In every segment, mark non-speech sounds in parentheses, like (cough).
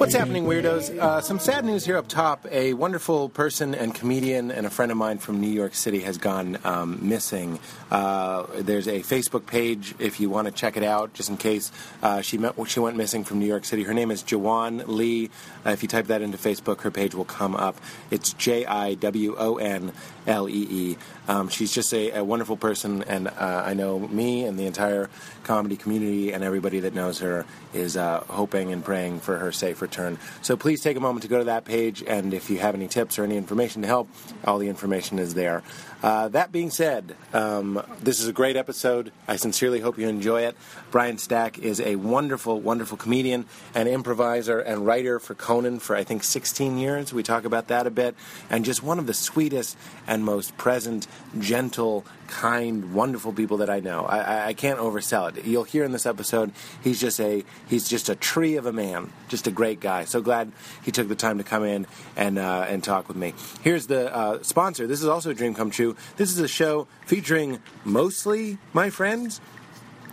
What's happening, weirdos? Uh, some sad news here up top. A wonderful person and comedian and a friend of mine from New York City has gone um, missing. Uh, there's a Facebook page if you want to check it out, just in case uh, she met, she went missing from New York City. Her name is Jiwon Lee. Uh, if you type that into Facebook, her page will come up. It's J I W O N L E E. Um, she's just a, a wonderful person, and uh, I know me and the entire comedy community and everybody that knows her is uh, hoping and praying for her safe return. So please take a moment to go to that page, and if you have any tips or any information to help, all the information is there. Uh, that being said, um, this is a great episode. I sincerely hope you enjoy it. Brian Stack is a wonderful, wonderful comedian and improviser and writer for Conan for I think 16 years. We talk about that a bit, and just one of the sweetest and most present, gentle, kind, wonderful people that I know. I, I, can't oversell it. You'll hear in this episode, he's just a he's just a tree of a man, just a great guy. So glad he took the time to come in and uh, and talk with me. Here's the uh, sponsor. This is also a dream come true. This is a show featuring mostly my friends.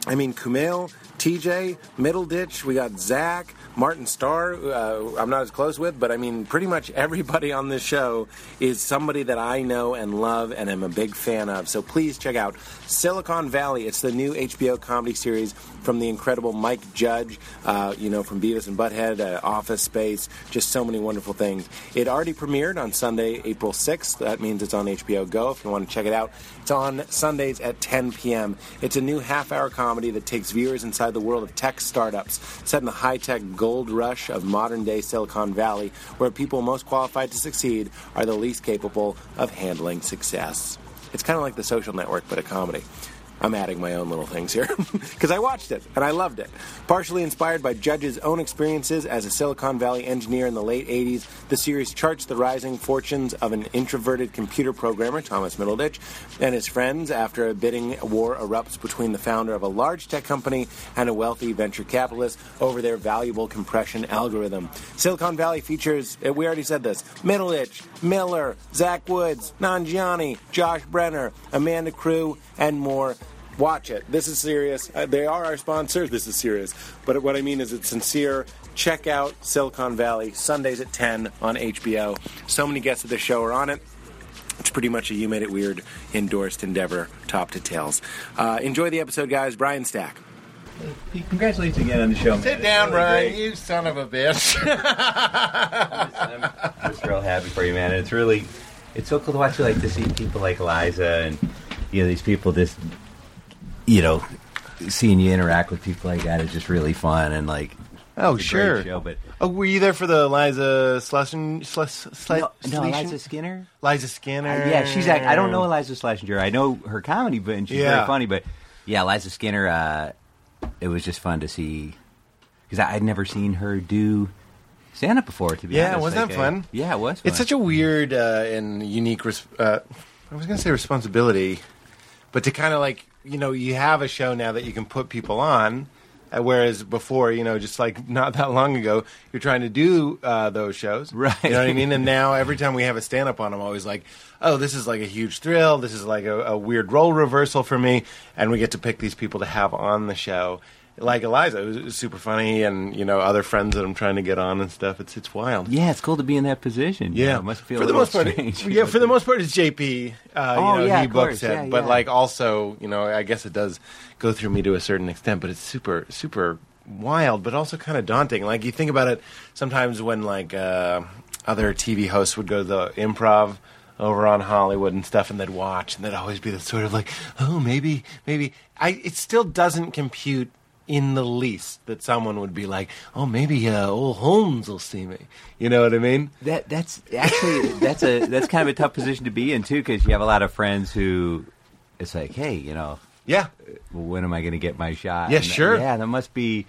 I mean, Kumail, TJ, Middleditch, we got Zach, Martin Starr, uh, I'm not as close with, but I mean, pretty much everybody on this show is somebody that I know and love and am a big fan of. So please check out Silicon Valley. It's the new HBO comedy series from the incredible Mike Judge, uh, you know, from Beavis and Butthead, uh, Office Space, just so many wonderful things. It already premiered on Sunday, April 6th. That means it's on HBO Go if you want to check it out. It's on Sundays at 10 p.m. It's a new half hour comedy that takes viewers inside the world of tech startups, set in the high tech rush of modern day Silicon Valley, where people most qualified to succeed are the least capable of handling success. It's kind of like the social network, but a comedy. I'm adding my own little things here (laughs) because I watched it and I loved it. Partially inspired by Judge's own experiences as a Silicon Valley engineer in the late 80s, the series charts the rising fortunes of an introverted computer programmer, Thomas Middleditch, and his friends after a bidding war erupts between the founder of a large tech company and a wealthy venture capitalist over their valuable compression algorithm. Silicon Valley features, uh, we already said this, Middleditch, Miller, Zach Woods, Nanjiani, Josh Brener, Amanda Crew, and more. Watch it. This is serious. Uh, they are our sponsors. This is serious. But what I mean is it's sincere. Check out Silicon Valley, Sundays at 10 on HBO. So many guests of the show are on it. It's pretty much a You Made It Weird endorsed endeavor, top to tails. Uh, enjoy the episode, guys. Brian Stack. Pete, congratulations again on the show. Sit It's down, really Brian. great. You son of a bitch. (laughs) I'm just real happy for you, man. And it's really, it's so cool to watch. You like to see people like Eliza and you know these people just, you know, seeing you interact with people like that is just really fun and like. Oh, sure. Show, but Oh, were you there for the Liza Shlesinger? Schles, Schle- no, no? Eliza Skinner. Liza Skinner. Uh, yeah, she's like I don't know Iliza Shlesinger. I know her comedy, but and she's Yeah. very funny. But yeah, Liza Skinner. Uh, it was just fun to see because I'd never seen her do stand up before. To be Yeah, honest, wasn't Like, that fun? yeah, it was. Fun. It's such a weird uh, and unique. Res- uh, I was going to say responsibility, but to kind of like you know you have a show now that you can put people on. Uh, whereas before, you know, just like (laughs) not that long ago, you're trying to do uh, those shows, Right. You know what I mean? And now (laughs) every time we have a stand up on, I'm always like, "Oh, this is like a huge thrill. This is like a, a weird role reversal for me." And we get to pick these people to have on the show, like Eliza, who's super funny, and you know, other friends that I'm trying to get on and stuff. It's it's wild. Yeah, it's cool to be in that position. you Yeah, know, it must feel for a the most part. strange. Yeah, for the most part, it's JP. Uh, Oh, you know, yeah, he of books course. it, Yeah, but yeah. like also, you know, I guess it does go through me to a certain extent. But it's super, super wild, but also kind of daunting. Like you think about it, sometimes when like uh, other TV hosts would go to the improv. Over on Hollywood and stuff, and they'd watch, and they'd always be the sort of like, oh, maybe, maybe. I it still doesn't compute in the least that someone would be like, oh, maybe uh, old Holmes will see me. You know what I mean? That that's actually that's a that's kind of a tough position to be in too, because you have a lot of friends who it's like, hey, you know, Yeah, when am I going to get my shot? Yeah, And sure. Yeah, that must be.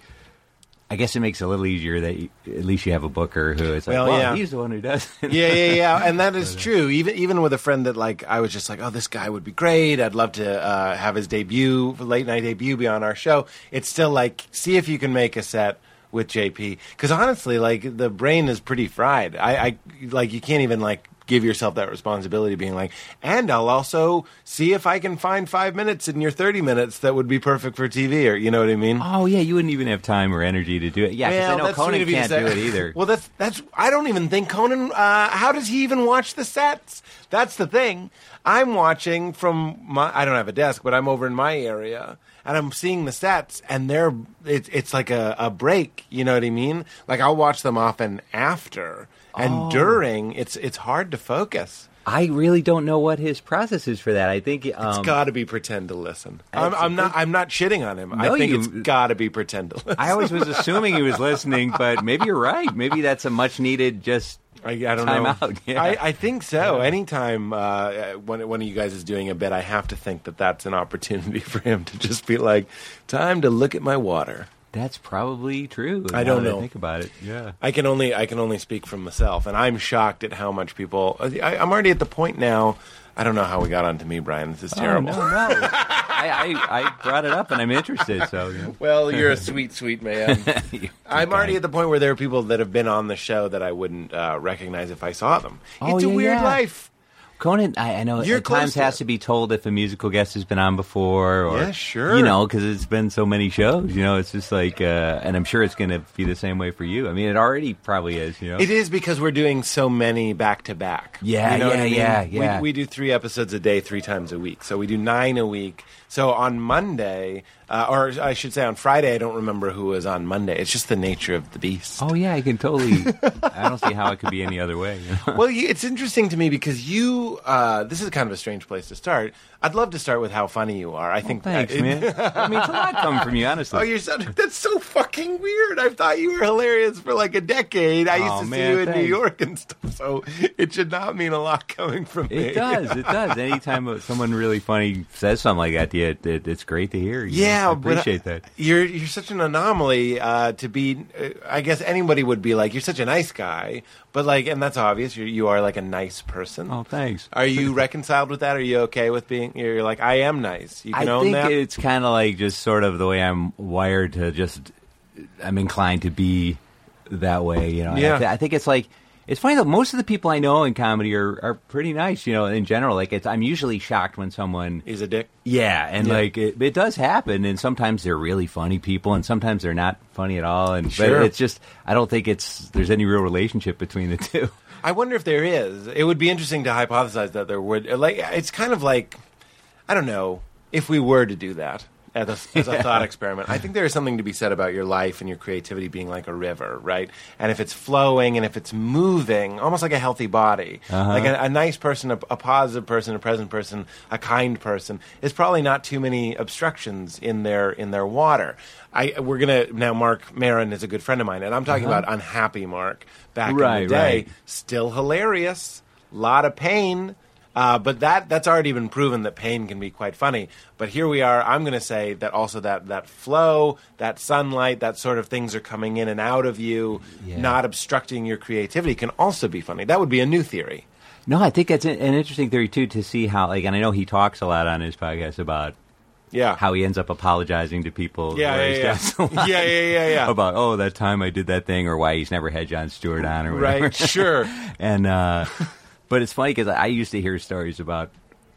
I guess it makes it a little easier that you, at least you have a booker who is like, Well, well, yeah. he's the one who does. it." yeah, yeah, yeah, (laughs) and that is true. Even even with a friend that like I was just like, oh, this guy would be great. I'd love to uh, have his debut, late night debut, be on our show. It's still like, see if you can make a set with JP. Because honestly, like the brain is pretty fried. I, I like you can't even like give yourself that responsibility, being like, and I'll also see if I can find five minutes in your thirty minutes that would be perfect for TV, or you know what I mean. oh yeah, you wouldn't even have time or energy to do it. Yeah, because Well, I know Conan can't do it either. (laughs) well, that's that's. I don't even think Conan. Uh, how does he even watch the sets? That's the thing. I'm watching from my. I don't have a desk, but I'm over in my area, and I'm seeing the sets, and they're. It's it's like a, a break. You know what I mean? Like I'll watch them often after and Oh. during. It's it's hard to focus. I really don't know what his process is for that. I think it's got to be pretend to listen. I'm, I'm not. I'm not shitting on him. No, I think you- it's got to be pretend to listen. I always was assuming he was listening, but maybe you're right. Maybe that's a much needed just. I, I don't Time know. out, (laughs) yeah. I, I think so. Anytime uh, when one of you guys is doing a bit, I have to think that that's an opportunity (laughs) for him to just be like, "Time to look at my water." That's probably true. I don't that know. think about it. Yeah. I can only I can only speak from myself, and I'm shocked at how much people. I, I'm already at the point now. I don't know how we got onto me, Brian. This is terrible. Oh, no, no. (laughs) I, I, I brought it up and I'm interested. So you know. Well, you're a sweet, sweet man. (laughs) I'm already at the point where there are people that have been on the show that I wouldn't uh, recognize if I saw them. Oh, it's a yeah, weird yeah. life. Conan, I, I know You're at times to has it. to be told if a musical guest has been on before, or Yeah, sure. you know, because it's been so many shows. You know, it's just like, uh, and I'm sure it's going to be the same way for you. I mean, it already probably is. You know, It is because we're doing so many back to back. Yeah, You know yeah, I mean? yeah, We- yeah. We, do three episodes a day, three times a week. So we do nine a week. So on Monday, uh, or I should say on Friday, I don't remember who was on Monday. It's just the nature of the beast. Oh yeah, I can totally. I don't see how it could be any other way. You know? Well, you, it's interesting to me because you. Uh, this is kind of a strange place to start. I'd love to start with how funny you are. I think. Thanks, uh, man. I mean, it's a lot coming from you, honestly. Oh, you're so. That's so fucking weird. I thought you were hilarious for like a decade. I used Oh, to see you in New. York and stuff, so it should not mean a lot coming from me. It does. It does. Anytime (laughs) someone really funny says something like that to you, it, it, it's great to hear. you know? Yeah, I but appreciate that. You're you're such an anomaly uh, to be. Uh, I guess anybody would be like, you're such a nice guy, but like, and that's obvious. You're, you are like a nice person. Oh, thanks. Are you reconciled with that? Are you okay with being? You're like, I am nice. You I can own think that. it's kind of like just sort of the way I'm wired to just. I'm inclined to be that way, you know. Yeah. I, th- I think it's like it's funny though. Most of the people I know in comedy are, are pretty nice, you know. In general, like it's I'm usually shocked when someone is a dick. Yeah, and Yeah. like it, it does happen, and sometimes they're really funny people, and sometimes they're not funny at all. And Sure. but it's just I don't think it's there's any real relationship between the (laughs) two. I wonder if there is. It would be interesting to hypothesize that there would. Like, it's kind of like, I don't know, if we were to do that as a, as a thought experiment. I think there is something to be said about your life and your creativity being like a river, right? And if it's flowing and if it's moving, almost like a healthy body, uh-huh. like a, a nice person, a, a positive person, a present person, a kind person, is probably not too many obstructions in their in their water. I, we're gonna now. Marc Maron is a good friend of mine, and I'm talking uh-huh. about unhappy Mark back in the day right. still hilarious. lot of pain. Uh, but that that's already been proven that pain can be quite funny. But here we are. I'm going to say that also that that flow, that sunlight, that sort of things are coming in and out of you, Yeah. not obstructing your creativity, can also be funny. That would be a new theory. No, I think that's an interesting theory too to see how like, and I know he talks a lot on his podcast about Yeah. how he ends up apologizing to people. Yeah, yeah, yeah. Yeah, yeah, yeah, yeah. (laughs) About oh, that time I did that thing, or why he's never had Jon Stewart on, or whatever. right. Sure. (laughs) and uh, but it's funny because I used to hear stories about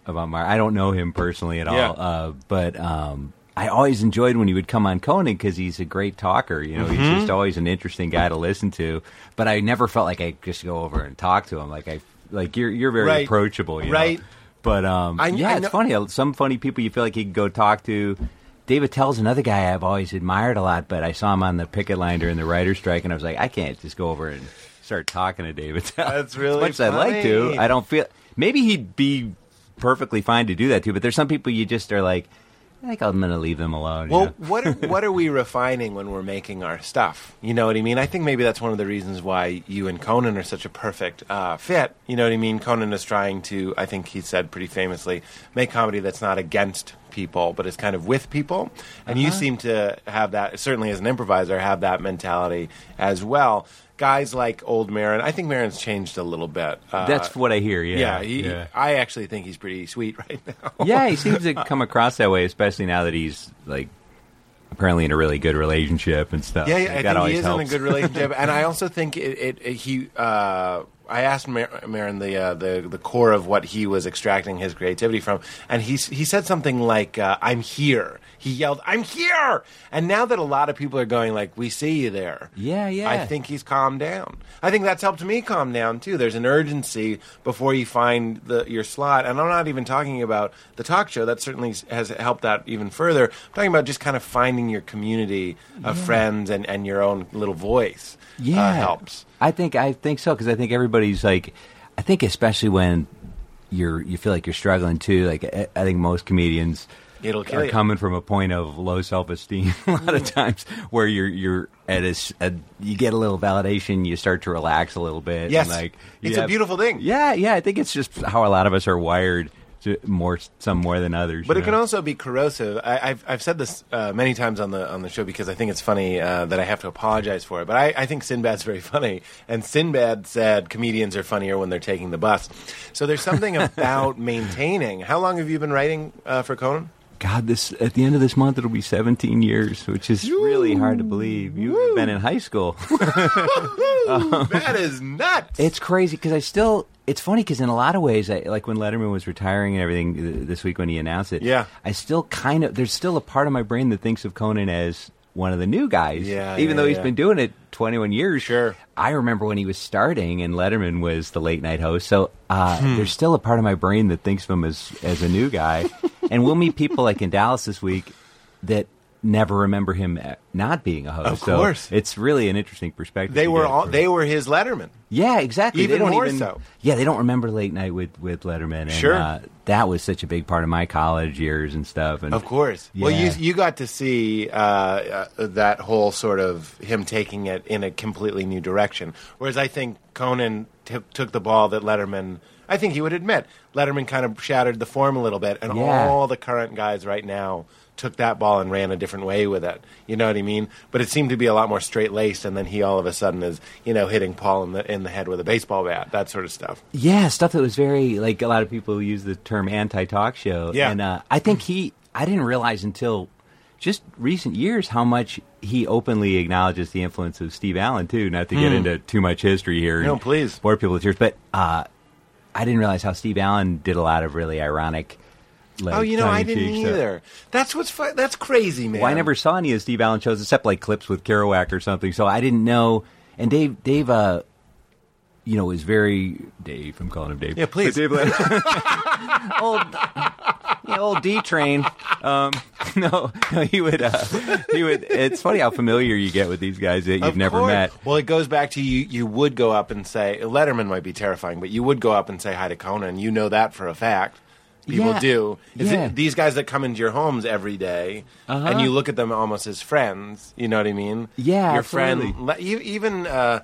about Mark. I don't know him personally at all, Yeah. uh, but um, I always enjoyed when he would come on Conan because he's a great talker. You know, Mm-hmm. he's just always an interesting guy to listen to. But I never felt like I just go over and talk to him. Like I like you're you're very Right. approachable, you Right. know? But um, I- yeah, I it's funny. Some funny people you feel like you can go talk to. Dave Attell's another guy I've always admired a lot, but I saw him on the picket line during the writer's strike, and I was like, I can't just go over and start talking to David (laughs) That's really as much as I'd like to. I don't feel. Maybe he'd be perfectly fine to do that too, but there's some people you just are like, I think I'm going to leave them alone. you Well, know? what are, what are we (laughs) refining when we're making our stuff? You know what I mean? I think maybe that's one of the reasons why you and Conan are such a perfect uh, fit. You know what I mean? Conan is trying to, I think he said pretty famously, make comedy that's not against people, but it's kind of with people. And Uh-huh. you seem to have that, certainly as an improviser, have that mentality as well. Guys like old Maron, I think Maron's changed a little bit. Uh, That's what I hear. Yeah, yeah, he, yeah. I actually think he's pretty sweet (laughs) right now. yeah, he seems to come across that way, especially now that he's like apparently in a really good relationship and stuff. Yeah, Like, yeah I think he is helps. in a good relationship, and I (laughs) also think it. it, it he, uh, I asked Mar- Maron the, uh, the the core of what he was extracting his creativity from, and he he said something like, uh, "I'm here." He yelled, "I'm here!" And now that a lot of people are going like, "We see you there," Yeah, yeah. I think he's calmed down. I think that's helped me calm down too. There's an urgency before you find the, your slot, and I'm not even talking about the talk show. That certainly has helped that even further. I'm talking about just kind of finding your community of friends and, and your own little voice. yeah uh, helps. I think I think so because I think everybody's like, I think especially when you're you feel like you're struggling too. Like I, I think most comedians It'll kill are you. coming from a point of low self esteem (laughs) a lot of times where you're you're at a, a- you get a little validation, you start to relax a little bit. Yes. and like you It's a beautiful thing. Yeah, yeah. I think it's just how a lot of us are wired. To more some more than others. But you it can know? also be corrosive. I, I've I've said this uh, many times on the on the show because I think it's funny uh, that I have to apologize for it. But I, I think Sinbad's (laughs) very funny, and Sinbad said comedians are funnier when they're taking the bus. So there's something (laughs) about maintaining. How long have you been writing uh, for Conan? God, this at the end of this month it'll be 17 years, which is really hard to believe. You've been in high school. (laughs) Um, that is nuts. it's crazy because I still. It's funny because in a lot of ways, I, like when Letterman was retiring and everything this week when he announced it, Yeah. I still kind of there's still a part of my brain that thinks of Conan as one of the new guys. Yeah, even yeah, though he's yeah. been doing it 21 years. Sure. I remember when he was starting and Letterman was the late night host. So uh, Hmm. there's still a part of my brain that thinks of him as as a new guy. (laughs) and we'll meet people like in Dallas this week that never remember him uh, not being a host. Of So course. it's really an interesting perspective. they were all they were his Letterman. yeah, exactly. Even they don't more even, so. Yeah, they don't remember late night with with Letterman. And, Sure. uh, that was such a big part of my college years and stuff. And Of course. Well, you you got to see uh, uh, that whole sort of him taking it in a completely new direction. Whereas I think Conan t- took the ball that Letterman. I think he would admit Letterman kind of shattered the form a little bit, and Yeah. all the current guys right now took that ball and ran a different way with it. You know what I mean? But it seemed to be a lot more straight laced, and then he all of a sudden is you know hitting Paul in the in the head with a baseball bat, that sort of stuff. yeah, stuff that was very like a lot of people use the term anti-talk show. Yeah. and uh, I think he. I didn't realize until just recent years how much he openly acknowledges the influence of Steve Allen too. Not to get into too much history here. No, please. bore people with tears, but uh, I didn't realize how Steve Allen did a lot of really ironic. Like, oh, you know, I didn't stuff. either. That's what's fu- that's crazy, man. Well, I never saw any of Steve Allen shows except like clips with Kerouac or something. So I didn't know. And Dave, Dave, uh, you know, was very Dave. I'm calling him Dave. Yeah, please. But (laughs) Dave, (laughs) old, yeah, old D train. Um, (laughs) no, no, he would. Uh, he would. It's funny how familiar you get with these guys that you've Of never course. met. Well, it goes back to you. You would go up and say Letterman might be terrifying, but you would go up and say hi to Conan. You know that for a fact. People Yeah. do. Yeah. these guys that come into your homes every day, Uh-huh. and you look at them almost as friends. You know what I mean? Yeah, your absolutely. friend. Even uh,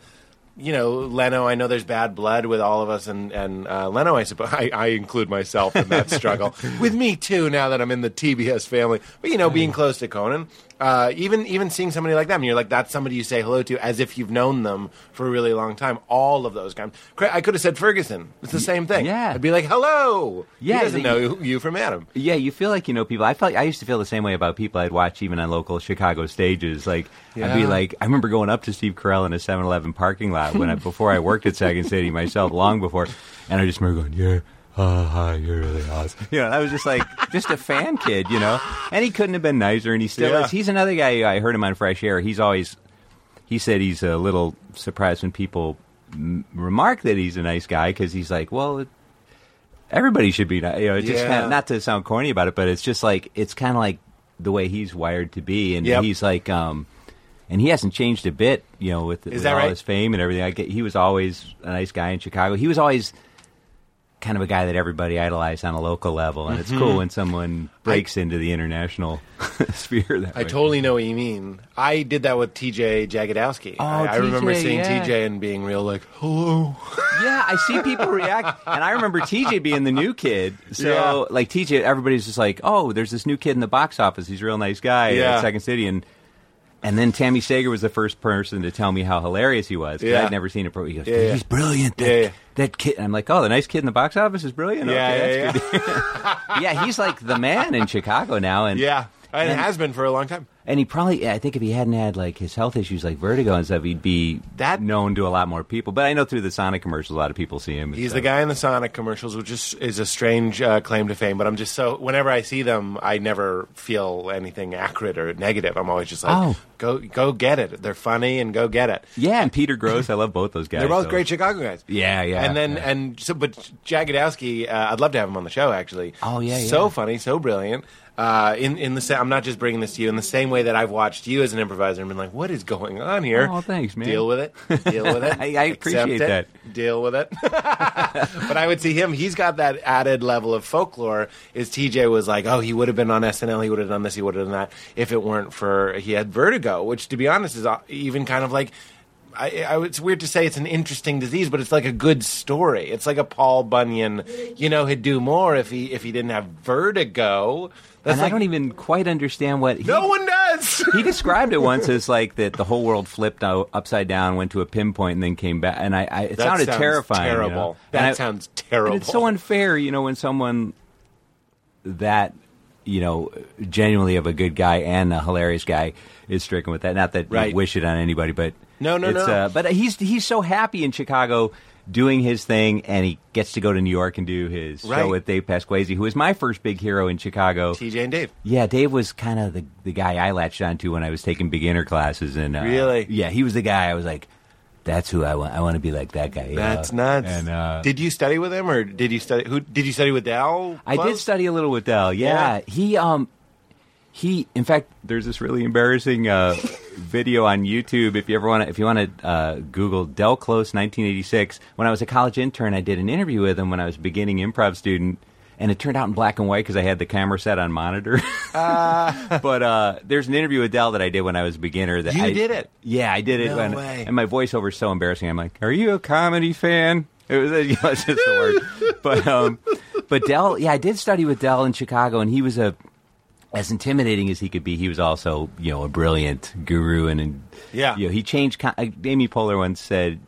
you know Leno. I know there's bad blood with all of us, and and uh, Leno. I suppose (laughs) I, I include myself in that (laughs) struggle. with me too. Now that I'm in the TBS family, but you know, being close to Conan. Uh, even even seeing somebody like them, you're like that's somebody you say hello to as if you've known them for a really long time. All of those guys. I could have said Ferguson. It's the same thing. yeah. I'd be like, hello. Yeah, he doesn't know you- you from Adam. Yeah, you feel like you know people. I felt I used to feel the same way about people I'd watch even on local Chicago stages. Like I'd be like, I remember going up to Steve Carell in a 7-Eleven parking lot when I (laughs) before I worked at Second City myself, long before, and I just remember going, yeah. Oh, hi, you're really awesome. (laughs) You know, I was just like, just a fan kid, you know? And he couldn't have been nicer, and he still Yeah. is. He's another guy, I heard him on Fresh Air. He's always, he said he's a little surprised when people m- remark that he's a nice guy, because he's like, well, it, everybody should be nice. You know, just Yeah. kind of, not to sound corny about it, but it's just like it's kind of like the way he's wired to be, and Yep. he's like, um, and he hasn't changed a bit, you know, with, with all right? his fame and everything. I get, he was always a nice guy in Chicago. He was always kind of a guy that everybody idolized on a local level, and it's mm-hmm. cool when someone breaks into the international (laughs) sphere. That I way. totally know what you mean. I did that with TJ Jagodowski. Oh, I, I remember seeing yeah. TJ and being real like, hello. (laughs) Yeah, I see people react, and I remember TJ being the new kid. So, Yeah. like TJ, everybody's just like, "Oh, there's this new kid in the box office. He's a real nice guy Yeah. at Second City." And and then Tami Sagher was the first person to tell me how hilarious he was. Yeah. I'd never seen a pro. He goes, Yeah, yeah. "He's brilliant." That, Yeah, yeah. That kid. I'm like, "Oh, the nice kid in the box office is brilliant." Yeah, okay, yeah, that's good. (laughs) yeah, he's like the man in Chicago now, and Yeah. And, And- it has been for a long time. And he probably, I think, if he hadn't had like his health issues, like vertigo and stuff, he'd be That- known to a lot more people. But I know through the Sonic commercials, a lot of people see him. He's stuff. the guy in the Sonic commercials, which is, is a strange uh, claim to fame. But I'm just so whenever I see them, I never feel anything acrid or negative. I'm always just like, Oh. go go get it. They're funny and go get it. Yeah, and Peter Grosz, I love both those (laughs) guys. They're both so- great Chicago guys. Yeah, yeah. And then yeah. and so, but Jagodowski, uh, I'd love to have him on the show. Actually. Oh, yeah, so yeah. funny, so brilliant. Uh, in in the sa- I'm not just bringing this to you in the same way that I've watched you as an improviser and been like, what is going on here? Oh, thanks, man. Deal with it. Deal with it. (laughs) I- I appreciate it. Deal with it. (laughs) but I would see him. He's got that added level of folklore. Is TJ was like, oh, he would have been on SNL. He would have done this. He would have done that. If it weren't for he had vertigo, which to be honest is uh, even kind of like. I, I, it's weird to say it's an interesting disease, but it's like a good story. It's like a Paul Bunyan. You know, he'd do more if he if he didn't have vertigo. That's and like I don't even quite understand what he, no one does. (laughs) he described it once as like that the whole world flipped out upside down, went to a pinpoint, and then came back. And I, I it That sounded terrifying. you know? Terrible. And That I- sounds terrible. And it's so unfair, you know, when someone that you know genuinely of a good guy and a hilarious guy is stricken with that. Not that Right. you wish it on anybody, but No, no, no. Uh, but he's he's so happy in Chicago doing his thing, and he gets to go to New York and do his Right. show with Dave Pasquesi, who was my first big hero in Chicago. TJ and Dave. Yeah, Dave was kind of the the guy I latched onto when I was taking beginner classes, and uh, Really? yeah, he was the guy I was like, that's who I want. I want to be like that guy. That's know? nuts. And uh, did you study with him, or did you study? Who did you study with? Del? I did study a little with Del. Yeah. Yeah. he um he in fact there's this really embarrassing uh, video on YouTube if you ever want to if you want to uh, Google Del Close 1986. When I was a college intern, I did an interview with him when I was a beginning improv student. And it turned out in black and white because I had the camera set on monitor. (laughs) but uh, there's an interview with Del that I did when I was a beginner. That You I- did it? Yeah, I did it. No when- way. And my voiceover is so embarrassing. I'm like, "Are you a comedy fan?" It was, (laughs) you know, it's just the word. But um, but Del, yeah, I did study with Del in Chicago, and he was a as intimidating as he could be. He was also you know a brilliant guru, and, and Yeah. you know, he changed. Com- uh, Amy Poehler once said.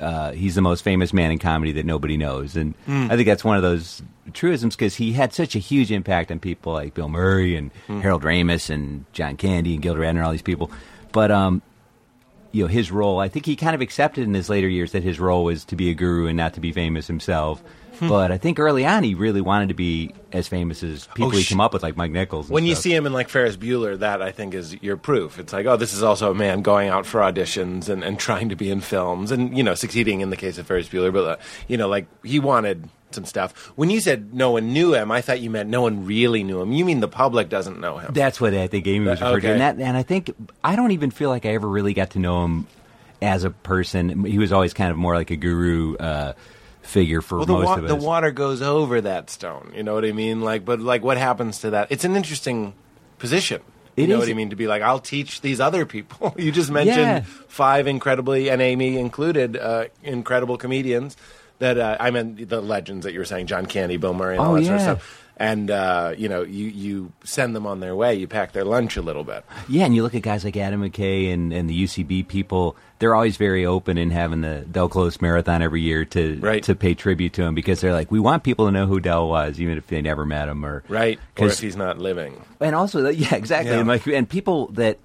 Uh, he's the most famous man in comedy that nobody knows, and Hmm. I think that's one of those truisms because he had such a huge impact on people like Bill Murray and Hmm. Harold Ramis and John Candy and Gilda Radner and all these people. But um, you know his role. I think he kind of accepted in his later years that his role was to be a guru and not to be famous himself. Hmm. But I think early on he really wanted to be as famous as people Oh, he came up with, like Mike Nichols. When you see him in like Ferris Bueller, that I think is your proof. It's like, oh, this is also a man going out for auditions and, and trying to be in films and you know succeeding in the case of Ferris Bueller. But uh, you know, like he wanted some stuff. When you said no one knew him, I thought you meant no one really knew him. You mean the public doesn't know him? That's what I think Amy was referring to, okay. and that, and I think I don't even feel like I ever really got to know him as a person. He was always kind of more like a guru uh, figure for well, the, most wa- of us. the water goes over that stone. You know what I mean? Like, but like, what happens to that? It's an interesting position. You It know is. what I mean? To be like, I'll teach these other people. (laughs) you just mentioned Yeah. five incredibly, and Amy included, uh, incredible comedians. That uh, I meant the legends that you were saying, John Candy, Bill Murray, and all Oh, that sort of stuff. And uh, you know, you you send them on their way. You pack their lunch a little bit. Yeah, and you look at guys like Adam McKay and, and the UCB people; they're always very open in having the Del Close Marathon every year to Right. to pay tribute to him because they're like, we want people to know who Del was, even if they never met him, or Right, or if he's not living. and also yeah, exactly. Yeah. And like, and people that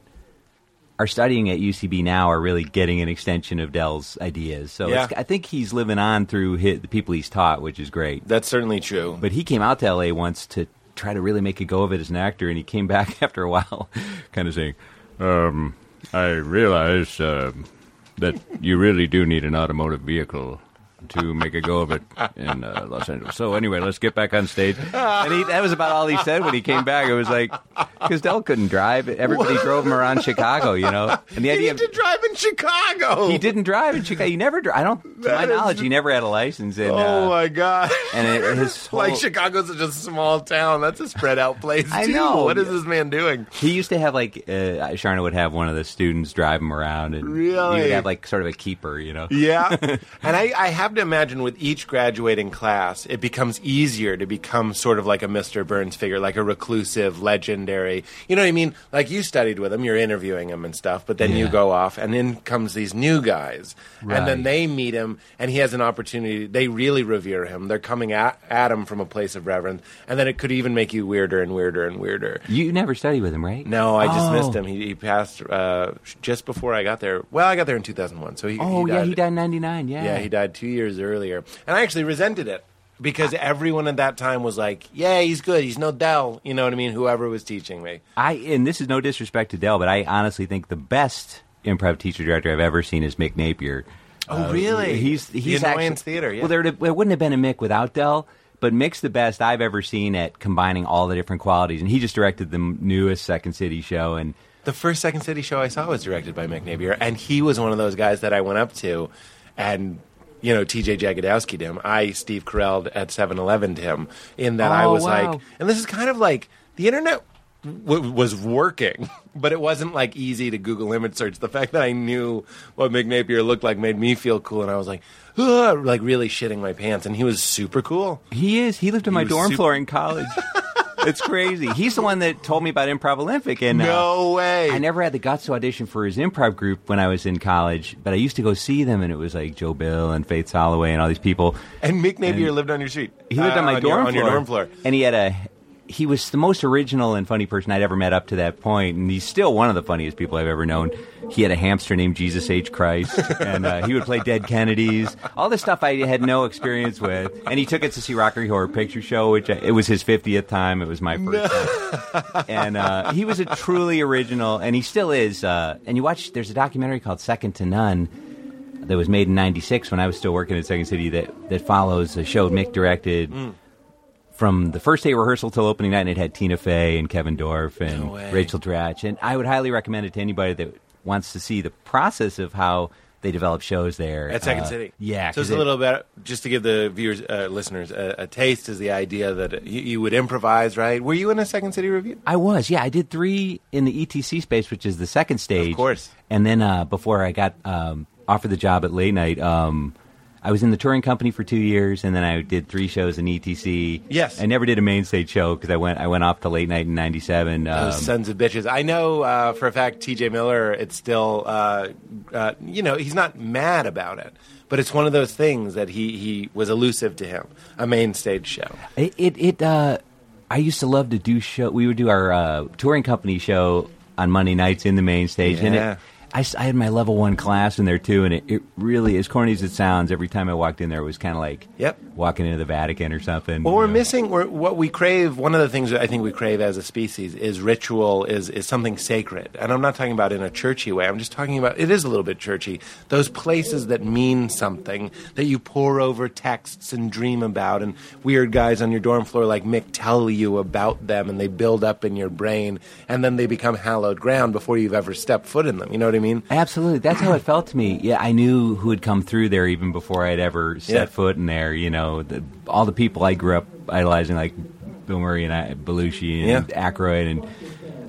are studying at UCB now are really getting an extension of Del's ideas. So Yeah. it's, I think he's living on through his, the people he's taught, which is great. That's certainly true. But he came out to LA once to try to really make a go of it as an actor, and he came (laughs) back after a while, kind of saying, um, "I realize uh, that you really do need an automotive vehicle." To make a go of it in uh, Los Angeles. So anyway, let's get back on stage. And he, that was about all he said when he came back. It was like because Del couldn't drive. Everybody drove him around Chicago, you know. And the idea need of to drive in Chicago. he didn't drive in Chicago. He never. Dri- I don't. To my That is- knowledge, he never had a license. And, Oh uh, my god! and it, his (laughs) whole, like Chicago's such a small town. That's a spread out place. (laughs) I too. know. What is this man doing? He used to have like uh, Charna would have one of the students drive him around, and he Really? would have like sort of a keeper, you know. Yeah, (laughs) and I, I have to imagine with each graduating class, it becomes easier to become sort of like a Mr. Burns figure, like a reclusive, legendary. You know what I mean? Like you studied with him, you're interviewing him and stuff, but then you go off, and in comes these new guys, and then they meet him, and he has an opportunity. They really revere him. They're coming at, at him from a place of reverence, and then it could even make you weirder and weirder and weirder. You never studied with him, right? No, I just Oh. missed him. He, he passed uh, just before I got there. Well, I got there in 2001, so he. Oh he yeah, died. he died in '99. Yeah. Yeah, he died two years earlier, and I actually resented it because everyone at that time was like, "Yeah, he's good. He's no Del." You know what I mean? Whoever was teaching me. I and this is no disrespect to Del, but I honestly think the best improv teacher director I've ever seen is Mick Napier. Oh, really? Uh, he's The he's Annoyance actually, Theater, yeah. Well, there, there wouldn't have been a Mick without Del, but Mick's the best I've ever seen at combining all the different qualities, and he just directed the newest Second City show, and The first Second City show I saw was directed by Mick Napier, and he was one of those guys that I went up to, and you know, T.J. Jagodowski to him. I, Steve Carell, at 7-Eleven to him, in that I Oh, was wow. like, and this is kind of like the internet w- was working, (laughs) but it wasn't like easy to Google image search. The fact that I knew what Mick Napier looked like made me feel cool, and I was like, like really shitting my pants, and he was super cool. he is he lived on my dorm super- floor in college. (laughs) it's crazy. He's the one that told me about Improv Olympic, and uh, No way. I never had the guts to audition for his improv group when I was in college, but I used to go see them, and it was like Joe Bill and Faith Soloway and all these people. And Mick Napier lived on your street. He lived Uh, on my your- dorm on floor. your dorm floor. and he had a. He was the most original and funny person I'd ever met up to that point, and he's still one of the funniest people I've ever known. He had a hamster named Jesus H. Christ, (laughs) and uh, he would play Dead Kennedys, all this stuff I had no experience with. And he took us to see Rocky Horror Picture Show, which I, it was his fiftieth time. It was my first time, and uh, he was a truly original, and he still is. Uh, and you watch, there's a documentary called Second to None that was made in '96 when I was still working at Second City that that follows a show Mick directed from the first day rehearsal till opening night, and it had Tina Fey and Kevin Dorff and No. Rachel Dratch, and I would highly recommend it to anybody that wants to see the process of how they develop shows there At Second Uh, City. Yeah, So it's a little bit, just to give the viewers, uh, listeners, a, a taste is the idea that you, you would improvise, right? Were you in a Second City revue? I was, yeah. I did three in the ETC space, which is the second stage. Of course. And then uh, before I got um, offered the job at late night, um, I was in the touring company for two years, and then I did three shows in ETC. Yes. I never did a main stage show because I went I went off to late night in '97. Um, Those sons of bitches. I know uh, for a fact T.J. Miller. It's still, uh, uh, you know, he's not mad about it, but it's one of those things that he he was elusive to him. A main stage show. It it, it uh, I used to love to do show. We would do our uh, touring company show on Monday nights in the main stage, and it, I, I had my level one class in there too, and it, it really, as corny as it sounds, every time I walked in there, it was kind of like Yep. walking into the Vatican or something. Well, we're know. missing. We're, what we crave. One of the things that I think we crave as a species is ritual. Is is something sacred, and I'm not talking about in a churchy way. I'm just talking about it is a little bit churchy. Those places that mean something that you pour over texts and dream about, and weird guys on your dorm floor like Mick tell you about them, and they build up in your brain, and then they become hallowed ground before you've ever stepped foot in them. You know what I mean? Absolutely, that's how it felt to me. Yeah, I knew who had come through there even before I'd ever set Yeah. foot in there. You know, the, all the people I grew up idolizing, like Bill Murray and I, Belushi and Yeah. Aykroyd and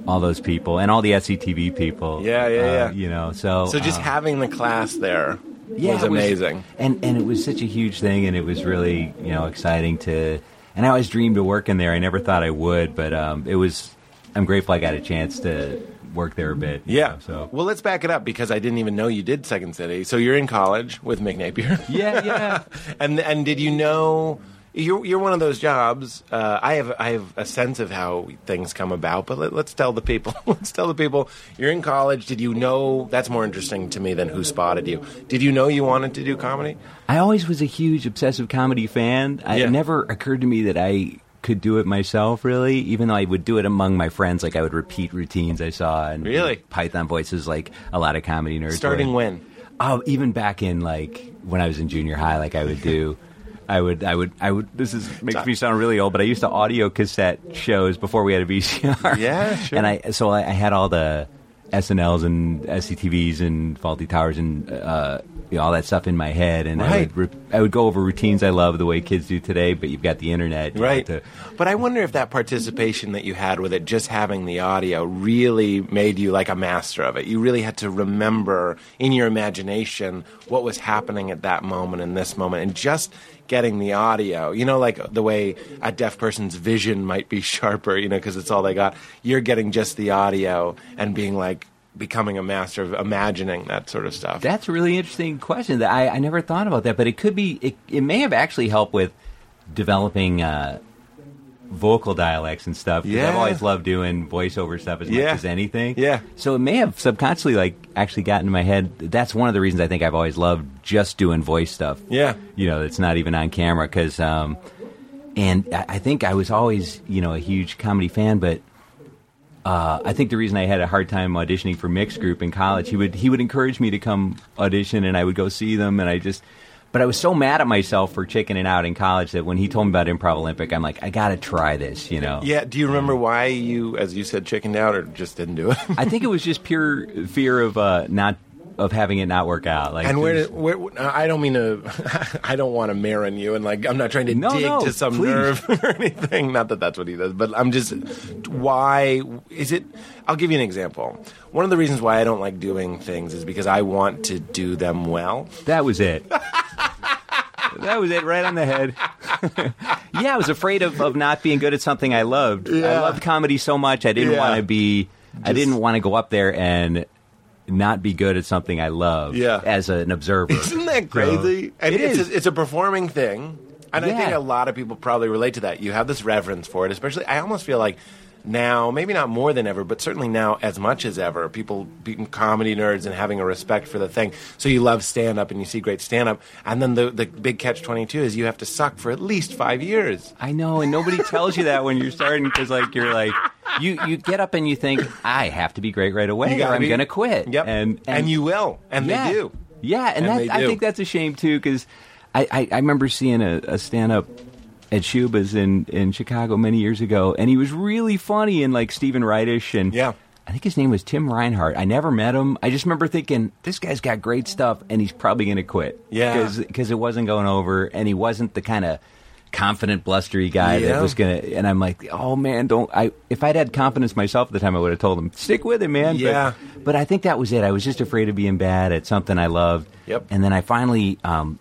all those people, and all the SCTV people. Yeah, yeah, uh, yeah. You know, so So just uh, having the class there yeah, was amazing. and and it was such a huge thing, and it was really you know exciting to. And I always dreamed of working there. I never thought I would, but um, it was. I'm grateful I got a chance to work there a bit. Yeah. know, so well, let's back it up because I didn't even know you did Second City. So you're in college with Mick Napier. (laughs) yeah, yeah. (laughs) and and did you know you're you're one of those jobs? Uh, I have I have a sense of how things come about, but let, let's tell the people. (laughs) let's tell the people. You're in college. Did you know? That's more interesting to me than who spotted you. Did you know you wanted to do comedy? I always was a huge obsessive comedy fan. I, Yeah. It never occurred to me that I could do it myself, really, even though I would do it among my friends. Like, I would repeat routines I saw and Really? Python voices, like a lot of comedy nerds. Starting when? oh, even back in like when I was in junior high, like I would do. I would, I would, I would. This is makes me sound really old, but I used to audio cassette shows before we had a VCR. Yeah, (laughs) sure. And I, so I, I had all the SNLs and SCTVs and Fawlty Towers and uh, you know, all that stuff in my head, and I would, re- I would go over routines I love the way kids do today. But you've got the internet, Right. to- But I wonder if that participation that you had with it, just having the audio, really made you like a master of it. You really had to remember in your imagination what was happening at that moment and this moment, and just getting the audio. You know, like the way a deaf person's vision might be (laughs) sharper, you know, because it's all they got. You're getting just the audio and being like becoming a master of imagining that sort of stuff. That's a really interesting question. That I, I never thought about that, but it could be. It, it may have actually helped with developing uh, vocal dialects and stuff. 'cause I've always loved doing voiceover stuff as Yeah. much as anything. Yeah. So it may have subconsciously like actually gotten in my head. That's one of the reasons I think I've always loved just doing voice stuff. Yeah. You know, it's not even on camera because. Um, and I I think I was always, you know, a huge comedy fan, but uh, I think the reason I had a hard time auditioning for Mick's group in college, he would he would encourage me to come audition, and I would go see them, and I just. But I was so mad at myself for chickening out in college that when he told me about Improv Olympic, I'm like, I got to try this, you know. Yeah. Do you remember why you, as you said, chickened out or just didn't do it? I think it was just pure fear of uh, not of having it not work out. Like, And where, did, where? I don't mean to. (laughs) I don't want to marin you, and like I'm not trying to No, dig no, to some please. nerve (laughs) or anything. Not that that's what he does, but I'm just. Why is it? I'll give you an example. One of the reasons why I don't like doing things is because I want to do them well. That was it. (laughs) that was it, right on the head. (laughs) yeah, I was afraid of, of not being good at something I loved. I Yeah. loved comedy so much. I didn't Yeah. want to be. I didn't want to go up there and not be good at something I love. Yeah. as an observer. Isn't that crazy? and It it's is. A, it's a performing thing, and I think a lot of people probably relate to that. You have this reverence for it, especially. I almost feel like now, maybe not more than ever, but certainly now as much as ever, people being comedy nerds and having a respect for the thing. So you love stand up and you see great stand up, and then the the big catch twenty two is you have to suck for at least five years. I know, and nobody tells you that when you're starting because, like, you're like, you you get up and you think, I have to be great right away, or I'm going to quit. Yep, and and you will, and yeah. they do. Yeah, and, And that, I think that's a shame too because I, I, I remember seeing a, a stand up at Schubas in, in Chicago many years ago, and he was really funny and like Steven Wrightish and Yeah. I think his name was Tim Reinhardt. I never met him. I just remember thinking this guy's got great stuff, and he's probably going to quit. Yeah. because it wasn't going over, and he wasn't the kind of confident, blustery guy Yeah. that was going to. And I'm like, oh man, don't. I if I'd had confidence myself at the time, I would have told him stick with it, man. But- Yeah. but I think that was it. I was just afraid of being bad at something I loved. Yep. And then I finally, um,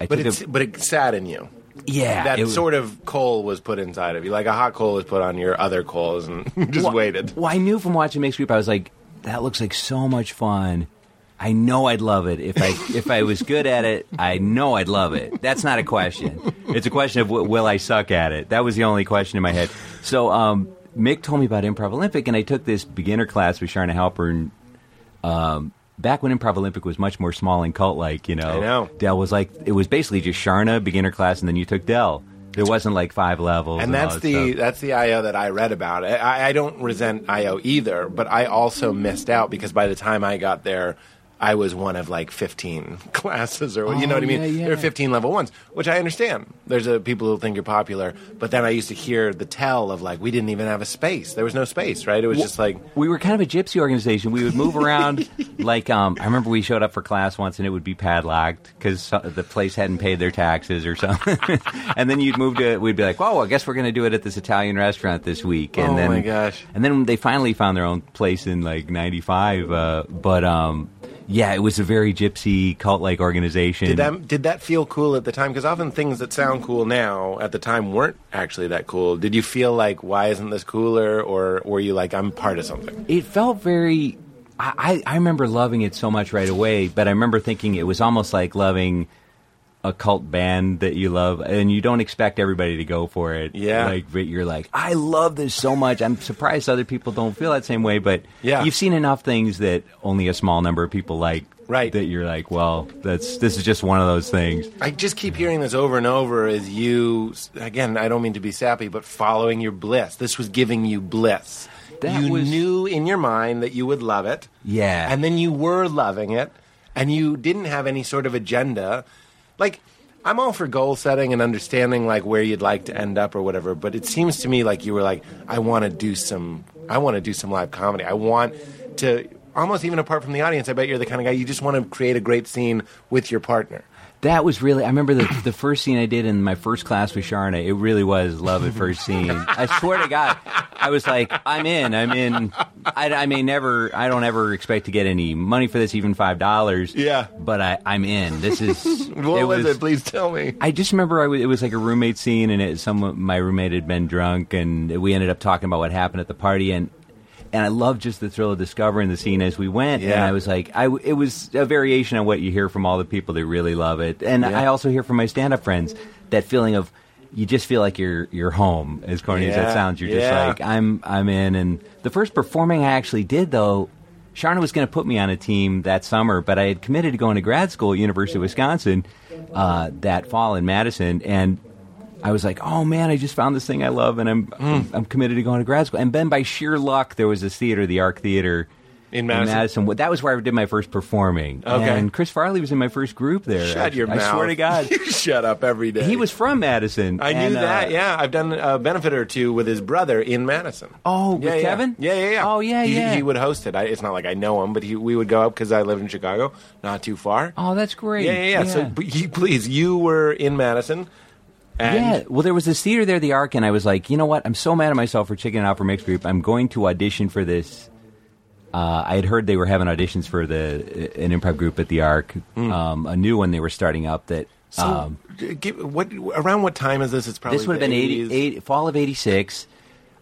I But took it's a, but it sat in you. Yeah, that was- sort of coal was put inside of you, like a hot coal was put on your other coals, and (laughs) just well, waited. Well, I knew from watching Mick's Group, I was like, that looks like so much fun. I know I'd love it if I (laughs) if I was good at it. I know I'd love it. That's not a question. It's a question of w- will I suck at it. That was the only question in my head. So um, Mick told me about Improv Olympic, and I took this beginner class with Charna Halpern. Um, back when Improv Olympic was much more small and cult like, you know, know. Del was like it was basically just Charna beginner class, and then you took Del. There wasn't like five levels, and all that's that the stuff. that's the IO that I read about. I, I don't resent IO either, but I also missed out because by the time I got there, I was one of like fifteen (laughs) classes, or you know Oh, what I mean. yeah, yeah. There are fifteen level ones, which I understand. There's a people who think you're popular, but then I used to hear the tell of like we didn't even have a space. There was no space, right? It was just like we were kind of a gypsy organization. We would move around. (laughs) like, um, I remember we showed up for class once and it would be padlocked because the place hadn't paid their taxes or something. (laughs) and then you'd move to, we'd be like, well, I guess we're going to do it at this Italian restaurant this week." And Oh, then, my gosh. And then they finally found their own place in like '95. Uh, but um, yeah, it was a very gypsy cult-like organization. Did that did that feel cool at the time? Because often things that sound cool now at the time weren't actually that cool. Did you feel like why isn't this cooler, or were you like I'm part of something? it felt very I, I I remember loving it so much right away, but I remember thinking it was almost like loving a cult band that you love and you don't expect everybody to go for it. Yeah. Like but you're like, I love this so much. I'm surprised other people don't feel that same way, but Yeah. you've seen enough things that only a small number of people like Right. that you're like, well, that's this is just one of those things. I just keep hearing this over and over. As you again, I don't mean to be sappy, but following your bliss. This was giving you bliss. That you was- knew in your mind that you would love it. Yeah. and then you were loving it. and you didn't have any sort of agenda. Like, I'm all for goal setting and understanding like where you'd like to end up or whatever, but it seems to me like you were like, I want to do some, I want to do some live comedy. I want to, almost even apart from the audience, I bet you're the kind of guy you just want to create a great scene with your partner. That was really. I remember the the first scene I did in my first class with Charna. It really was love at first scene. I swear to God, I was like, I'm in. I'm in. I, I may never. I don't ever expect to get any money for this, even five dollars. Yeah. But I, I'm in. This is. (laughs) What was, it? Please tell me. I just remember I w- it was like a roommate scene, and it, some my roommate had been drunk, and we ended up talking about what happened at the party, and and I loved just the thrill of discovering the scene as we went. Yeah. And I was like, I it was a variation on what you hear from all the people that really love it, and Yeah. I also hear from my stand-up friends that feeling of you just feel like you're you're home. As corny as that sounds, you're Yeah. just like I'm I'm in. And the first performing I actually did though. Charna was going to put me on a team that summer, but I had committed to going to grad school at University of Wisconsin uh, that fall in Madison, and I was like, "Oh man, I just found this thing I love, and I'm Hmm. I'm, committed to going to grad school." And then by sheer luck, there was this theater, the Ark Theater. In Madison? That was where I did my first performing. Okay. And Chris Farley was in my first group there. Shut actually. your I mouth. I swear to God. (laughs) you shut up every day. He was from Madison. I and, knew that. uh, Yeah, I've done a benefit or two with his brother in Madison. Oh, with yeah, yeah. Kevin? Yeah, yeah, yeah. Oh, yeah, he, yeah. He would host it. I, it's not like I know him, but he, we would go up because I live in Chicago, not too far. Oh, that's great. yeah, yeah, yeah. So, but you, please, you were in Madison. And yeah, well, there was this theater there, the Ark, and I was like, you know what? I'm so mad at myself for checking out for Mick's group. I'm going to audition for this. Uh, I had heard they were having auditions for the an improv group at the Ark, um, a new one they were starting up. That. So, um, give, what around what time is this? It's probably this would have been the 80, 80 fall of '86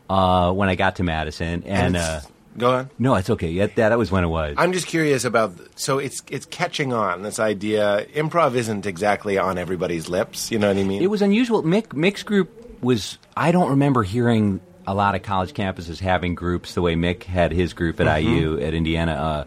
uh, when I got to Madison, and uh, it's- go on. no, it's okay. Yeah, that, that was when it was. I'm just curious about. So it's it's catching on. This idea, improv isn't exactly on everybody's lips. You know what I mean? It was unusual. Mick's, Mick's group was. I don't remember hearing a lot of college campuses having groups the way Mick had his group at Mm-hmm. IU at Indiana. Uh,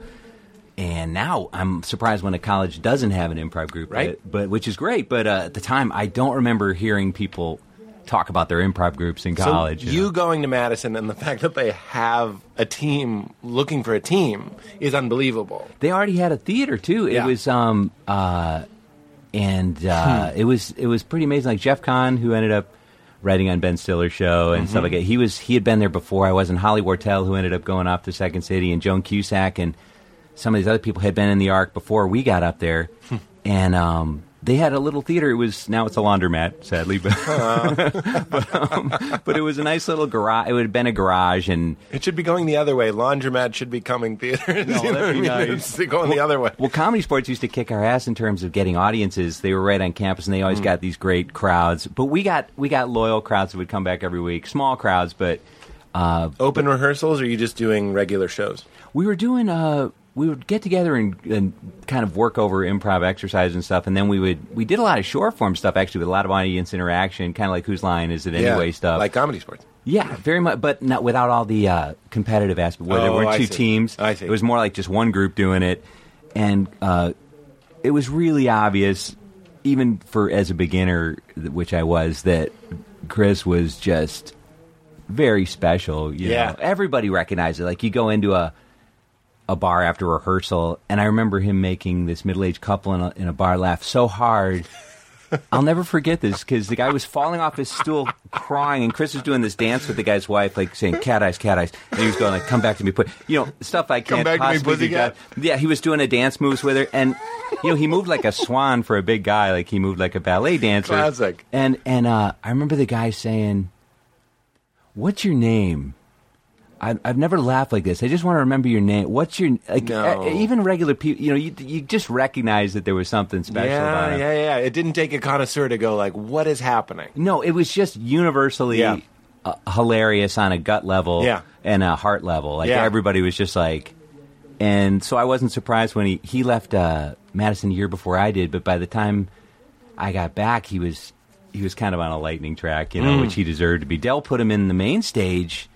and now I'm surprised when a college doesn't have an improv group, Right. But, but which is great. But uh, at the time, I don't remember hearing people talk about their improv groups in college. So you know. going to Madison and the (laughs) fact that they have a team looking for a team is unbelievable. They already had a theater too. It Yeah. was um uh and uh Hmm. it was it was pretty amazing. Like Jeff Kahn, who ended up writing on Ben Stiller's show and Mm-hmm. stuff like that. He was he had been there before. I was in Holly Wortell, who ended up going off to Second City, and Joan Cusack and some of these other people had been in the Ark before we got up there, Hmm. and um. They had a little theater. It was now it's a laundromat, sadly, but (laughs) but, um, but it was a nice little garage. It would have been a garage, and It should be going the other way. Laundromat should be coming theaters. No, (laughs) that'd be nice. It's going the other way. Well, comedy sports used to kick our ass in terms of getting audiences. They were right on campus, and they Mm. always got these great crowds. But we got we got loyal crowds that would come back every week, small crowds. But uh, Open rehearsals, or are you just doing regular shows? we were doing. Uh, we would get together and, and kind of work over improv exercise and stuff, and then we would we did a lot of short form stuff actually with a lot of audience interaction, kind of like whose line is it anyway stuff. like comedy sports. Yeah, very much, but not without all the uh, competitive aspect. Where there Oh, weren't two teams, I see. It was more like just one group doing it, and uh, it was really obvious, even for as a beginner, which I was, that Chris was just very special. You Yeah. know? everybody recognized it. Like you go into a a bar after rehearsal, and I remember him making this middle aged couple in a, in a bar laugh so hard. (laughs) I'll never forget this because the guy was falling off his stool crying, and Chris was doing this dance with the guy's wife, like saying "cat eyes, cat eyes," and he was going like, "Come back to me, put you know stuff I can't back to me, possibly do." Yeah, he was doing a dance moves with her, and you know he moved like a swan for a big guy, like he moved like a ballet dancer. Classic. And and uh, I remember the guy saying, "What's your name?" I, I've never laughed like this. I just want to remember your name. What's your like? No. even regular people, you know, you, you just recognize that there was something special about Yeah, yeah, yeah. It didn't take a connoisseur to go like, "What is happening?" No, it was just universally Yeah. uh, hilarious on a gut level Yeah. and a heart level. Like Yeah. everybody was just like, and so I wasn't surprised when he he left uh, Madison a year before I did. But by the time I got back, he was he was kind of on a lightning track, you know, Mm. which he deserved to be. Del put him in the main stage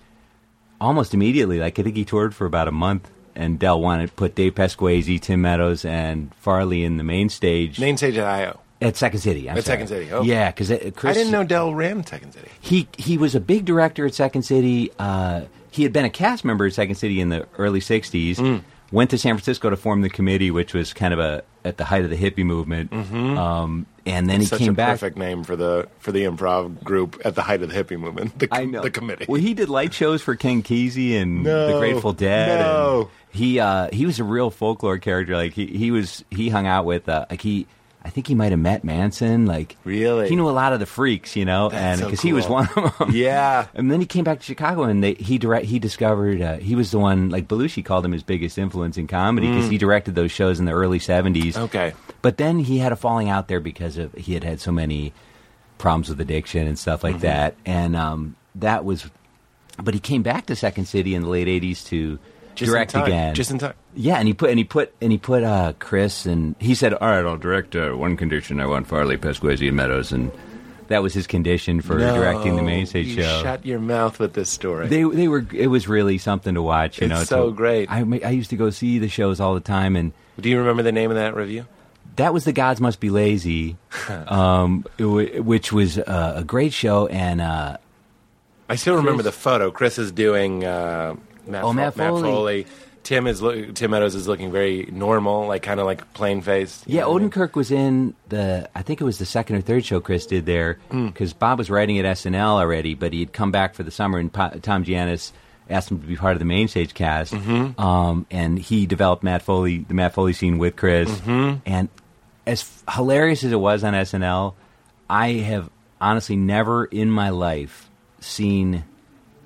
almost immediately. Like I think he toured for about a month. And Del wanted to put Dave Pasquesi, Tim Meadows, and Farley in the main stage Main stage at IO. at Second City. I'm At sorry. Second City, oh. yeah, because Chris. I didn't know Del ran Second City. He he was a big director at Second City. Uh, he had been a cast member at Second City in the early '60s. Mm. went to San Francisco to form the committee, which was kind of a at the height of the hippie movement. Um, and then he Such came a back. perfect name for the for the improv group at the height of the hippie movement. The, I know the committee. Well, he did light shows for Ken Kesey and No, the Grateful Dead. no. he uh, he was a real folklore character. Like he, he was he hung out with uh, like he. I think he might have met Manson. Like Really? he knew a lot of the freaks, you know, That's and so because he was one of them. yeah. (laughs) And then he came back to Chicago, and they, he direct he discovered uh, he was the one like Belushi called him his biggest influence in comedy because he directed those shows in the early seventies. Mm. Okay. but then he had a falling out there because of he had had so many problems with addiction and stuff Mm-hmm. like that, and um, that was. But he came back to Second City in the late '80s to Just direct again. Just in time. Yeah, and he put and he put and he put uh, Chris and he said, "All right, I'll direct uh, one condition. I want Farley, Pasquesi, and Meadows," and that was his condition for directing the main stage you show. Shut your mouth with this story. They they were it was really something to watch. You It's know, so to- great. I I used to go see the shows all the time, and Do you remember the name of that revue? that was the Gods Must Be Lazy, (laughs) um, wa- which was uh, a great show. And uh, I still remember the photo. Chris is doing uh, Matt, Oh, Fo- Matt Foley. Tim is loo- Tim Meadows is looking very normal, like kind of like plain faced. yeah, Odenkirk was in the I think it was the second or third show Chris did there Hmm. because Bob was writing at SNL already, but he had come back for the summer, and pa- Tom Gianas asked him to be part of the main stage cast, Mm-hmm. um, and he developed Matt Foley, the Matt Foley scene with Chris, Mm-hmm. and as f- hilarious as it was on SNL, I have honestly never in my life seen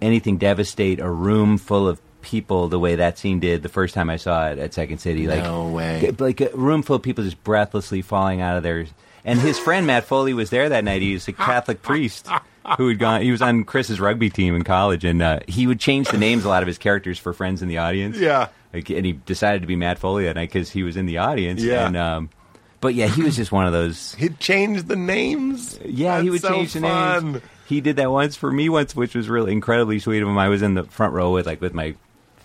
anything devastate a room full of people the way that scene did the first time I saw it at Second City. Like, No way. Like a room full of people just breathlessly falling out of their. And his friend Matt Foley was there that night. He was a Catholic priest who had gone. He was on Chris's rugby team in college, and uh, he would change the names a lot of his characters for friends in the audience. Yeah. Like, and he decided to be Matt Foley that night because he was in the audience. Yeah. And, um, but yeah, he was just one of those. He'd change the names. Yeah, he would so change the fun. names. He did that once for me once, which was really incredibly sweet of him. I was in the front row with like with my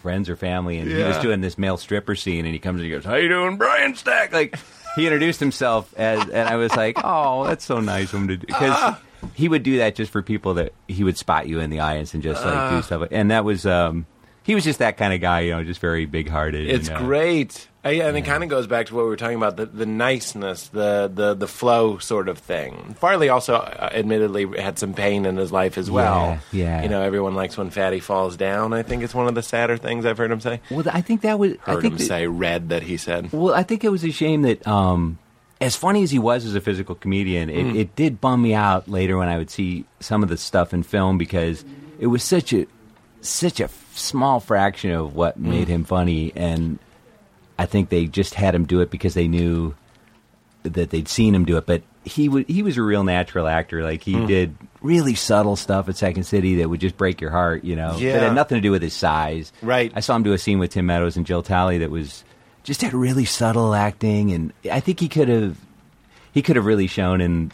friends or family, and he was doing this male stripper scene, and he comes and he goes, "How you doing, Brian Stack?" Like he introduced himself as, and I was like, "Oh, that's so nice of him to do," because he would do that just for people that he would spot you in the audience and just like Ah. do stuff, and that was. um he was just that kind of guy, you know, just very big hearted. It's great. Uh, yeah, and it kind of goes back to what we were talking about the, the niceness, the, the the flow sort of thing. Farley also, uh, admittedly, had some pain in his life as well. Yeah, yeah. You know, everyone likes when Fatty falls down. I think it's one of the sadder things I've heard him say. Well, I think that was. I Heard think him that- say, "Read that he said." Well, I think it was a shame that, um, as funny as he was as a physical comedian, it, it did bum me out later when I would see some of the stuff in film because it was such a such a small fraction of what made him funny, and I think they just had him do it because they knew that they'd seen him do it. But he would he was a real natural actor. Like he did really subtle stuff at Second City that would just break your heart. You know, that Yeah. had nothing to do with his size. Right. I saw him do a scene with Tim Meadows and Jill Talley that was just had really subtle acting, and I think he could have he could have really shown in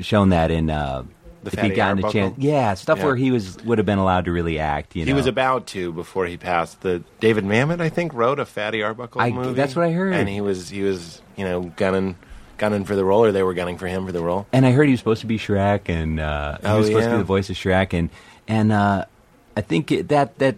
shown that in uh, if he'd gotten a chance. Yeah, stuff Yeah. where he was would have been allowed to really act. You know, He was about to before he passed. The David Mamet, I think, wrote a Fatty Arbuckle I- movie. that's what I heard. And he was he was you know gunning gunning for the role, or they were gunning for him for the role. and I heard he was supposed to be Shrek, and uh, he Oh, was supposed to be the voice of Shrek, and and uh, I think it, that that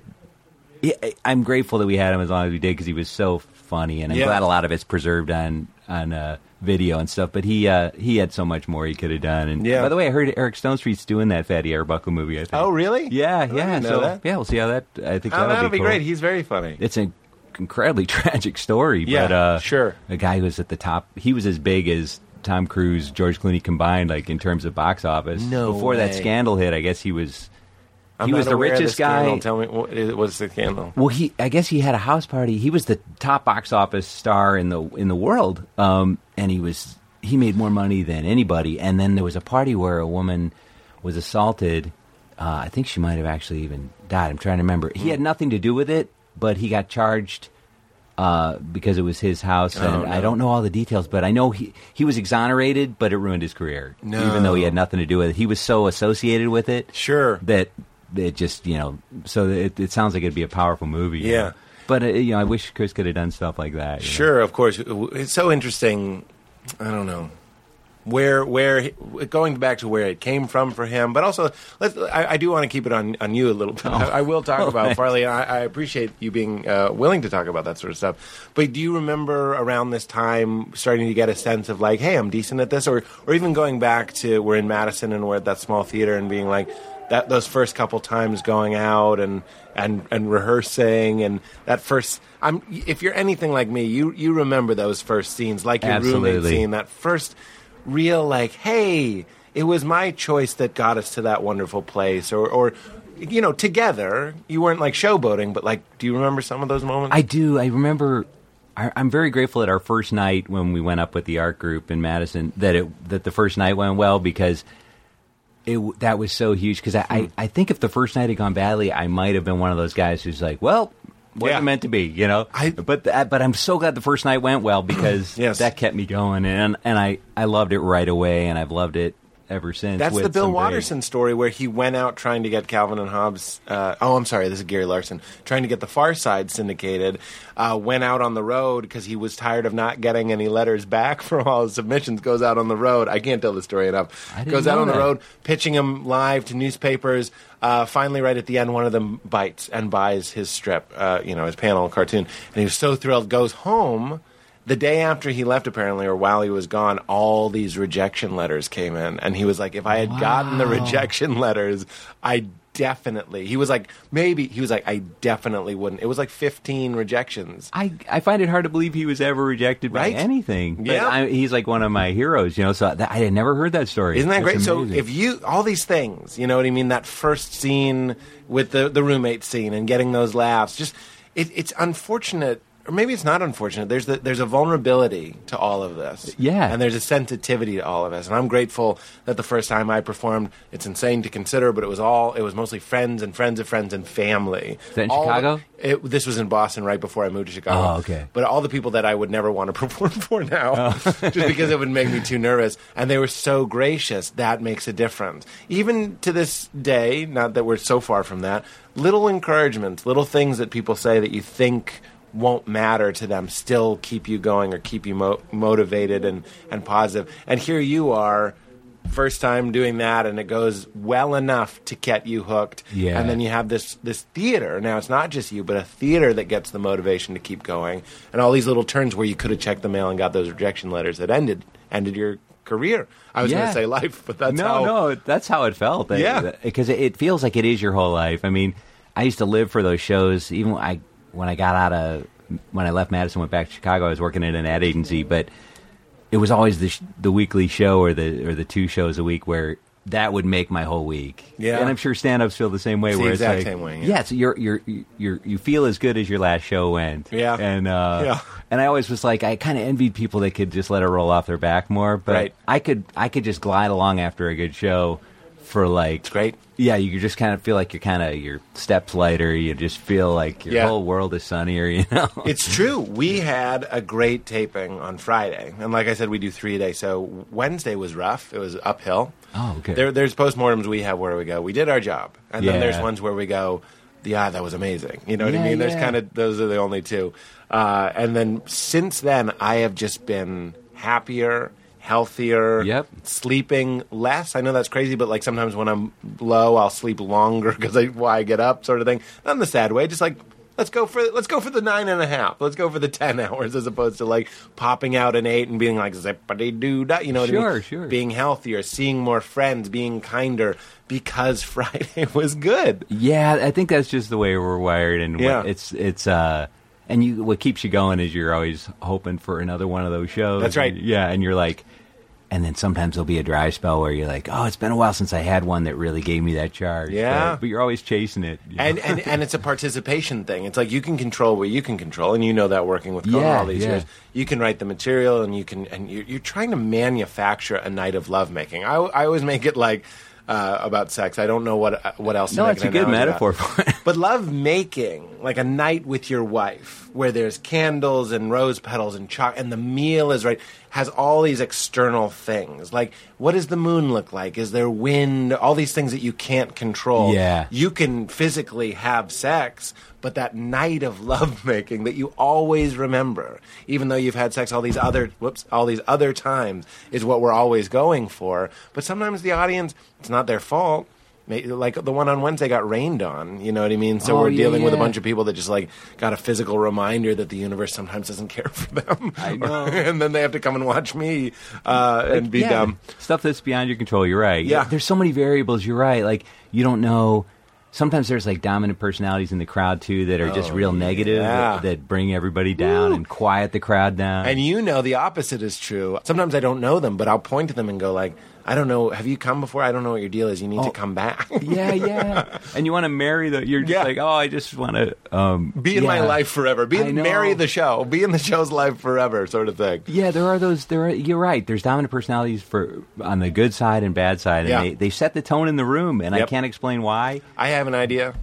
yeah, I'm grateful that we had him as long as we did because he was so funny, and I'm Yeah. glad a lot of it's preserved on on uh, video and stuff. But he uh, he had so much more he could have done. And Yeah. by the way, I heard Eric Stonestreet's doing that Fatty Arbuckle movie. I think. Oh, really? Yeah, yeah. so that. yeah, we'll see how that. I think Oh, that'll, that'll be, cool. great. He's very funny. It's an incredibly (laughs) tragic story. Yeah, but, uh, sure. A guy who was at the top. He was as big as Tom Cruise, George Clooney combined, like in terms of box office. No Before that scandal hit, I guess he was. I'm he was the richest the scandal. guy. Tell me what is- what's the scandal? Well, he. I guess he had a house party. He was the top box office star in the in the world, um, and he was he made more money than anybody. And then there was a party where a woman was assaulted. Uh, I think she might have actually even died. I'm trying to remember. He had nothing to do with it, but he got charged uh, because it was his house, and Oh, no. I don't know all the details, but I know he he was exonerated, but it ruined his career, No. even though he had nothing to do with it. He was so associated with it Sure. that it just you know so it, it sounds like it'd be a powerful movie you Yeah. know. but uh, you know i wish chris could have done stuff like that you know. Sure, of course. It's so interesting. I don't know. where where going back to where it came from for him, but also let's. I, I do want to keep it on on you a little bit. I, I will talk Oh, about thanks. Farley. and I, I appreciate you being uh, willing to talk about that sort of stuff. But do you remember around this time starting to get a sense of like, hey, I'm decent at this, or or even going back to we're in Madison and we're at that small theater and being like that those first couple times going out and and and rehearsing and that first. I'm if you're anything like me, you you remember those first scenes, like your roommate scene, that first real like, hey, it was my choice that got us to that wonderful place, or or you know, together. You weren't like showboating, but like, do you remember some of those moments? I do. I remember. I, I'm very grateful that our first night when we went up with the art group in Madison that it that the first night went well because it that was so huge. Because I, Hmm. I I think if the first night had gone badly, I might have been one of those guys who's like, well. Wasn't Yeah. meant to be, you know. I- but that, but I'm so glad the first night went well (clears throat) because Yes. that kept me going, and and I I loved it right away, and I've loved it ever since. That's the Bill Watterson story where he went out trying to get Calvin and Hobbes. Uh, oh, I'm sorry, this is Gary Larson trying to get the Far Side syndicated. Uh, went out on the road because he was tired of not getting any letters back (laughs) from all his submissions. Goes out on the road. I can't tell the story enough. Goes out on the road, pitching him live to newspapers. Uh, finally, right at the end, one of them bites and buys his strip, uh, you know, his panel cartoon, and he was so thrilled. Goes home. The day after he left, apparently, or while he was gone, all these rejection letters came in, and he was like, "If I had gotten the rejection (laughs) letters, I definitely." He was like, "Maybe." He was like, "I definitely wouldn't." It was like fifteen rejections. I, I find it hard to believe he was ever rejected by Right? anything. But Yeah. I, he's like one of my heroes, you know. So that, I had never heard that story. Isn't that That's great? So if you all these things, you know what I mean? That first scene with the the roommate scene and getting those laughs, just it, it's unfortunate. Or maybe it's not unfortunate. There's the, there's a vulnerability to all of this, Yeah. and there's a sensitivity to all of this. And I'm grateful that the first time I performed, it's insane to consider, but it was all it was mostly friends and friends of friends and family. Is that in All Chicago? it, this was in Boston right before I moved to Chicago. Oh, okay. But all the people that I would never want to (laughs) perform for now, Oh. (laughs) just because it would make me too nervous, and they were so gracious. That makes a difference. Even to this day, not that we're so far from that, little encouragements, little things that people say that you think won't matter to them still keep you going or keep you mo- motivated and, and positive. And here you are. First time doing that, and it goes well enough to get you hooked. Yeah. And then you have this this theater. Now it's not just you, but a theater that gets the motivation to keep going, and all these little turns where you could have checked the mail and got those rejection letters that ended ended your career. I was going to say life, but that's no, how. no, that's how it felt. Yeah. because it, it feels like it is your whole life. I mean, I used to live for those shows. Even I when I got out of when I left Madison, went back to Chicago. I was working at an ad agency, but it was always the sh- the weekly show or the or the two shows a week where that would make my whole week. Yeah. and I'm sure stand-ups feel the same way. It's the exact it's like, same way, yeah. so you're you're you're you feel as good as your last show went. Yeah. and uh, Yeah. and I always was like, I kind of envied people that could just let it roll off their back more. But Right. I could I could just glide along after a good show for like It's great. Yeah, you just kind of feel like you're kind of your steps lighter. You just feel like your Yeah. whole world is sunnier. (laughs) You know. It's true. We had a great taping on Friday, and like I said, we do three a day. So Wednesday was rough; it was uphill. Oh, okay. There, there's postmortems we have where we go, we did our job, and then there's ones where we go, yeah, that was amazing. You know what I mean? There's yeah. kind of those are the only two. Uh, and then since then, I have just been happier, healthier. Yep. Sleeping less. I know that's crazy, but like sometimes when I'm low, I'll sleep longer (laughs) because I why I get up, sort of thing. Not in the sad way, just like. Let's go for let's go for the nine and a half. Let's go for the (laughs) ten hours as opposed to like popping out an eight and being like zippity doo da. You know what I Sure, mean? sure. Being healthier, seeing more friends, being kinder because (laughs) Friday was good. Yeah, I think that's just the way we're wired, and Yeah. it's it's uh, and you what keeps you going is you're always hoping for another one of those shows. That's right. Yeah, and you're like, and then sometimes there'll be a dry spell where you're like, oh, it's been a while since I had one that really gave me that charge. Yeah. but, but you're always chasing it. you (laughs) know? And, and and it's a participation thing. It's like you can control what you can control, and you know that working with Conan Yeah, all these yeah. years. You can write the material, and you can and you're, you're trying to manufacture a night of lovemaking. I, I always make it like uh, about sex. I don't know what what else. to no, it's a good metaphor about. for it. But love making, like a night with your wife, where there's candles and rose petals and chalk, and the meal is right, has all these external things. Like, what does the moon look like? Is there wind? All these things that you can't control. Yeah. You can physically have sex, but but that night of (laughs) lovemaking that you always remember, even though you've had sex all these other whoops, all these other times, is what we're always going for. But sometimes the audience, it's not their fault. Like the one on Wednesday got rained on, you know what I mean? So Oh, we're yeah, dealing with a bunch of people that just like got a physical reminder that the universe sometimes doesn't (laughs) care for them. I know. (laughs) and then they have to come and watch me uh, and be Yeah, dumb. Stuff that's beyond your control. You're right. Yeah. There's so many variables. You're right. Like you don't know. Sometimes there's like dominant personalities in the crowd too that are just oh, real negative Oh, yeah. that, that bring everybody down and quiet the crowd down. And you know the opposite is true. Sometimes I don't know them, but I'll point to them and go like, I don't know. Have you come before? I don't know what your deal is. You need to come back. (laughs) yeah, yeah. And you want to marry the. You're just Yeah. like, oh, I just want to um, Be in my life forever. Be I in, know. marry the show. Be in the show's life forever, sort of thing. Yeah, there are those. There, are, you're right. There's dominant personalities for on the good side and bad side, and Yeah. they, they set the tone in the room, and I can't explain why. I have an idea.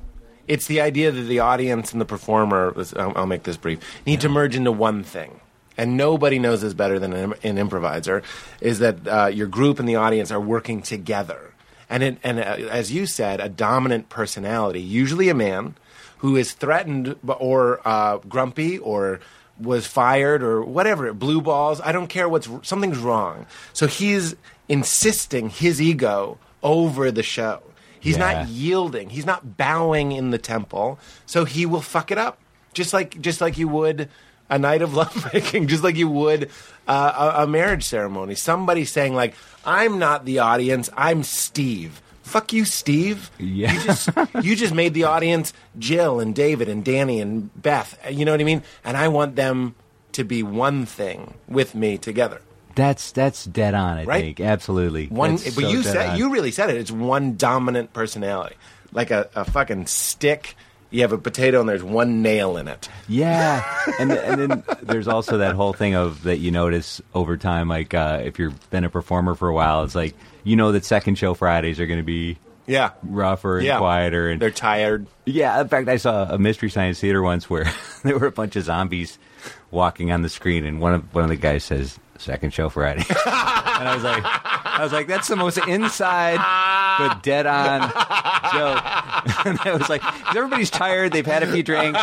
It's the idea that the audience and the performer, I'll, I'll make this brief, need to merge into one thing. And nobody knows this better than an, an improviser, is that uh, your group and the audience are working together. And, it, and uh, as you said, a dominant personality, usually a man, who is threatened or uh, grumpy or was fired or whatever, blue balls. I don't care what's something's wrong. So he's insisting his ego over the show. He's Yeah. not yielding. He's not bowing in the temple. So he will fuck it up, just like just like you would a night of (laughs) lovemaking, just like you would uh, a, a marriage ceremony. Somebody saying like, "I'm not the audience. I'm Steve." Fuck you, Steve. Yeah. You just you just made the audience Jill and David and Danny and Beth. You know what I mean? And I want them to be one thing with me together. That's that's dead on. I Right? think absolutely. One, That's but so you said on. you really said it. It's one dominant personality, like a, a fucking stick. You have a potato and there's one nail in it. Yeah, (laughs) and th- and then there's also that whole thing of that you notice over time, like uh, if you've been a performer for a while, it's like you know that second show Fridays are going to be Yeah, rougher and yeah. quieter, and They're tired. yeah. In fact, I saw a mystery science theater once where (laughs) there were a bunch of zombies walking on the screen, and one of one of the guys says, "Second show Friday," (laughs) and I was like, I was like, that's the most inside but dead on joke. (laughs) and I was like, everybody's tired. They've had a few drinks.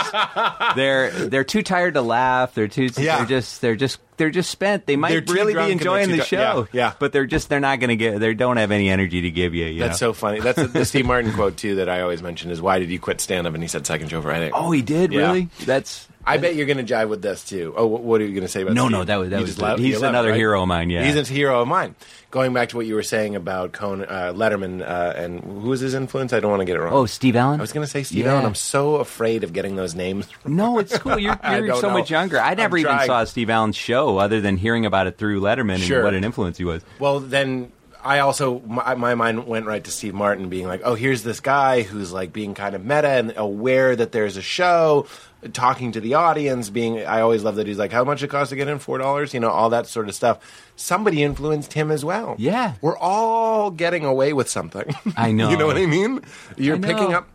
They're they're too tired to laugh. They're too. Yeah. They're just they're just they're just spent. They might They're too really drunk be and they're enjoying too the dr- show. yeah, yeah. But they're just they're not going to get. They don't have any energy to give you. you That's know? so funny. That's the Steve Martin quote too that I always mention is why did you quit stand up? And he said second show Friday. Oh, he did Yeah. really. That's I bet you're going to jive with this too. Oh, what, are you going to say about? No, no, that was- that You was love- He's you love it, another right? hero of mine, yeah. he's a hero of mine. Going back to what you were saying about Conan, uh, Letterman, uh, and who was his influence? I don't want to get it wrong. oh Steve Allen. I was going to say Steve Yeah. Allen. I'm so afraid of getting those names. (laughs) No, it's cool. You're, (laughs) you're so know. much younger. I never I'm even trying. saw Steve Allen's show other than hearing about it through Letterman Sure. and what an influence he was. Well, then I also my, my mind went right to Steve Martin being like, oh, here's this guy who's like being kind of meta and aware that there's a show, talking to the audience. Being, I always love that he's like, how much it costs to get in? Four dollars, you know, all that sort of stuff. Somebody influenced him as well. Yeah. we're all getting away with something. I (laughs) know. you know what I mean? You're I picking up.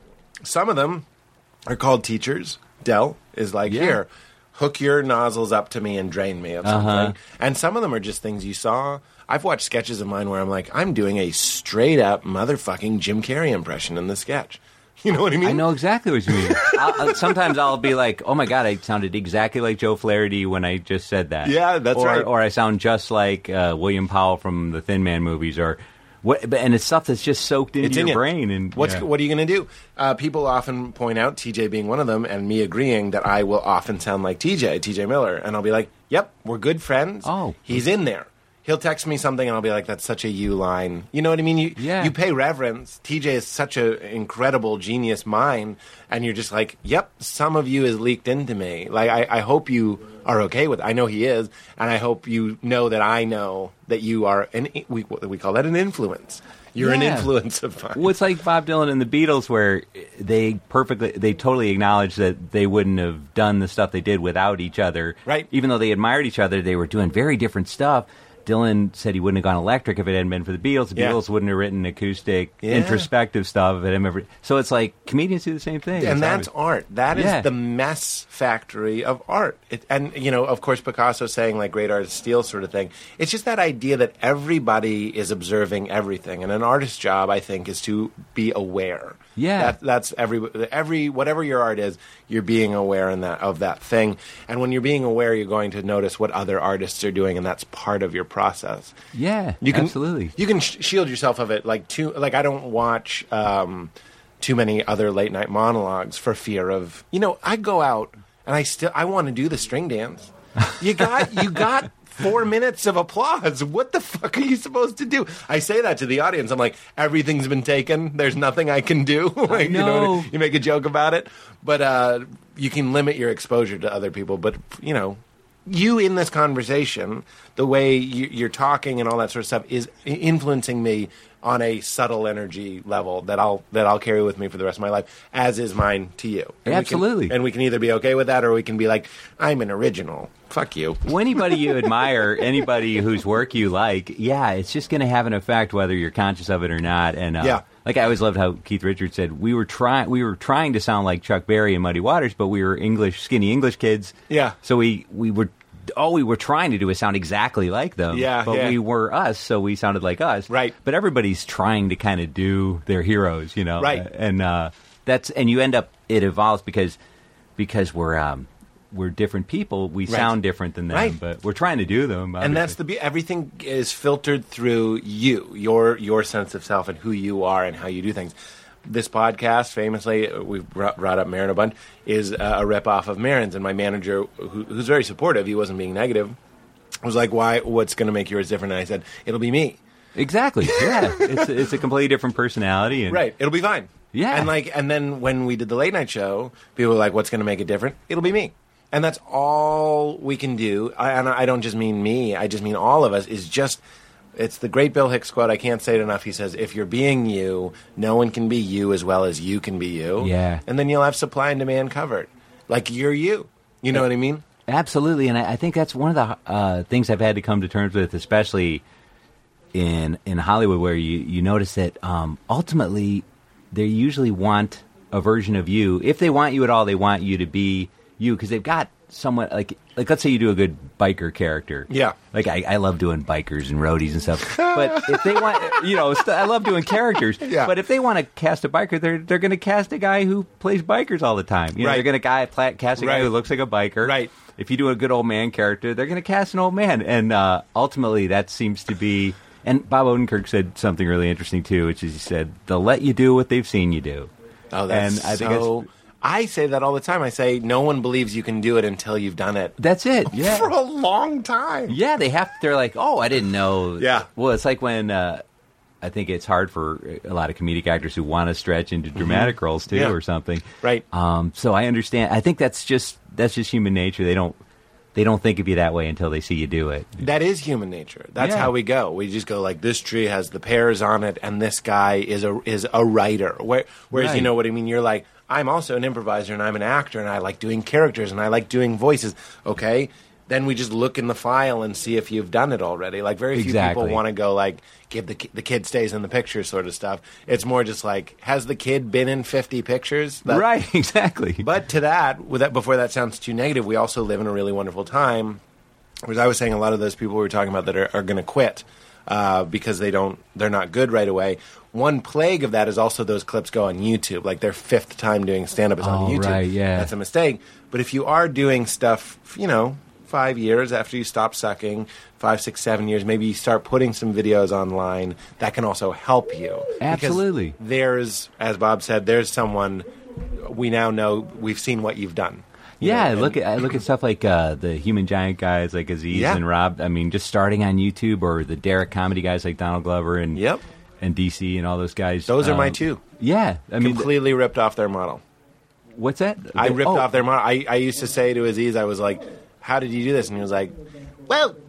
Some of them are called teachers. Del is like Yeah. here. Hook your nozzles up to me and drain me of something. Uh-huh. And some of them are just things you saw. I've watched sketches of mine where I'm like, I'm doing a straight up motherfucking Jim Carrey impression in the sketch. You know what I mean? I know exactly what you mean. (laughs) I'll, uh, sometimes I'll be like, "Oh my god, I sounded exactly like Joe Flaherty when I just said that." Yeah, that's or, right. Or I sound just like uh, William Powell from the Thin Man movies, or what? And it's stuff that's just soaked into It's your in you. brain. And What's yeah. what are you going to do? Uh, people often point out TJ being one of them, and me agreeing that I will often sound like TJ, TJ Miller, and I'll be like, "Yep, we're good friends." Oh. he's in there. He'll text me something, and I'll be like, "That's such a you line." You know what I mean? You Yeah. you pay reverence. TJ is such an incredible genius mind, and you're just like, "Yep, some of you is leaked into me." Like I, I hope you are okay with. It. I know he is, and I hope you know that I know that you are an we we call that an influence. You're an influence of mine. Well, it's like Bob Dylan and the Beatles, where they perfectly, they totally acknowledged that they wouldn't have done the stuff they did without each other. Right. Even though they admired each other, they were doing very different stuff. Dylan said he wouldn't have gone electric if it hadn't been for the Beatles. The Yeah. Beatles wouldn't have written acoustic, Yeah. introspective stuff if it hadn't. So it's like comedians do the same thing. and It's that's art. That is Yeah. the mess factory of art. It, and you know, of course, Picasso saying like "great artists steal" sort of thing. It's just that idea that everybody is observing everything, and an artist's job, I think, is to be aware. Yeah. that, that's every every whatever your art is, you're being aware in that of that thing. And when you're being aware, you're going to notice what other artists are doing, and that's part of your process. yeah, You can absolutely. You can sh- shield yourself of it. Like too. Like I don't watch um, too many other late night monologues for fear of. You know, I go out and I still I want to do the string dance. You got you got four minutes of applause. What the fuck are you supposed to do? I say that to the audience. I'm like, everything's been taken. There's nothing I can do. (laughs) like, You, know, know. what I- you make a joke about it, but uh, you can limit your exposure to other people. But you know, you in this conversation, the way you, you're talking and all that sort of stuff is influencing me on a subtle energy level that I'll that I'll carry with me for the rest of my life, as is mine to you. And we can- Absolutely. and we can either be okay with that, or we can be like, I'm an original. Fuck you. Well, anybody you (laughs) admire, anybody whose work you like, yeah, it's just going to have an effect whether you're conscious of it or not. And uh, Yeah. like I always loved how Keith Richards said, we were trying, we were trying to sound like Chuck Berry and Muddy Waters, but we were English, skinny English kids. Yeah. So we we were. All we were trying to do is sound exactly like them. Yeah, But yeah. we were us, so we sounded like us. Right. But everybody's trying to kind of do their heroes, you know. Right. And uh, that's and you end up it evolves because because we're um, we're different people. We Right. sound different than them, Right. but we're trying to do them. and that's the be- everything is filtered through you, your your sense of self, and who you are, and how you do things. This podcast, famously, uh, we've brought, up Maron a bunch, is uh, a rip off of Maron's, and my manager, who, who's very supportive, he wasn't being negative, was like, "Why? What's going to make yours different?" And I said, "It'll be me." exactly yeah. (laughs) it's it's a completely different personality. And, Right. It'll be fine. Yeah. And like, and then when we did the late night show, people were like, "What's going to make it different?" It'll be me. And that's all we can do. I, and I don't just mean me. I just mean all of us. Is just. It's the great Bill Hicks quote. I can't say it enough. He says, "If you're being you, no one can be you as well as you can be you." Yeah. And then you'll have supply and demand covered. Like you're you. You know what I mean? Absolutely, and I, I think that's one of the uh, things I've had to come to terms with, especially in in Hollywood, where you you notice that um, ultimately they usually want a version of you. If they want you at all, they want you to be you because they've got someone like like let's say you do a good biker character. Yeah. like I, I love doing bikers and roadies and stuff. (laughs) but if they want, you know, st- I love doing characters. Yeah. But if they want to cast a biker, they're they're going to cast a guy who plays bikers all the time. You know, Right. they're going to guy pla- cast a guy Right. who looks like a biker. Right. If you do a good old man character, they're going to cast an old man, and uh, ultimately that seems to be. And Bob Odenkirk said something really interesting too, which is he said they'll let you do what they've seen you do. Oh, that's and I think so. I say that all the time. I say no one believes you can do it until you've done it that's it. (laughs) Yeah. For a long time. Yeah, they have. They're like, oh, I didn't know. Yeah. Well, it's like when uh, I think it's hard for a lot of comedic actors who want to stretch into dramatic roles too, Mm-hmm. Yeah. or something. Right. Um, so I understand. I think that's just that's just human nature. They don't they don't think of you that way until they see you do it. That is human nature. That's Yeah. how we go. We just go like this tree has the pears on it, and this guy is a is a writer. Where, whereas you know what I mean. You're like I'm also an improviser, and I'm an actor, and I like doing characters, and I like doing voices. Okay, then we just look in the file and see if you've done it already. Like very few Exactly. people want to go like give the the kid stays in the picture sort of stuff. It's more just like has the kid been in 50 pictures? That- right. (laughs) Exactly. But to that, with that, before that sounds too negative, we also live in a really wonderful time. Whereas I was saying, a lot of those people we were talking about that are, are going to quit uh, because they don't, they're not good right away. One plague of that is also those clips go on YouTube. Like their fifth time doing stand up is on Oh, YouTube. right, yeah. that's a mistake. But if you are doing stuff, you know, five years after you stop sucking, five, six, seven years, maybe you start putting some videos online. That can also help you. Because Absolutely. there's, as Bob said, there's someone we now know. We've seen what you've done. You Yeah, know, and- look at I look at stuff like uh, the Human Giant guys like Aziz Yeah. and Rob. I mean, just starting on YouTube or the Derrick comedy guys like Donald Glover and Yep. And DC and all those guys. Those are my Um, two. Yeah, I mean, completely ripped off their model. what's that? I ripped Oh, off their model. I, I used to say to Aziz, I was like, "How did you do this?" And he was like, "Well." (laughs)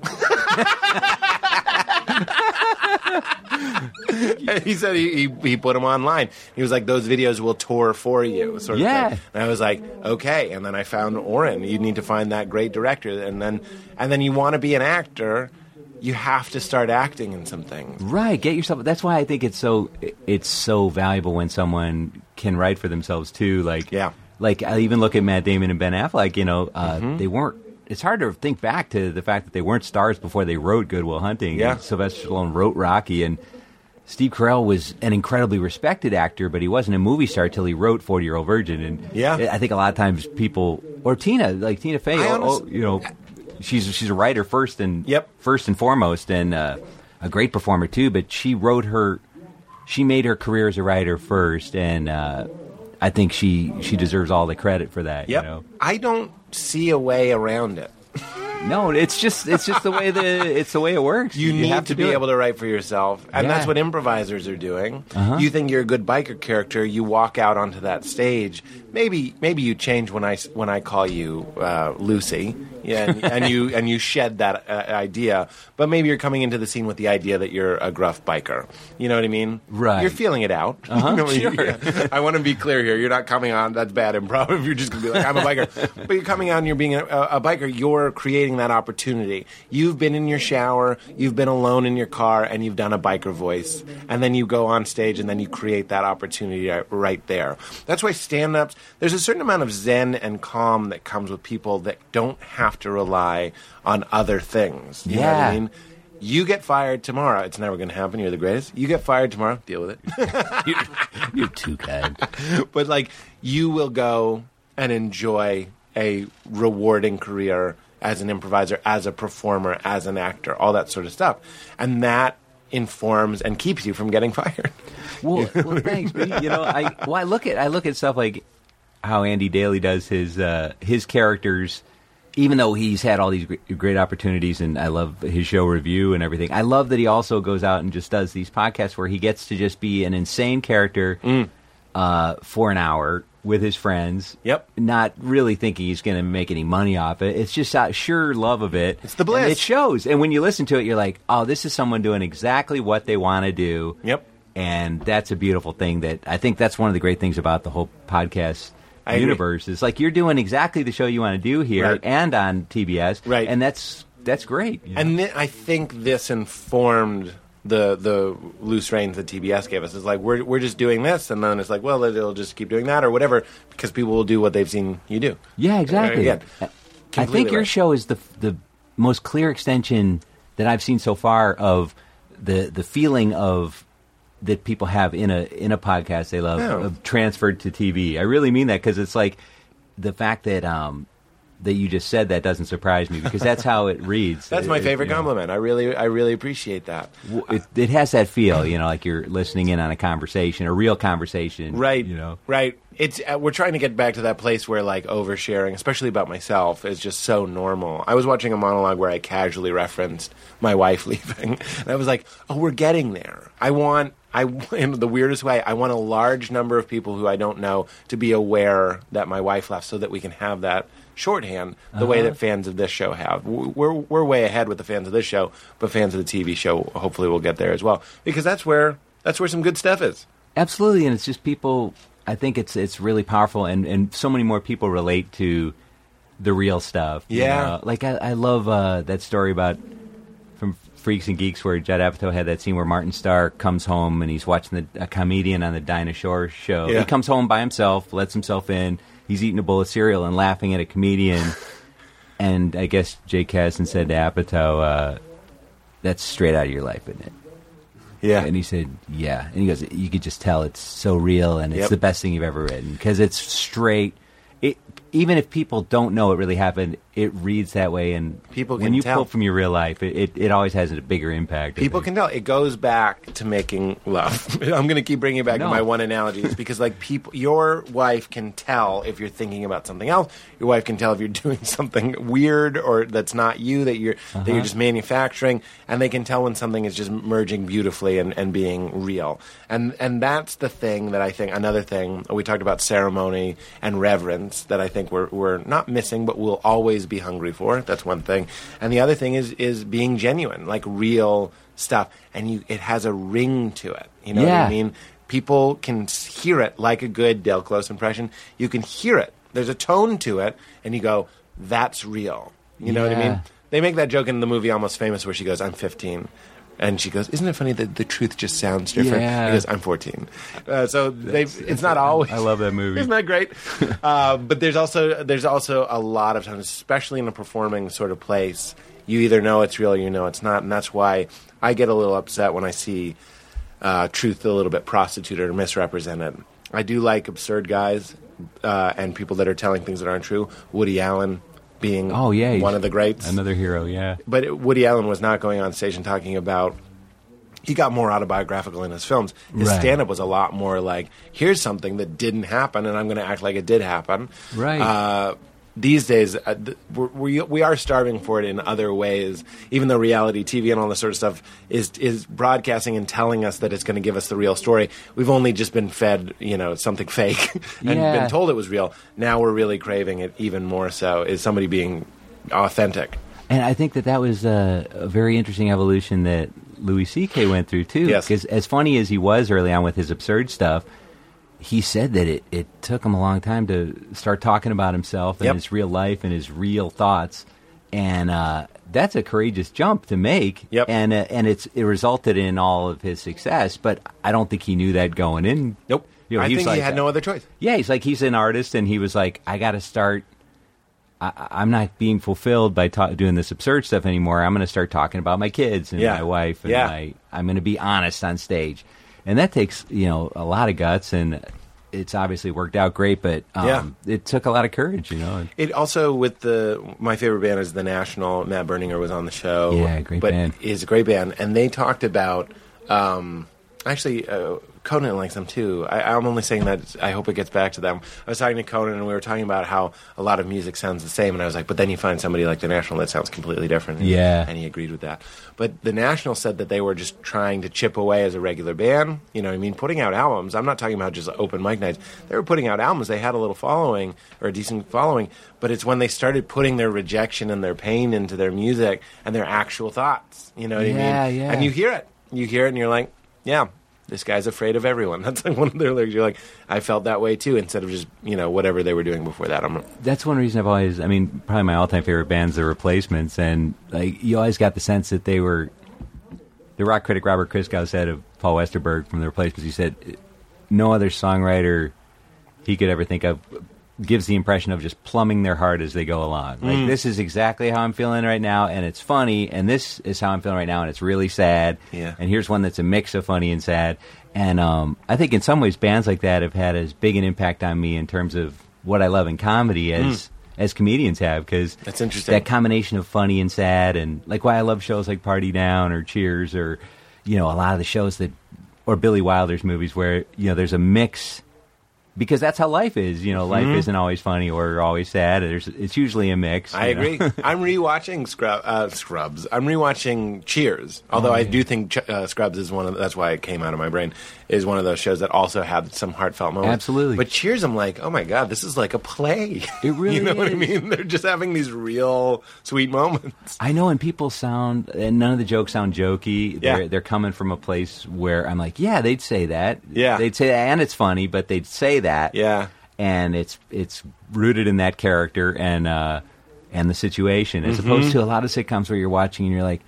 And he said he, he, he put them online. He was like, "Those videos will tour for you." Sort of Yeah. thing. And I was like, "Okay." And then I found Oren. You need to find that great director, and then and then you want to be an actor. You have to start acting in some things. Right, get yourself. That's why I think it's so it's so valuable when someone can write for themselves too. Like, Yeah. like I even look at Matt Damon and Ben Affleck. You know, uh, they weren't. It's hard to think back to the fact that they weren't stars before they wrote Good Will Hunting. Yeah. and Sylvester Stallone wrote Rocky, and Steve Carell was an incredibly respected actor, but he wasn't a movie star till he wrote Forty Year Old Virgin. And Yeah. I think a lot of times people or Tina, like Tina Fey, oh, you know, she's she's a writer first and Yep. first and foremost, and uh, a great performer too. But she wrote her, she made her career as a writer first, and uh, I think she she deserves all the credit for that. Yep. You know? I don't see a way around it. (laughs) No, it's just it's just the way the it's the way it works. You, need have to, do be it. able to write for yourself, and that's what improvisers are doing. Uh-huh. You think you're a good biker character, you walk out onto that stage. Maybe maybe you change when I when I call you uh, Lucy, yeah, and, and you (laughs) and you shed that uh, idea. But maybe you're coming into the scene with the idea that you're a gruff biker. You know what I mean? Right. You're feeling it out. Uh-huh, (laughs) You know, sure. yeah. I want to be clear here. You're not coming on. That's bad improv. (laughs) If you're just going to be like, I'm a biker, but you're coming on. You're being a, a biker. You're creating that opportunity. You've been in your shower. You've been alone in your car, and you've done a biker voice, and then you go on stage, and then you create that opportunity right- right there. That's why stand-ups. There's a certain amount of zen and calm that comes with people that don't have to rely on other things. You know what Yeah. I mean? You get fired tomorrow. It's never going to happen. You're the greatest. You get fired tomorrow. Deal with it. (laughs) You're too kind. (laughs) but like you will go and enjoy a rewarding career as an improviser, as a performer, as an actor, all that sort of stuff, and that informs and keeps you from getting (laughs) fired. Well, well thanks. But, you know, I well, I look at I look at stuff like how Andy Daly does his uh, his characters. Even though he's had all these great, opportunities, and I love his show review and everything, I love that he also goes out and just does these podcasts where he gets to just be an insane character uh, for an hour with his friends. Yep. Not really thinking he's going to make any money off it. It's just out sheer love of it. It's the bliss. And it shows. And when you listen to it, you're like, oh, this is someone doing exactly what they want to do Yep. and that's a beautiful thing that I think that's one of the great things about the whole podcast I agree. universe is like you're doing exactly the show you want to do here Right. and on TBS Right. and that's that's great? And th- I think this informed the the loose reins that TBS gave us. It's like we're we're just doing this, and then it's like, well, it'll just keep doing that or whatever, because people will do what they've seen you do. yeah exactly Again, I think your right. show is the the most clear extension that I've seen so far of the the feeling of that people have in a in a podcast they love Yeah. transferred to TV. I really mean that because it's like the fact that um that you just said that doesn't surprise me because that's how it reads. (laughs) That's my It- favorite know. compliment. I really I really appreciate that. Well, it, it has that feel, you know, like you're listening in on a conversation, a real conversation, right You know, right it's uh, we're trying to get back to that place where like oversharing especially about myself is just so normal i was watching a monologue where i casually referenced my wife (laughs) leaving and i was like oh we're getting there i want I, (laughs) in the weirdest way, I want a large number of people who I don't know to be aware that my wife left, so that we can have that shorthand the way Uh-huh. that fans of this show have. We're we're way ahead with the fans of this show, but fans of the TV show hopefully will get there as well because that's where that's where some good stuff is. absolutely, and it's just people. I think it's it's really powerful, and and so many more people relate to the real stuff. you Yeah. know? like I, I love uh, that story about from Freaks and Geeks where Judd Apatow had that scene where Martin Starr comes home and he's watching the, a comedian on the Dinah Shore show. Yeah. He comes home by himself, lets himself in. He's eating a bowl of cereal and laughing at a comedian. and I guess Jake Kasdan said to Apatow, uh, "That's straight out of your life, isn't it?" Yeah, And he said, "Yeah." And he goes, "You could just tell it's so real, and it's Yep. the best thing you've ever written because it's straight. It even if people don't know it really happened, it reads that way, and People when you tell. pull from your real life, it, it, it always has a bigger impact. I People think. can tell. It goes back to making love. (laughs) I'm going to keep bringing it back No. to my one analogy. It's because like people, your wife can tell if you're thinking about something else. Your wife can tell if you're (laughs) doing something weird or that's not you that you're that Uh-huh. you're just manufacturing, and they can tell when something is just merging beautifully and, and being real. And and that's the thing that I think. Another thing we talked about ceremony and reverence that I think we're we're not missing, but we'll always be hungry for. That's one thing. And the other thing is is being genuine, like real stuff, and you it has a ring to it. You know what I mean? People can hear it like a good Del Close impression. You can hear it. There's a tone to it, and you go, "That's real." You know what I mean? They make that joke in the movie Almost Famous where she goes, "I'm 15." And she goes, "Isn't it funny that the truth just sounds different?" Yeah. He goes, "I'm 14." Uh, so they, it's not always. I love that (laughs) movie. Isn't that great? (laughs) uh, but there's also there's also a lot of times, especially in a performing sort of place, you either know it's real or you know it's not, and that's why I get a little upset when I see uh, truth a little bit prostituted or misrepresented. I do like absurd guys uh, and people that are telling things that aren't true. Woody Allen being Oh yeah, one of the greats. Another hero. Yeah. But it, Woody Allen was not going on stage and talking about. He got more autobiographical in his films. His Right. stand-up was a lot more like, "Here's something that didn't happen, and I'm going to act like it did happen." Right. Uh, these days, uh, th- we're, we we are starving for it in other ways. Even though reality TV and all this sort of stuff is is broadcasting and telling us that it's going to give us the real story, we've only just been fed, you know, something (laughs) fake and Yeah. been told it was real. Now we're really craving it even more. So is somebody being authentic? And I think that that was a, a very interesting evolution that Louis C.K. went through too. Yes. Because as funny as he was early on with his absurd stuff, he said that it, it took him a long time to start talking about himself and Yep. his real life and his real thoughts. And uh, that's a courageous jump to make. Yep. And uh, and it's it resulted in all of his success. But I don't think he knew that going in. Nope. You know, I think he had no other choice. Yeah, he's like he's an artist, and he was like, I got to start. I, I'm not being fulfilled by ta- doing this absurd stuff anymore. I'm going to start talking about my kids and Yeah. my wife, and Yeah. my, I'm going to be honest on stage, and that takes you know a lot of guts, and it's obviously worked out great, but um, Yeah. it took a lot of courage, you know. It also with the my favorite band is the National. Matt Berninger was on the show. Yeah, great but band. Is a great band, and they talked about. Um, actually, uh, Conan likes them too. I, I'm only saying that. I hope it gets back to them. I was talking to Conan, and we were talking about how a lot of music sounds the same, and I was like, but then you find somebody like the National that sounds completely different. And- Yeah. and he agreed with that. But the National said that they were just trying to chip away as a regular band. You know, what I mean, putting out albums. I'm not talking about just open mic nights. They were putting out albums. They had a little following or a decent following. But it's when they started putting their rejection and their pain into their music and their actual thoughts. You know what Yeah, I mean? yeah. And you hear it. You hear it, and you're like, yeah. This guy's afraid of everyone. (laughs) That's like one of their lyrics. You're like, I felt that way too. Instead of just you know whatever they were doing before that. I'm that's one reason I've always. I mean, probably my all-time favorite bands, the Replacements, and like you always got the sense that they were. The rock critic Robert Christgau said of Paul Westerberg from the Replacements. He said, "No other songwriter he could ever think of gives the impression of just plumbing their heart as they go along. Like Mm. this is exactly how I'm feeling right now, and it's funny, and this is how I'm feeling right now, and it's really sad. Yeah. And here's one that's a mix of funny and sad. And um, I think in some ways bands like that have had as big an impact on me in terms of what I love in comedy as as comedians have because. That's interesting. That combination of funny and sad, and like why I love shows like Party Down or Cheers or you know a lot of the shows that or Billy Wilder's movies where you know there's a mix because that's how life is. You know, life Mhm. isn't always funny or always sad. There's it's usually a mix. I agree. (laughs) I'm rewatching Scrub, uh, Scrubs. I'm rewatching Cheers. Although Oh, I do think Ch- uh, Scrubs is one of that's why it came out of my brain is one of those shows that also had some heartfelt moments. Absolutely. But Cheers, I'm like, oh my god, this is like a play. It (laughs) really you know what I mean? They're just having these real sweet moments. I know, and people sound, and none of the jokes sound jokey. Yeah. They're, they're coming from a place where I'm like, yeah, they'd say that. Yeah. they'd say that, and it's funny, but they'd say that. Yeah. and it's it's rooted in that character and uh, and the situation, as Mhm. opposed to a lot of sitcoms where you're watching and you're like.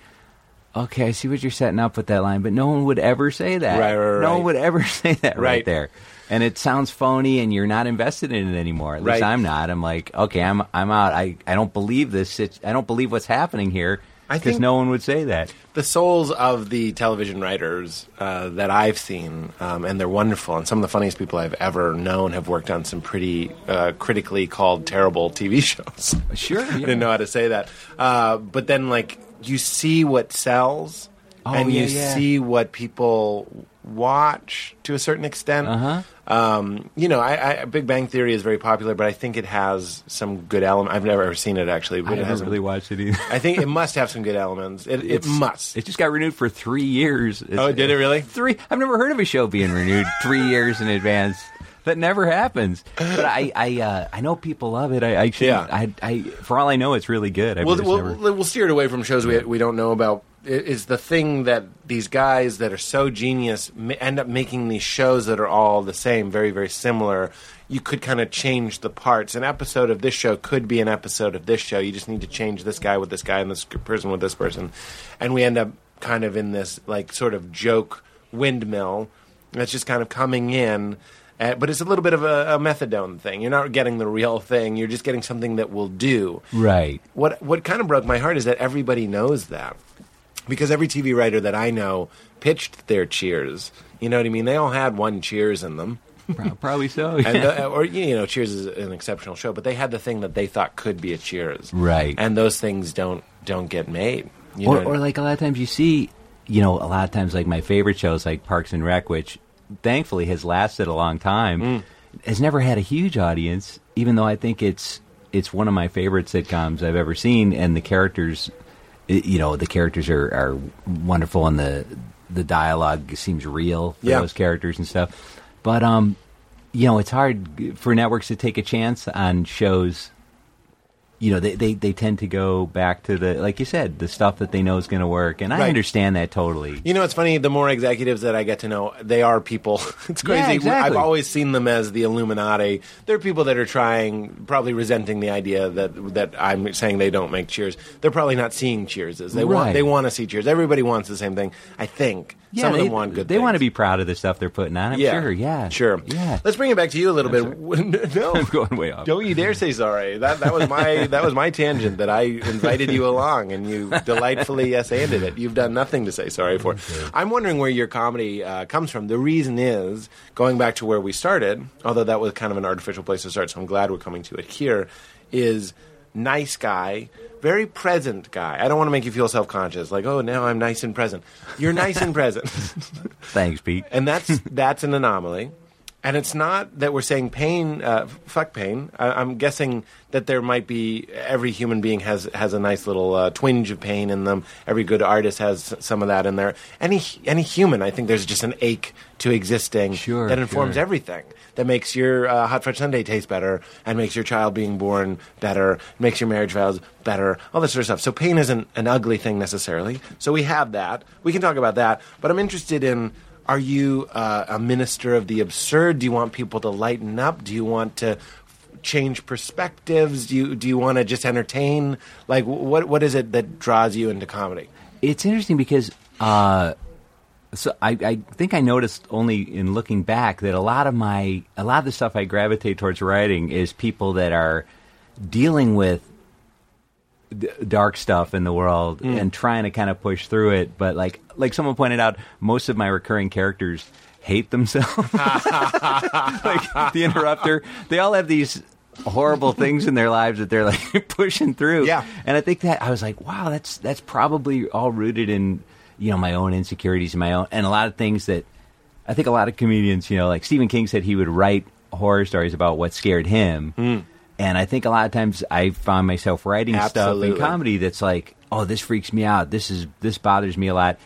Okay, I see what you're setting up with that line, but no one would ever say that. Right, right, right. No one would ever (laughs) say that right, Right. there, and it sounds phony, and you're not invested in it anymore. At least. I'm not. I'm like, okay, I'm I'm out. I, I don't believe this. I don't believe what's happening here I because think- no one would say that. the souls of the television writers uh, that I've seen, um, and they're wonderful. And some of the funniest people I've ever known have worked on some pretty uh, critically called terrible TV (laughs) shows. Sure, I didn't know how to say that. Uh, but then, like, you see what sells, Oh, and yeah, you yeah. see what people watch to a certain extent. Uh-huh. Um, you know, I, I, Big Bang Theory is very popular, but I think it has some good element. I've never seen it actually, but I it haven't has really watched it either. I think it (laughs) must have some good elements. It, it must. It just got renewed for three years. It's- Oh, did it really? Three. I've never heard of a show being renewed (laughs) three years in advance. That never happens. But I, I, uh, I know people love it. I, I, Yeah. I, I, for all I know, it's really good. I've We'll, we'll, never- we'll steer it away from shows we, we don't know about. Is the thing that these guys that are so genius end up making these shows that are all the same, very very similar. You could kind of change the parts. An episode of this show could be an episode of this show. You just need to change this guy with this guy and this person with this person, and we end up kind of in this like sort of joke windmill that's just kind of coming in. Uh, but it's a little bit of a, a methadone thing. You're not getting the real thing. You're just getting something that will do. Right. What what kind of broke my heart is that everybody knows that because every TV writer that I know pitched their Cheers. You know what I mean? They all had one Cheers in them. Probably so. (laughs) And yeah. the, or you know, Cheers is an exceptional show, but they had the thing that they thought could be a Cheers, Right. And those things don't don't get made. You or, know? or like a lot of times you see, you know, a lot of times like my favorite shows like Parks and Rec, which thankfully has lasted a long time, Mm. has never had a huge audience. Even though I think it's it's one of my favorite sitcoms I've ever seen, and the characters, i- you know, the characters are, are wonderful, and the the dialogue seems real for Yeah. those characters and stuff. But um, you know, it's hard for networks to take a chance on shows you know, they, they, they tend to go back to the, like you said, the stuff that they know is going to work. And I Right. understand that totally. You know, it's funny. The more executives that I get to know, they are people. (laughs) it's crazy. Yeah, exactly. I've always seen them as the Illuminati. They're people that are trying, probably resenting the idea that that I'm saying they don't make Cheers. They're probably not seeing Cheerses. They want they want to see Cheers. Everybody wants the same thing. I think. Yeah, Some they, of them want good. They want to be proud of the stuff they're putting on. I'm yeah, sure. Yeah. sure. Yeah. Let's bring it back to you a little bit. (laughs) no, (laughs) I'm going way off. Don't you dare say sorry. That that was my that was my tangent that I invited you along and you delightfully yes anded it. You've done nothing to say sorry for. I'm wondering where your comedy uh, comes from. The reason is going back to where we started, although that was kind of an artificial place to start. So I'm glad we're coming to it here. Is nice guy, very present guy. I don't want to make you feel self conscious, like oh now I'm nice and present. You're nice and present. (laughs) Thanks, Pete. and that's that's an anomaly. And it's not that we're saying pain, uh, fuck pain. I, I'm guessing that there might be every human being has has a nice little uh, twinge of pain in them. Every good artist has some of that in there. Any any human, I think there's just an ache to existing Sure, that informs sure. everything. That makes your uh, hot fudge sundae taste better, and makes your child being born better, makes your marriage vows better, all this sort of stuff. So pain isn't an ugly thing necessarily. So we have that. We can talk about that. But I'm interested in are you uh, a minister of the absurd? Do you want people to lighten up? Do you want to change perspectives? Do you do you want to just entertain? Like what what is it that draws you into comedy? It's interesting because uh, so I, I think I noticed only in looking back that a lot of my a lot of the stuff I gravitate towards writing is people that are dealing with d- dark stuff in the world hmm. and trying to kind of push through it. But like like someone pointed out, most of my recurring characters hate themselves. (laughs) like the interrupter, they all have these horrible things in their lives that they're like (laughs) pushing through. Yeah. And I think that I was like, wow, that's that's probably all rooted in you know my own insecurities and my own and a lot of things that I think a lot of comedians, you know, like Stephen King said he would write horror stories about what scared him. Hmm. And I think a lot of times I found myself writing stuff in comedy that's like, oh, this freaks me out. This is this bothers me a lot.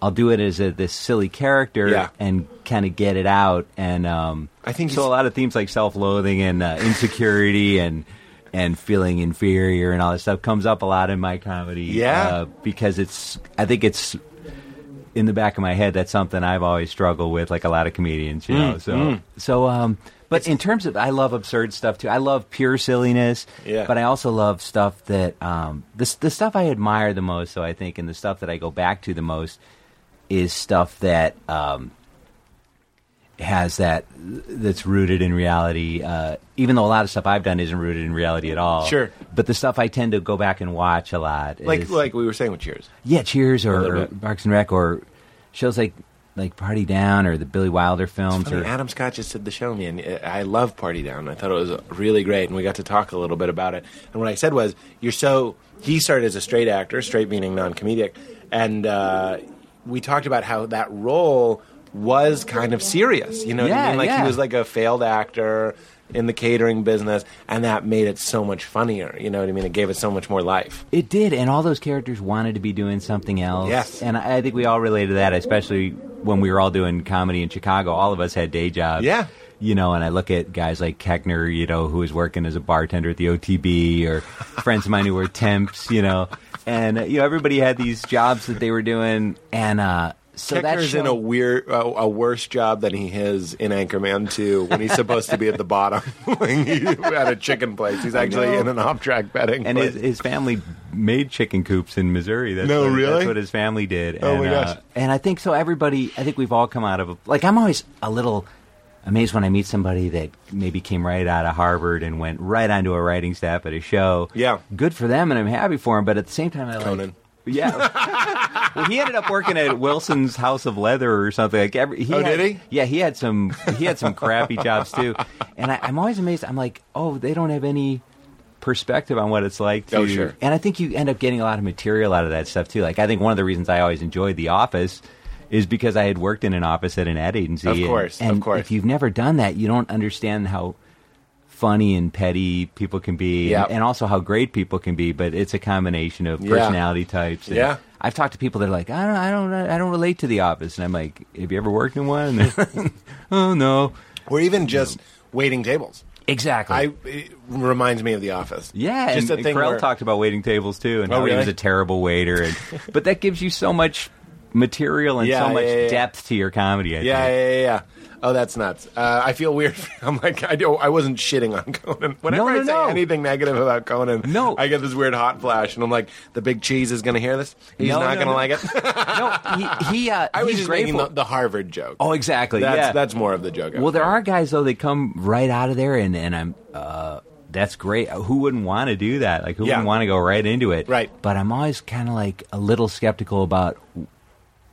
I'll do it as a, this silly character Yeah. and kind of get it out. And um, I think so. A lot of themes like self-loathing and uh, insecurity and and feeling inferior and all that stuff comes up a lot in my comedy. Yeah. uh, because it's. I think it's in the back of my head. That's something I've always struggled with, like a lot of comedians. You know. So so. Um, but in terms of, I love absurd stuff too. I love pure silliness. Yeah. But I also love stuff that um, the the stuff I admire the most. So I think, and the stuff that I go back to the most is stuff that um, has that that's rooted in reality. Uh, even though a lot of stuff I've done isn't rooted in reality at all. Sure. But the stuff I tend to go back and watch a lot. Like is, like we were saying with Cheers. yeah, Cheers or, or. Parks and Rec or shows like like Party Down or the Billy Wilder films. Funny, Or Adam Scott just did the show me, and uh, I love Party Down. I thought it was really great, and we got to talk a little bit about it. And what I said was, "You're so." He started as a straight actor, straight meaning non-comedic, and uh, we talked about how that role was kind of serious. You know what I mean? Like he was like a failed actor in the catering business, and that made it so much funnier. You know what I mean? It gave it so much more life. It did, and all those characters wanted to be doing something else. Yes. and I I think we all related to that, especially when we were all doing comedy in Chicago. All of us had day jobs. Yeah. You know, and I look at guys like Koechner, you know, who was working as a bartender at the OTB, or (laughs) friends of mine who were temps, you know, and you know everybody had these jobs that they were doing, and uh, so that Koechner's show, in a weird, uh, a worse job than he is in Anchorman 2 when he's supposed to be at the bottom (laughs) at a chicken place. He's actually in an off-track betting and his, his family made chicken coops in Missouri. That's No, what, really? That's what his family did. Oh, and, my uh, gosh. and I think so. Everybody, I think we've all come out of a, like. I'm always a little amazed when I meet somebody that maybe came right out of Harvard and went right onto a writing staff at a show. Yeah. good for them, and I'm happy for him. But at the same time, I like. Conan. Yeah. (laughs) well, he ended up working at Wilson's House of Leather or something. Like every, he Oh, had- did he? Yeah, he had some. He had some crappy jobs too. And I, I'm always amazed. I'm like, oh, they don't have any perspective on what it's like to. Oh, sure. And I think you end up getting a lot of material out of that stuff too. Like I think one of the reasons I always enjoyed The Office is because I had worked in an office at an ad agency. Of and- course, of course. If you've never done that, you don't understand how funny and petty people can be, Yeah. and, and also how great people can be. But it's a combination of Yeah. personality types. and Yeah. I've talked to people that are like, I don't, I don't, I don't relate to The Office, and I'm like, Have you ever worked in one? (laughs) (laughs) oh no, Or even just waiting tables. exactly. I it reminds me of The Office. Yeah, just and, a thing and where, talked about waiting tables too, and Oh, how he was a terrible waiter. And, (laughs) but that gives you so much material and Yeah, so much yeah, yeah. depth to your comedy. I Yeah, think. yeah, yeah, yeah. Oh, that's nuts. Uh, I feel weird. (laughs) I'm like, I don't. I wasn't shitting on Conan. Whenever No, no, I say no. anything negative about Conan, No. I get this weird hot flash, and I'm like, the big cheese is going to hear this. He's No, not no, going to like it. (laughs) no, he, he uh, (laughs) I was he's just grateful. making the, the Harvard joke. oh, exactly. that's yeah, that's more of the joke. Well, there are guys though. They come right out of there, and and I'm. Uh, that's great. Who wouldn't want to do that? Like, who Yeah. wouldn't want to go right into it? Right. But I'm always kind of like a little skeptical about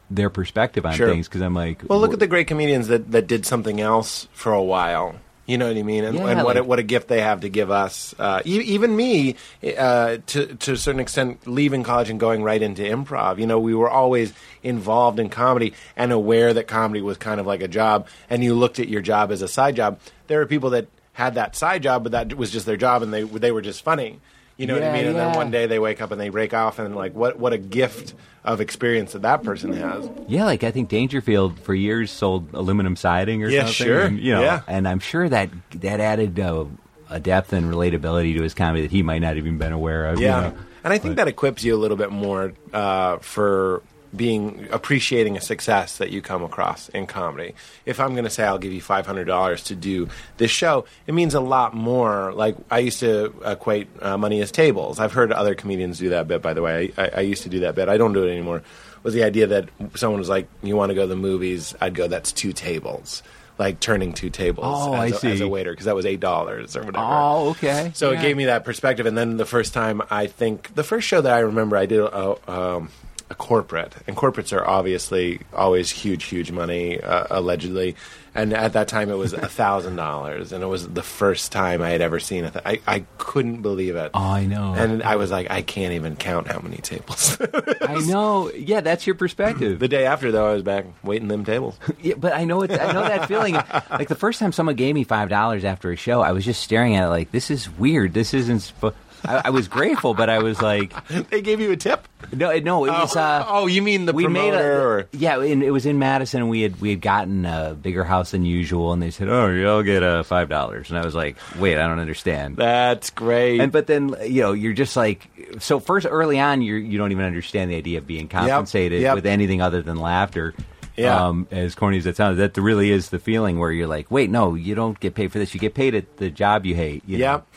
their perspective on Sure. things because I'm like, Well, look at the great comedians that, that did something else for a while. You know what I mean? And, Yeah, and what, a, like- what a gift they have to give us. Uh, e- even me, uh, to, to a certain extent, leaving college and going right into improv. You know, we were always involved in comedy and aware that comedy was kind of like a job, and you looked at your job as a side job. There are people that had that side job, but that was just their job, and they, they were just funny. You know what I Yeah, mean? And then one day they wake up and they break off, and like, what, what a gift of experience that that person has. Yeah, like I think Dangerfield for years sold aluminum siding or Yeah, something. sure. And, you know, Yeah. and I'm sure that that added uh, a depth and relatability to his comedy that he might not have even been aware of. you Yeah, know. and I think that equips you a little bit more uh, for being appreciating a success that you come across in comedy. If I'm going to say I'll give you five hundred dollars to do this show, it means a lot more. Like I used to equate uh, money as tables. I've heard other comedians do that bit. By the way, I, I, I used to do that bit. I don't do it anymore. Was the idea that someone was like, "You want to go to the movies?" I'd go, "That's two tables." Like turning two tables Oh, as, I a, as a waiter because that was eight dollars or whatever. Oh, okay. So Yeah. it gave me that perspective. And then the first time, I think the first show that I remember, I did a, um, a corporate, and corporates are obviously always huge, huge money, uh, allegedly. And at that time, it was a thousand dollars, and it was the first time I had ever seen it. I I couldn't believe it. Oh, I know. And I was like, I can't even count how many tables. I know. Yeah, that's your perspective. the day after, though, I was back waiting them tables. (laughs) Yeah, but I know it. I know that feeling. Like the first time someone gave me five dollars after a show, I was just staring at it like, "This is weird. This isn't." Sp-. I, I was grateful, but I was like, (laughs) they gave you a tip. "No, no." It was. Uh, oh, you mean the we made promoter? a or? yeah, and it was in Madison. and We had we had gotten a bigger house than usual, and they said, "Oh, you'll get uh, five dollars." And I was like, "Wait, I don't understand." That's great. And but then you know you're just like so first early on you you don't even understand the idea of being compensated yep. with anything other than laughter. Yeah. Um, as corny as that sounds, that really is the feeling where you're like, wait, no, you don't get paid for this. You get paid at the job you hate. You know? Yep.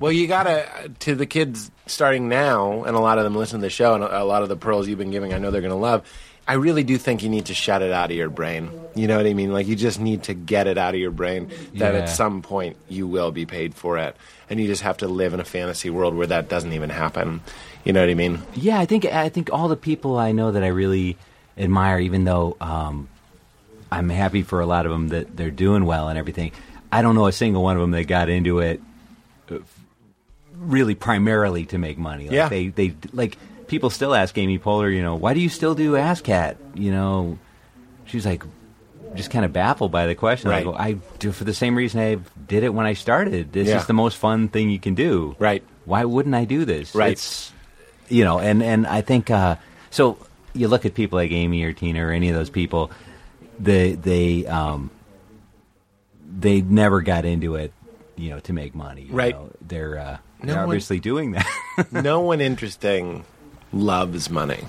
Well, you gotta to the kids starting now, and a lot of them listen to the show, and a a lot of the pearls you've been giving, I know they're gonna love. I really do think you need to shut it out of your brain. You know what I mean? Like you just need to get it out of your brain that Yeah. at some point you will be paid for it, and you just have to live in a fantasy world where that doesn't even happen. You know what I mean? Yeah, I think I think all the people I know that I really admire, even though um, I'm happy for a lot of them that they're doing well and everything. I don't know a single one of them that got into it really primarily to make money. Like Yeah. they they like people still ask Amy Poehler, you know, why do you still do ASSSSCAT? You know, she's like just kind of baffled by the question. I Right. go, I do for the same reason I did it when I started. This Yeah. is the most fun thing you can do. Right. Why wouldn't I do this? Right. It's you know, and and I think uh, so. You look at people like Amy or Tina or any of those people. They they um, they never got into it, you know, to make money. you Right. know. They're uh, No they're one- obviously doing that. (laughs) no one interesting loves money.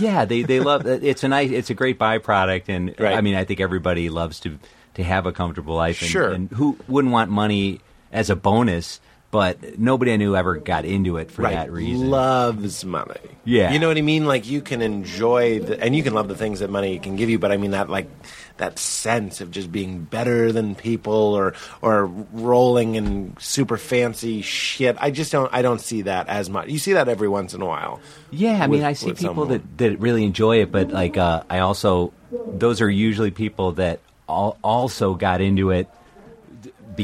yeah, they they love it's a nice it's a great byproduct, and Right. I mean I think everybody loves to to have a comfortable life. And, Sure. and who wouldn't want money as a bonus? But nobody I knew ever got into it for right. that reason. Loves money. Yeah. You know what I mean? Like you can enjoy the, and you can love the things that money can give you, but I mean that like that sense of just being better than people or or rolling in super fancy shit. I just don't I don't see that as much. You see that every once in a while. Yeah, I with- mean, I see people someone. that, that really enjoy it, but like, uh, I also, those are usually people that al- also got into it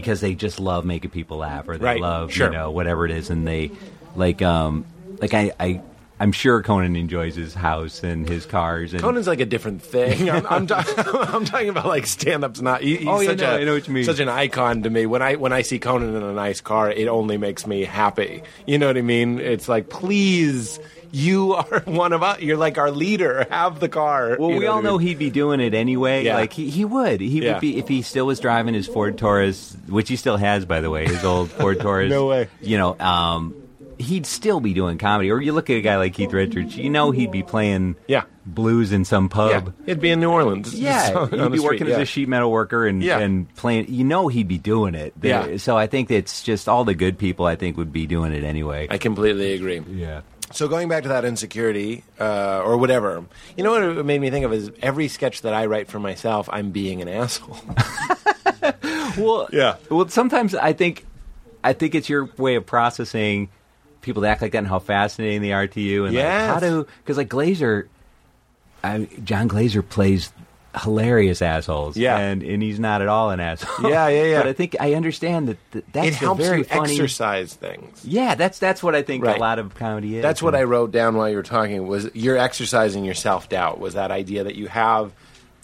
because they just love making people laugh or they Right, love, sure. you know, whatever it is. And they, like, um, like I, I, I'm sure Conan enjoys his house and his cars. And Conan's like a different thing. I'm, I'm, ta- (laughs) I'm talking about like stand-ups. Not he, he's Oh, yeah, such no, a I know what you mean. such an icon to me. When I when I see Conan in a nice car, it only makes me happy. You know what I mean? It's like, please, you are (laughs) one of us. You're like our leader. Have the car. Well, You we all I know mean? he'd be doing it anyway. Yeah. Like he, he would. He Yeah. would be if he still was driving his Ford Taurus, which he still has, by the way, his old Ford (laughs) Taurus. No way. You know, um, he'd still be doing comedy. Or you look at a guy like Keith Richards, you know, he'd be playing Yeah. blues in some Yeah, pub. it'd be in New Orleans. Yeah, (laughs) he'd be street, working yeah. as a sheet metal worker and Yeah. and playing. You know, he'd be doing it. There- Yeah. So I think it's just all the good people. I think would be doing it anyway. I completely agree. yeah. So going back to that insecurity uh, or whatever, you know what it made me think of is every sketch that I write for myself, I'm being an asshole. (laughs) Well, Yeah. Well, sometimes I think, I think it's your way of processing people that act like that and how fascinating they are to you, and Yes. like how do because like Glaser, I, John Glaser plays hilarious assholes, Yeah. and and he's not at all an asshole. Yeah, yeah, yeah. (laughs) But I think I understand that, that that's it the helps very you funny. exercise things. Yeah, that's that's what I think Right. a lot of comedy is. That's what And- I wrote down while you were talking. Was you're exercising your self doubt? Was that idea that you have?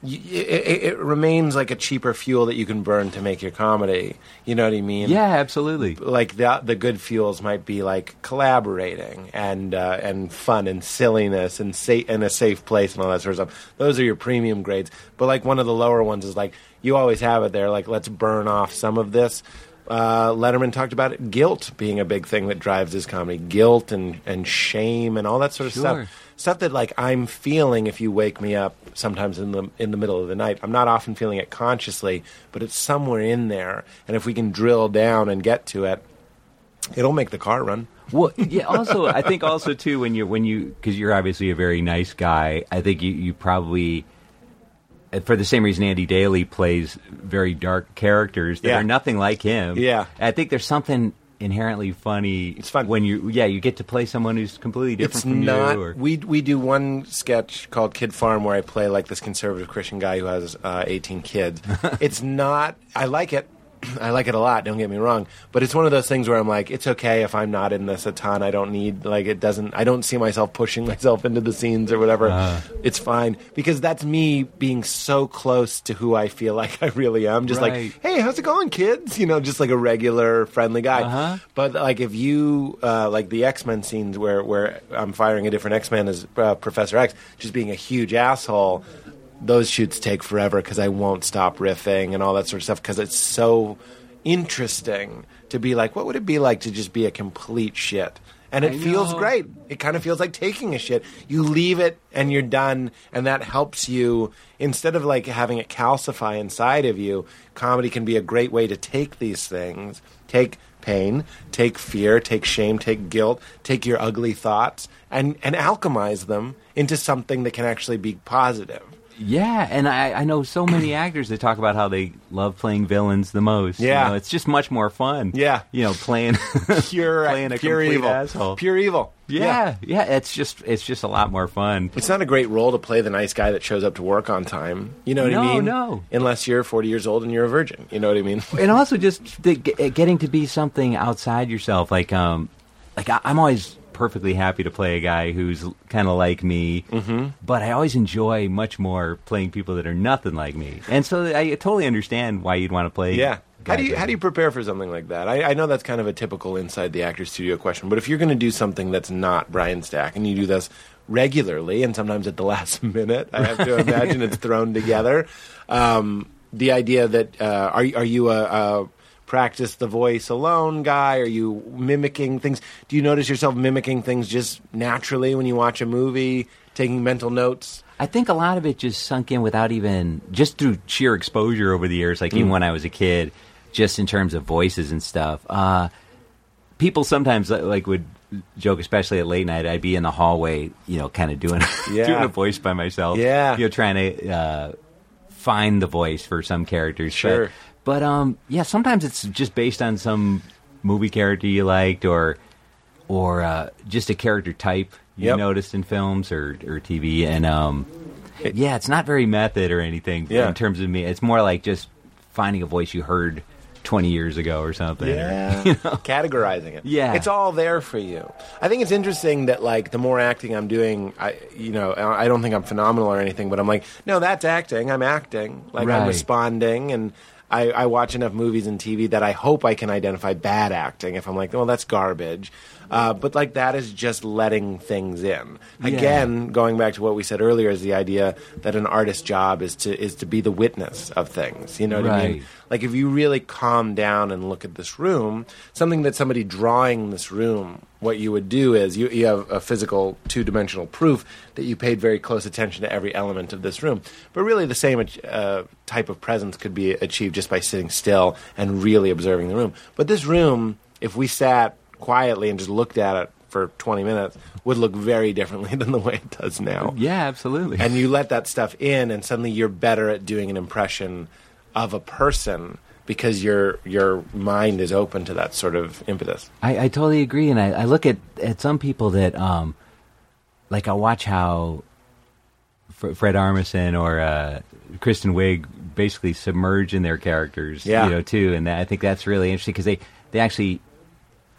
It, it, it remains like a cheaper fuel that you can burn to make your comedy. You know what I mean? Yeah, absolutely. Like the the good fuels might be like collaborating and uh, and fun and silliness and sa- and a safe place and all that sort of stuff. Those are your premium grades. But like one of the lower ones is like you always have it there. Like let's burn off some of this. Uh, Letterman talked about it, guilt being a big thing that drives his comedy. Guilt and, and shame and all that sort of Sure. stuff stuff that like I'm feeling if you wake me up sometimes in the in the middle of the night. I'm not often feeling it consciously, but it's somewhere in there. And if we can drill down and get to it, it'll make the car run. Well, yeah. Also, I think also too when you when you because you're obviously a very nice guy. I think you you probably for the same reason Andy Daly plays very dark characters that Yeah. are nothing like him. Yeah. I think there's something inherently funny. It's fun. when you yeah you get to play someone who's completely different It's from not. you. Or, We we do one sketch called Kid Farm where I play like this conservative Christian guy who has uh, 18 kids. (laughs) it's not. I like it. (clears throat) I like it a lot. Don't get me wrong, but it's one of those things where I'm like, it's okay if I'm not in this a ton. I don't need like it doesn't. I don't see myself pushing (laughs) myself into the scenes or whatever. Uh. it's fine because that's me being so close to who I feel (laughs) like I really am. Just Right. like, hey, how's it going, kids? You know, just like a regular friendly guy. Uh-huh. But like if you uh, like the X Men scenes where where I'm firing a different X Man as uh, Professor X, just being a huge asshole. Those shoots take forever because I won't stop riffing and all that sort of stuff because it's so interesting to be like, what would it be like to just be a complete shit? And it feels great. It kind of feels like taking a shit. You leave it and you're done, and that helps you instead of like having it calcify inside of you. Comedy can be a great way to take these things, take pain, take fear, take shame, take guilt, take your ugly thoughts, and and alchemize them into something that can actually be positive. Yeah, and I, I know so many (clears throat) actors that talk about how they love playing villains the most. You Yeah. know, it's just much more fun. Yeah. you know, playing (laughs) Pure, (laughs) playing a pure evil, asshole. pure evil. Yeah, yeah, it's just it's just a lot more fun. It's not a great role to play the nice guy that shows up to work on time. You know what I mean? no. Unless you're 40 years old and you're a virgin. You know what I mean? (laughs) and also just the, getting to be something outside yourself like um like I, i'm always perfectly happy to play a guy who's kind of like me mm-hmm. but i always enjoy much more playing people that are nothing like me and so i totally understand why you'd want to play Yeah. How do you how do you prepare for something like that? I, I know that's kind of a typical inside the actor studio question, but if you're going to do something that's not Brian Stack and you do this regularly and sometimes at the (laughs) last minute, I have to imagine it's thrown together. Um, the idea that uh, are are you a, a practice the voice alone guy? Are you mimicking things? Do you notice yourself mimicking things just naturally when you watch a movie, taking mental notes? I think a lot of it just sunk in without even just through sheer exposure over the years. Like Mm. even when I was a kid, just in terms of voices and stuff. Uh, people sometimes like would joke, especially at late night. I'd be in the hallway, you know, kind of doing (laughs) Yeah. doing a voice by myself. Yeah. you know, trying to uh, find the voice for some characters. Sure. but, but um, yeah, sometimes it's just based on some movie character you liked or or uh, just a character type you Yep. noticed in films or or TV, and um, yeah, it's not very method or anything Yeah. in terms of me. It's more like just finding a voice you heard twenty years ago or something. or- Yeah, (laughs) categorizing it. Yeah. it's all there for you. I think it's interesting that like the more acting I'm doing, I you know I don't think I'm phenomenal or anything, but I'm like, no, that's acting. I'm acting. Like I'm responding, and I, I watch enough movies and TV that I hope I can identify bad acting. If I'm like, well, that's garbage. Uh, but like that is just letting things in. Again, going back to what we said earlier, is the idea that an artist's job is to is to be the witness of things. You know what I mean? Like if you really calm down and look at this room, something that somebody drawing this room, what you would do is you, you have a physical two dimensional proof that you paid very close attention to every element of this room. But really, the same uh, type of presence could be achieved just by sitting still and really observing the room. But this room, if we sat quietly and just looked at it for 20 minutes, would look very differently (laughs) than the way it does now yeah, absolutely. and you let that stuff in and suddenly you're better at doing an impression of a person because your your mind is open to that sort of impetus. I, I totally agree, and I, I look at, at some people that, um, like, I watch how F- Fred Armisen or uh, Kristen Wiig basically submerge in their characters, Yeah. you know, too, and that, I think that's really interesting because they they actually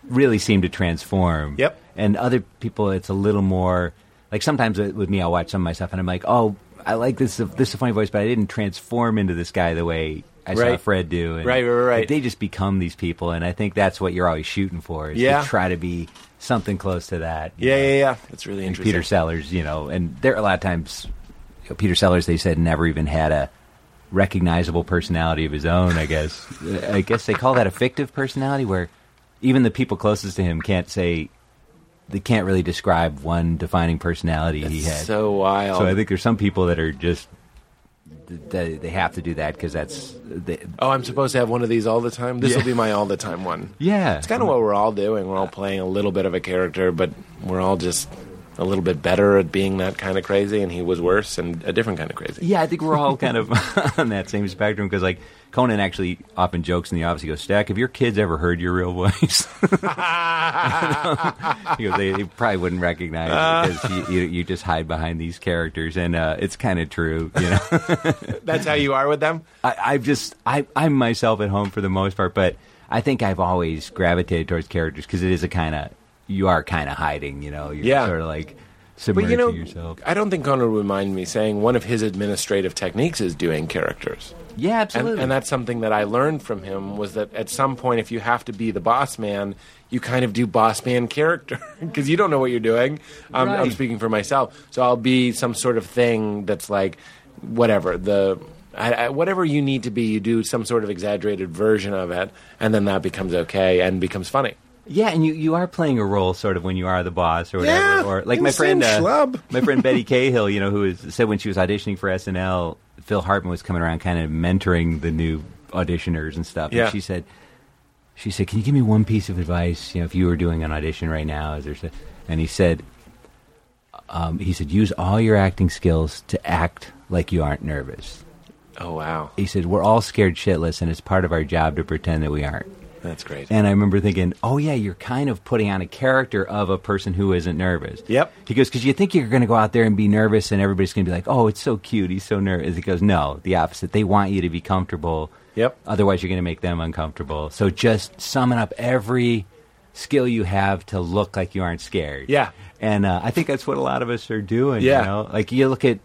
really seem to transform. Yep. And other people, it's a little more like sometimes with me, I'll watch some of my stuff and I'm like, oh, I like this. This is a funny voice, but I didn't transform into this guy the way I saw Fred do. And, Right, right, right, like, they just become these people, and I think that's what you're always shooting for. Is Yeah. to try to be something close to that. Yeah, know? yeah, yeah. It's really interesting. Peter Sellers, you know, and there are a lot of times, you know, Peter Sellers, they said never even had a recognizable personality of his own. I guess, (laughs) I guess they call that a fictive personality, where even the people closest to him can't say they can't really describe one defining personality he had. so wild. So I think there's some people that are just they, they have to do that because that's they, oh, I'm supposed to have one of these all the time. This will Yeah. be my all the time one. yeah. It's kind of what we're all doing. We're all playing a little bit of a character, but we're all just a little bit better at being that kind of crazy. And he was worse and a different kind of crazy. Yeah, I think we're all kind of (laughs) on that same spectrum because, like, Conan actually often jokes in the office. He goes, "Stack, have your kids ever heard your real voice?" (laughs) he goes, they, they probably wouldn't recognize it because you, you, you just hide behind these characters, and uh, it's kind of true, you know. (laughs) That's how you are with them. I, I've just I, I'm myself at home for the most part, but I think I've always gravitated towards characters because it is a kind of you are kind of hiding, you know. You're Yeah. sort of like But you know, yourself. I don't think Conan would mind me saying one of his administrative techniques is doing characters. Yeah, And, absolutely. and that's something that I learned from him was that at some point, if you have to be the boss man, you kind of do boss man character (laughs) because you don't know what you're doing. Um, I'm Right. speaking for myself, so I'll be some sort of thing that's like whatever the. I, I, whatever you need to be, you do some sort of exaggerated version of it, and then that becomes okay and becomes funny. Yeah, and you, you are playing a role sort of when you are the boss or whatever. Yeah, or like my friend, uh, my friend Betty (laughs) Cahill, you know, who is, said when she was auditioning for SNL, Phil Hartman was coming around, kind of mentoring the new auditioners and stuff. Yeah. And she said, she said, "Can you give me one piece of advice? You know, if you were doing an audition right now, is there?" And he said, um, he said, use all your acting skills to act like you aren't nervous. Oh wow, He said, we're all scared shitless, and it's part of our job to pretend that we aren't. That's great. And I remember thinking, oh, yeah, you're kind of putting on a character of a person who isn't nervous. Yep. He goes, because you think you're going to go out there and be nervous and everybody's going to be like, oh, it's so cute. He's so nervous. He goes, no, the opposite. They want you to be comfortable. Yep. Otherwise, you're going to make them uncomfortable. So just summon up every skill you have to look like you aren't scared. Yeah. And uh, I think that's what a lot of us are doing. Yeah. You know? Like you look at,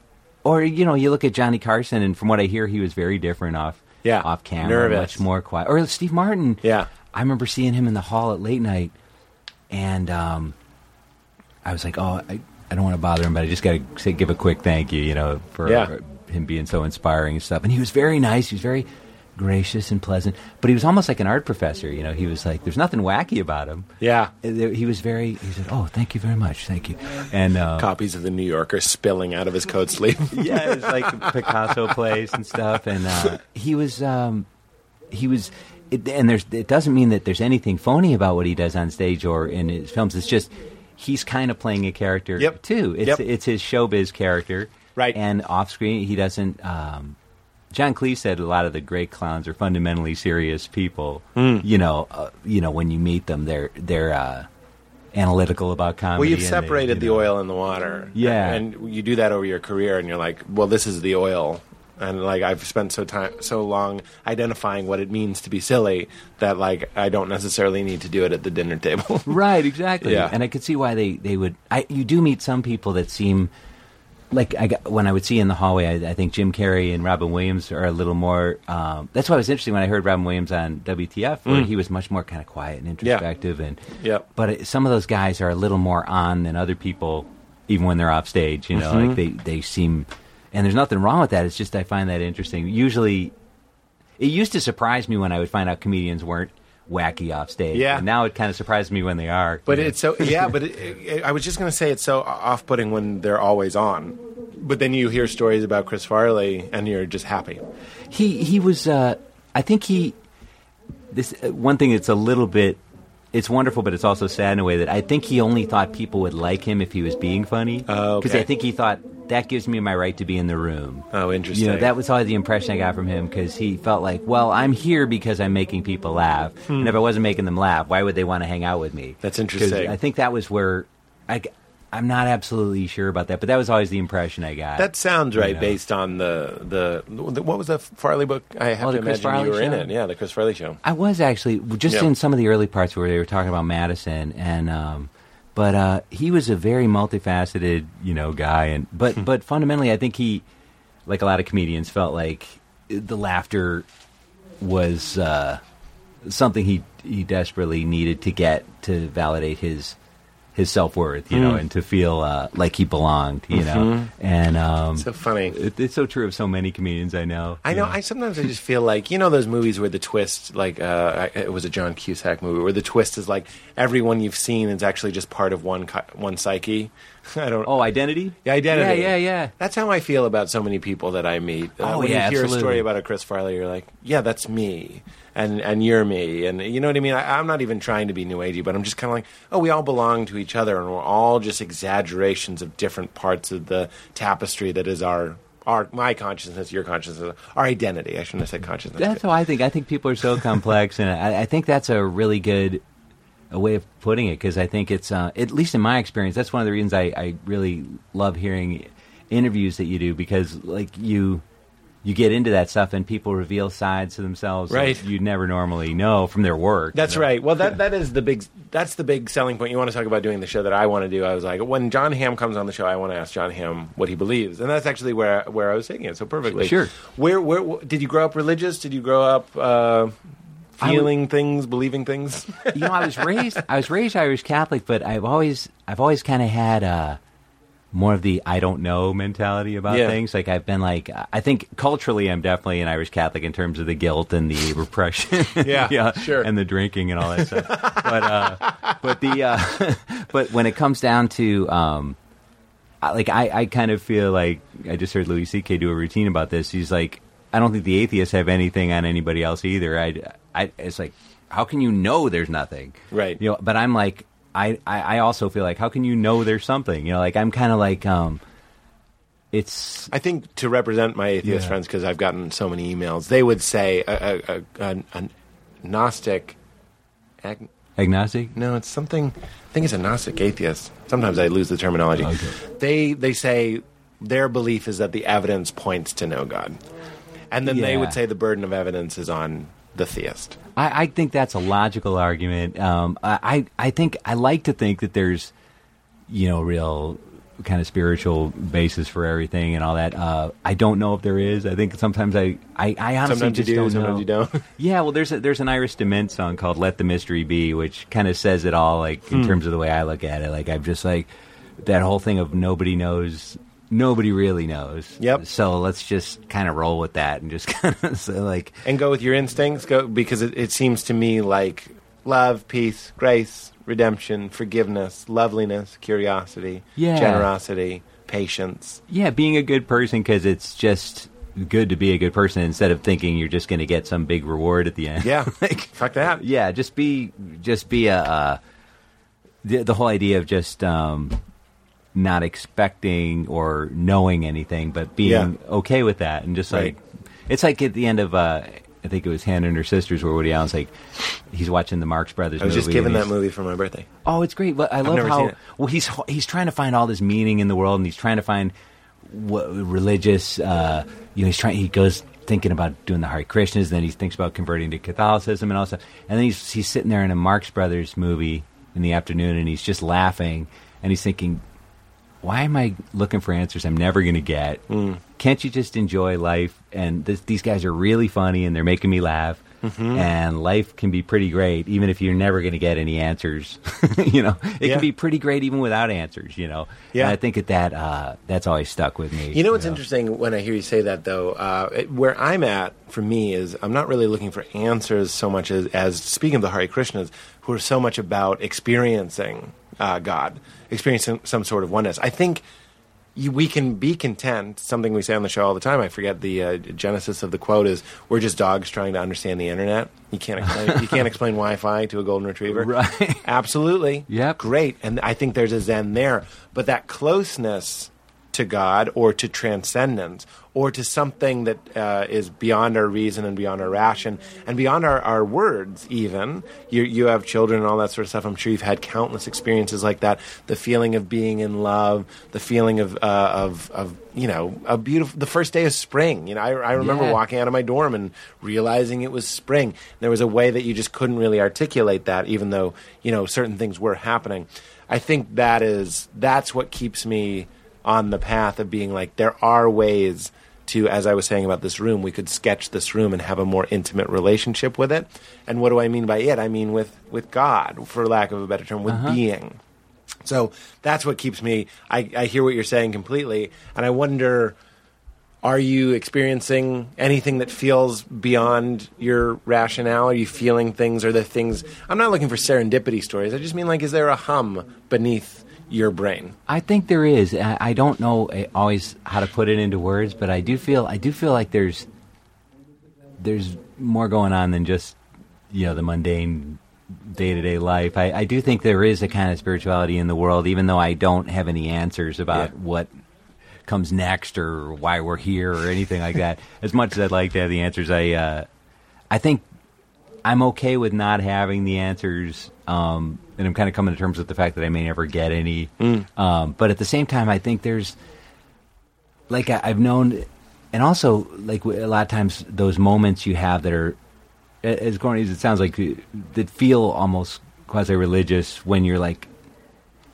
or, you know, you look at Johnny Carson, and from what I hear, he was very different off, Yeah. off camera. Nervous. Much more quiet. Or Steve Martin. Yeah. I remember seeing him in the hall at late night, and um, I was like, "Oh, I, I don't want to bother him, but I just got to say, give a quick thank you, you know, for, Yeah. for him being so inspiring and stuff." And he was very nice. He was very, gracious and pleasant, but he was almost like an art professor. You know, he was like, there's nothing wacky about him. Yeah. Uh, He was very. He said, "Oh, thank you very much, thank you," and uh, Copies of the New Yorker spilling out of his coat sleeve. (laughs) yeah, it's like Picasso plays and stuff. And uh, he was, um, he was, it, and there's. It doesn't mean that there's anything phony about what he does on stage or in his films. It's just he's kind of playing a character Yep. too. It's Yep. it's his showbiz character, Right. And off screen, he doesn't. Um, John Cleese said a lot of the great clowns are fundamentally serious people. Hmm. You know, uh, you know when you meet them, they're they're uh, analytical about comedy. Well, you've and they, separated you the oil and the water. Yeah. and you do that over your career, and you're like, well, this is the oil. And like I've spent so time, so long identifying what it means to be silly that like I don't necessarily need to do it at the dinner table. Right, exactly. (laughs) Yeah. And I could see why they, they would. I, you do meet some people that seem like I got, when I would see in the hallway. I, I think Jim Carrey and Robin Williams are a little more. Um, that's why it was interesting when I heard Robin Williams on WTF, where he was much more kind of quiet and introspective. And Yep. but it, some of those guys are a little more on than other people, even when they're off stage. You know, like they they seem. And there's nothing wrong with that. It's just I find that interesting. Usually, it used to surprise me when I would find out comedians weren't wacky off stage. Yeah. And now it kind of surprises me when they are. But you know. it's so yeah. But it, it, I was just going to say it's so off-putting when they're always on. But then you hear stories about Chris Farley, and you're just happy. he he was. Uh, I think he. This uh, one thing that's a little bit. It's wonderful, but it's also sad in a way that I think he only thought people would like him if he was being funny. Oh, Because okay. I think he thought that gives me my right to be in the room. Oh, interesting. You know, that was always the impression I got from him because he felt like, well, I'm here because I'm making people laugh, and if I wasn't making them laugh, why would they want to hang out with me? That's interesting. I think that was where I. I'm not absolutely sure about that, but that was always the impression I got. That sounds right, know. based on the, the the what was the Farley book? I have Oh, to imagine Farley you were in it. Yeah, the Chris Farley show. I was actually just Yeah. in some of the early parts where they were talking about Madison, and um, but uh, he was a very multifaceted, you know, guy, and but Hmm. but fundamentally, I think he, like a lot of comedians, felt like the laughter was uh, something he he desperately needed to get to validate his his self worth, you know, Hmm. and to feel uh, like he belonged, you know, and um, Mm-hmm. So funny. it, it's so true of so many comedians I know. I you know. I sometimes I just feel like you know those movies where the twist, like uh, it was a John Cusack movie, where the twist is like everyone you've seen is actually just part of one one psyche. (laughs) I don't. Oh, identity. Yeah, identity. Yeah, yeah, yeah. That's how I feel about so many people that I meet. Uh, Oh, when yeah, you hear a story about a Chris Farley, you're like, yeah, that's me, and and you're me, and you know what I mean. I, I'm not even trying to be new agey, but I'm just kind of like, oh, we all belong to each other, and we're all just exaggerations of different parts of the tapestry that is our. Our, my consciousness, your consciousness, our identity. I shouldn't have said consciousness. That's how I think. I think people are so complex, and I, I think that's a really good a way of putting it because I think it's, uh, at least in my experience, that's one of the reasons I, I really love hearing interviews that you do because, like, you you get into that stuff and people reveal sides to themselves Right. that you'd never normally know from their work. That's you know? right. Well, that that is the big that's the big selling point. You want to talk about doing the show that I want to do. I was like, when John Hamm comes on the show, I want to ask John Hamm what he believes, and that's actually where where I was taking it so perfectly. Sure. Where where wh- did you grow up religious? Did you grow up uh, I would- feeling things, believing things? (laughs) you know, I was (laughs) raised I was raised Irish Catholic, but I've always I've always kind of had uh, more of the I don't know mentality about Yeah. things. Like I've been like I think culturally I'm definitely an Irish Catholic in terms of the guilt and the repression, (laughs) Yeah, sure. and the drinking and all that stuff. But uh, but the uh, but when it comes down to um, I- like I, I kind of feel like I just heard Louis C.K. do a routine about this. He's like, I don't think the atheists have anything on anybody else either. I, I it's like, how can you know there's nothing? Right. You know, but I'm like, I, I, I also feel like, how can you know there's something? You know, like I'm kind of like, um, it's I think to represent my atheist Yeah. friends, because I've gotten so many emails, they would say a, a, a, a, a Gnostic. Ag- agnostic. No, it's something. I think it's a Gnostic atheist. Sometimes I lose the terminology. Okay. They they say their belief is that the evidence points to no God, and then they would say the burden of evidence is on the theist. I, I think that's a logical argument. Um, I, I think I like to think that there's, you know, real kind of spiritual basis for everything and all that. Uh, I don't know if there is. I think sometimes I I, I honestly Sometimes you just do, don't sometimes know. you don't. (laughs) Yeah, well, there's a, there's an Iris DeMent song called "Let the Mystery Be," which kind of says it all. Like Hmm. in terms of the way I look at it, like I'm just like that whole thing of nobody knows nobody really knows. Yep. So let's just kind of roll with that and just kind of so like and go with your instincts go because it, it seems to me like love peace grace redemption forgiveness loveliness curiosity Yeah. generosity patience yeah, being a good person because it's just good to be a good person instead of thinking you're just going to get some big reward at the end. yeah (laughs) like fuck that yeah, just be just be a uh, the the whole idea of just um, not expecting or knowing anything, but being Yeah. okay with that, and just like it's like at the end of uh, I think it was Hannah and her sisters, where Woody Allen's like he's watching the Marx Brothers. i was just given that movie for my birthday Oh, it's great. But I love how well he's he's trying to find all this meaning in the world, and he's trying to find what religious. Uh, you know, he's trying. He goes thinking about doing the Hare Krishnas, then he thinks about converting to Catholicism and all that stuff. And then he's he's sitting there in a Marx Brothers movie in the afternoon, and he's just laughing, and he's thinking, "Why am I looking for answers I'm never going to get? Can't you just enjoy life?" And this, these guys are really funny, and they're making me laugh. And life can be pretty great, even if you're never going to get any answers. (laughs) you know, it Yeah. can be pretty great even without answers. You know, Yeah. And I think that that uh, that's always stuck with me. You know what's interesting when I hear you say that, though? Uh, it, where I'm at for me is I'm not really looking for answers so much as, as speaking of the Hare Krishnas, who are so much about experiencing uh, God, experiencing some sort of oneness. I think you, we can be content. Something we say on the show all the time. I forget the uh, genesis of the quote is: "We're just dogs trying to understand the internet." You can't explain. you can't (laughs) explain Wi-Fi to a golden retriever. Right. Absolutely. Yep. Great. And I think there's a zen there. But that closeness to God or to transcendence or to something that uh, is beyond our reason and beyond our ration and beyond our, our words, even. You, you have children and all that sort of stuff. I'm sure you've had countless experiences like that. The feeling of being in love, the feeling of, uh, of, of you know, a beautiful, the first day of spring. You know, I, I remember Yeah. walking out of my dorm and realizing it was spring. There was a way that you just couldn't really articulate that, even though, you know, certain things were happening. I think that is, that's what keeps me on the path of being like, there are ways to, as I was saying about this room, we could sketch this room and have a more intimate relationship with it. And what do I mean by it? I mean with, with God, for lack of a better term, with uh-huh. being. So that's what keeps me. I, I hear what you're saying completely, and I wonder: Are you experiencing anything that feels beyond your rationale? Are you feeling things? Are there things? I'm not looking for serendipity stories. I just mean like, is there a hum beneath your brain? I think there is. I, don't know uh, always how to put it into words, but I do feel I do feel like there's there's more going on than just you know the mundane day to day life. I, I do think there is a kind of spirituality in the world, even though I don't have any answers about Yeah. what comes next or why we're here or anything like that. (laughs) As much as I'd like to have the answers, I uh, I think I'm okay with not having the answers, um, and I'm kind of coming to terms with the fact that I may never get any. Um, but at the same time, I think there's like I, I've known, and also like a lot of times those moments you have that are as corny as it sounds like that feel almost quasi religious when you're like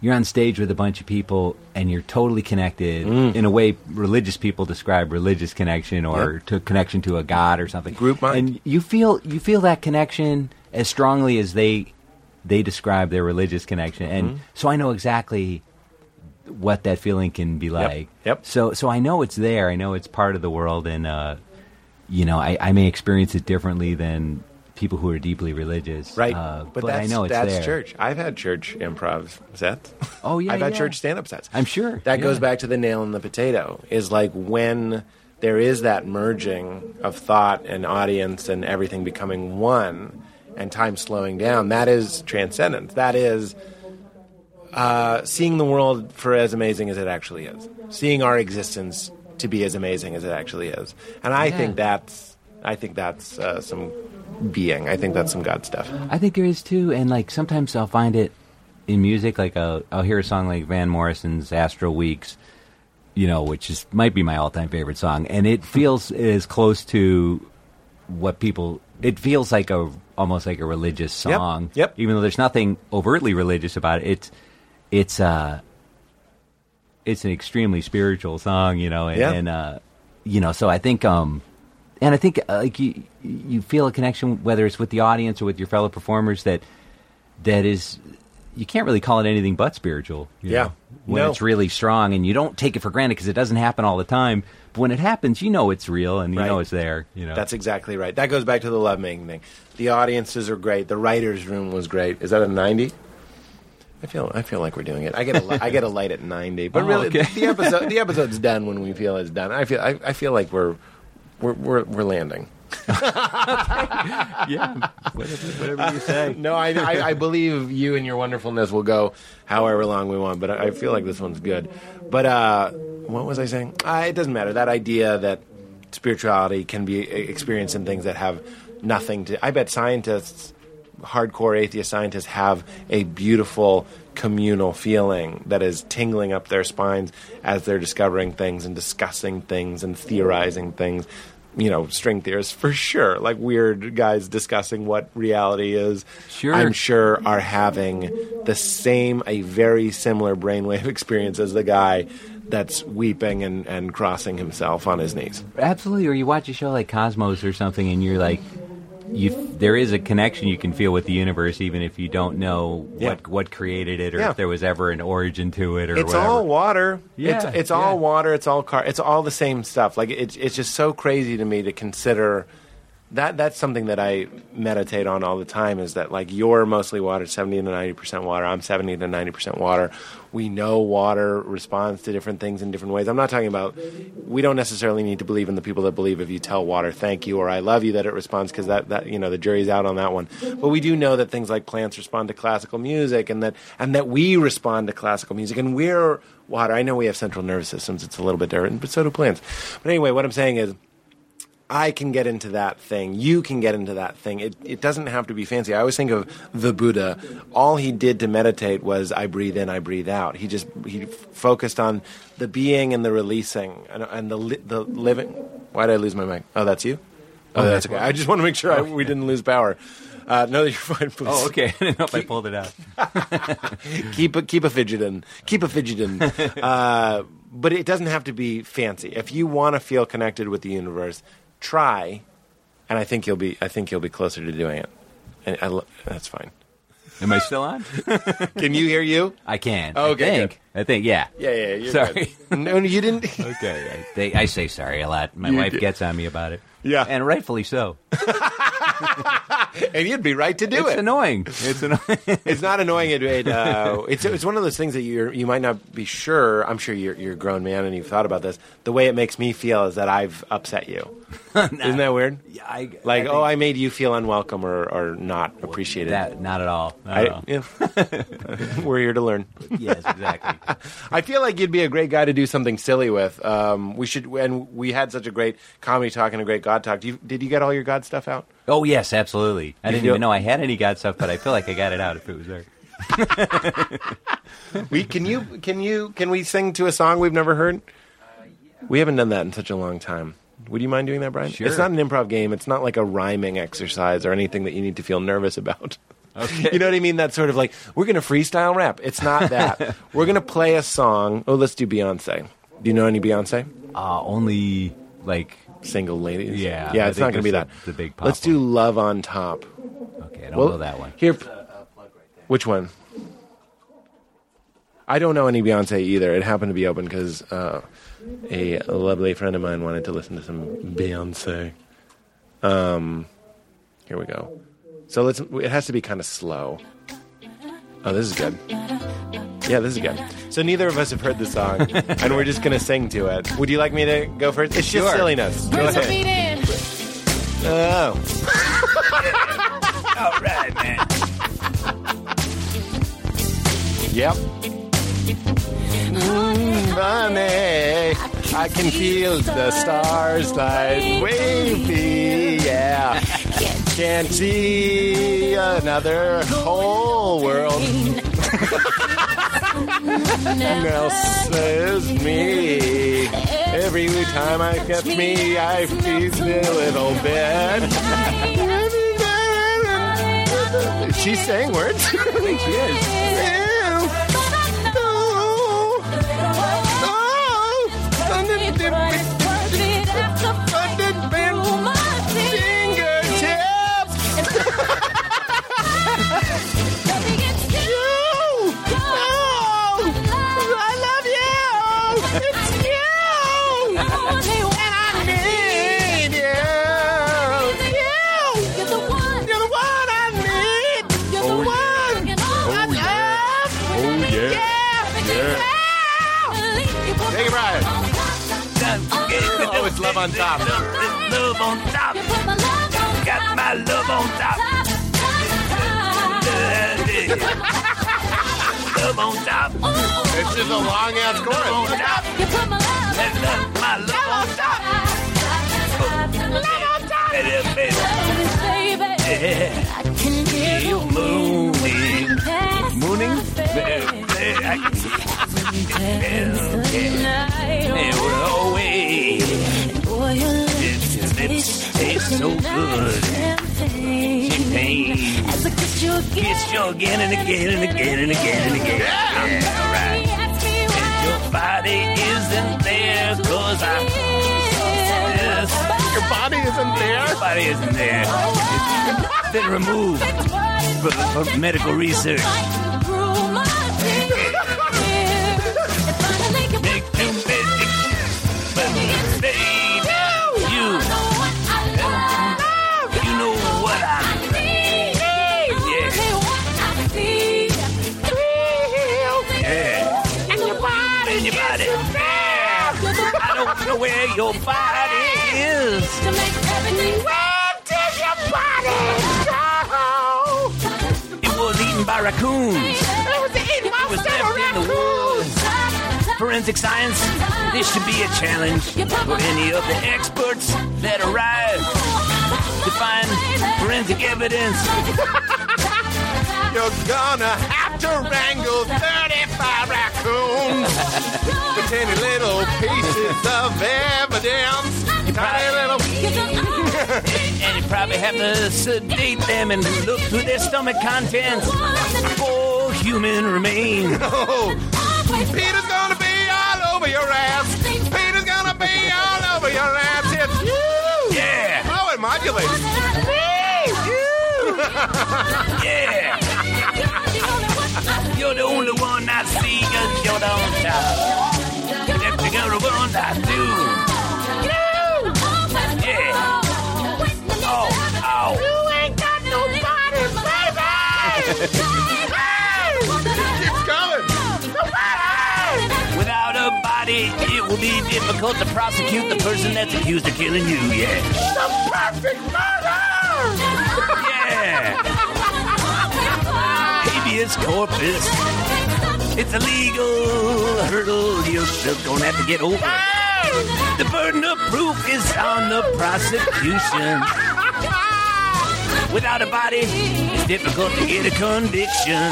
you're on stage with a bunch of people and you're totally connected in a way religious people describe religious connection or Yep. to connection to a god or something Group mind. and you feel you feel that connection as strongly as they they describe their religious connection and Mm-hmm. so i know exactly what that feeling can be like Yep. so so i know it's there i know it's part of the world and uh you know i, I may experience it differently than people who are deeply religious Right, uh, but, but, i know it's that's there church. I've had church improv sets. Oh, yeah, (laughs) I've had yeah. church stand-up sets. I'm sure, that goes back to the nail in the potato. Is like when there is that merging of thought and audience and everything becoming one, and time slowing down. That is transcendence. That is uh, seeing the world for as amazing as it actually is. Seeing our existence to be as amazing as it actually is. And I Yeah. think that's I think that's uh, some being. I think that's some God stuff. I think there is too, and like sometimes I'll find it in music. Like I'll, I'll hear a song like Van Morrison's "Astral Weeks," you know, which is might be my all-time favorite song, and it feels as close to what people. It feels like a almost like a religious song. yep. Even though there's nothing overtly religious about it, it's it's uh it's an extremely spiritual song, you know, and, Yeah. and uh, you know, so I think um and I think uh, like you you feel a connection whether it's with the audience or with your fellow performers that that is you can't really call it anything but spiritual. you Yeah. know, when No. it's really strong, and you don't take it for granted because it doesn't happen all the time. But when it happens, you know it's real, and you Right. know it's there. You know, That's exactly right. That goes back to the lovemaking thing. The audiences are great. The writers' room was great. Is that a ninety? I feel I feel like we're doing it. I get a li- I get a light at ninety, but (laughs) Oh, really okay. the episode the episode's done when we feel it's done. I feel I, I feel like we're we're we're, we're landing. (laughs) (laughs) yeah, whatever, whatever you say. No, I, I I believe you and your wonderfulness will go however long we want, but I I feel like this one's good. But uh, what was I saying? Uh, it doesn't matter. That idea that spirituality can be experienced in things that have nothing to. I bet scientists, hardcore atheist scientists, have a beautiful communal feeling that is tingling up their spines as they're discovering things and discussing things and theorizing things. You know, string theorists for sure, like weird guys discussing what reality is. Sure. I'm sure are having the same, a very similar brainwave (laughs) experience as the guy that's weeping and, and crossing himself on his knees. Absolutely. Or you watch a show like Cosmos or something, and you're like, you there is a connection you can feel with the universe, even if you don't know Yeah. what what created it, or Yeah. if there was ever an origin to it, or It's whatever. all water. Yeah, it's, it's all yeah. water. It's all car. It's all the same stuff. Like it's it's just so crazy to me to consider that. That's something that I meditate on all the time. Is that like you're mostly water, seventy to ninety percent water. I'm seventy to ninety percent water. We know water responds to different things in different ways. I'm not talking about. We don't necessarily need to believe in the people that believe if you tell water thank you or I love you that it responds because that that you know the jury's out on that one. But we do know that things like plants respond to classical music and that and that we respond to classical music and we're water. I know we have central nervous systems. It's a little bit different, but so do plants. But anyway, what I'm saying is. I can get into that thing. You can get into that thing. It, it doesn't have to be fancy. I always think of the Buddha. All he did to meditate was I breathe in, I breathe out. He just he focused on the being and the releasing and, and the li- the living. Why did I lose my mic? Oh, that's you. Oh, that's okay. I just want to make sure I, we didn't lose power. Uh, no, you're fine. Please. Oh, okay. (laughs) I didn't know if I pulled it out. (laughs) keep a, keep a fidgeting, keep a fidgeting. (laughs) uh, but it doesn't have to be fancy. If you want to feel connected with the universe, try, and I think you'll be. I think you'll be closer to doing it. And I, that's fine. Am I still on? (laughs) Can you hear you? I can. Oh, Okay, I think. I think. Yeah. Yeah, yeah. You're Sorry. good. No, you didn't. (laughs) Okay. I, they, I say sorry a lot. My You wife did. gets on me about it. Yeah. And rightfully so. (laughs) and you'd be right to do it's it. annoying. It's annoying. it's not annoying. It, it uh, it's it's one of those things that you you might not be sure. I'm sure you're you're a grown man and you've thought about this. The way it makes me feel is that I've upset you. (laughs) Isn't that weird? Yeah, I, Like, I oh, I made you feel unwelcome or, or not appreciated. that not at all. Not at all. (laughs) yeah. We're here to learn. Yes, exactly. (laughs) I feel like you'd be a great guy to do something silly with. Um, we should, and we had such a great comedy talk and a great God talk. Do you, did you get all your God stuff out? Oh yes, absolutely. I You didn't feel- even know I had any God stuff, but I feel like I got it out if it was there. We can you can you can we sing to a song we've never heard? We haven't done that in such a long time. Would you mind doing that, Brian? Sure. It's not an improv game. It's not like a rhyming exercise or anything that you need to feel nervous about. Okay. You know what I mean? That sort of like we're going to freestyle rap. It's not that. (laughs) we're going to play a song. Oh, let's do Beyonce. Do you know any Beyonce? Uh, only like Single ladies. Yeah, yeah. I It's not going to be that. the- big pop Let's do. Love on Top. okay, I don't Well, know that one. Here. Which one? I don't know any Beyonce either. It happened to be open because uh, a, lovely friend of mine wanted to listen to some Beyonce. Um, here we go. So let's. It has to be kind of slow. Oh, this is good. Yeah, this is good. So neither of us have heard the song, and we're just gonna sing to it. Would you like me to go first? It's just Sure. silliness. Go ahead. Oh. (laughs) All right, man. Yep. Honey, I can feel the stars like wavy, yeah. Can't see another whole world. Else says me. Every time I get me, I feel a little bit. She's saying words. I (laughs) think she is. Oh, it's love on top. Love on top. Got my love on top. Love on top. It's just a long ass Love on chorus. top. Let love, my love on top. Love on top. Baby, baby. Yeah. You mooning. Mooning? I can feel away. Lips, taste so good. Champagne. Kiss you again and again and again and again and again. Yeah. And your body isn't there I. Yes, Your body isn't there. your body isn't there. It's been removed for, for medical research. Where your body is. It was eaten by raccoons. It was left in the woods. Forensic science, this should be a challenge for any of the experts that arrive to find forensic evidence. (laughs) You're gonna have to wrangle 35 raccoons (laughs) with tiny little pieces of evidence. Tiny little. (laughs) And you probably have to sedate them and look through their stomach contents for human remains. (laughs) Oh, Peter's gonna be all over your ass. Peter's gonna be all over your ass. It's you. Yeah, Oh, it modulates. (laughs) yeah. You're the only one I see, cause you're the on top. You're the one I do. Yeah. Oh, oh. You ain't got nobody, It's coming. Without a body, it will be difficult to prosecute the person that's accused of killing you, yeah. The perfect murder! Yeah. Habeas corpus. It's a legal hurdle you're still gonna have to get over. The burden of proof is on the prosecution. Without a body, it's difficult to get a conviction.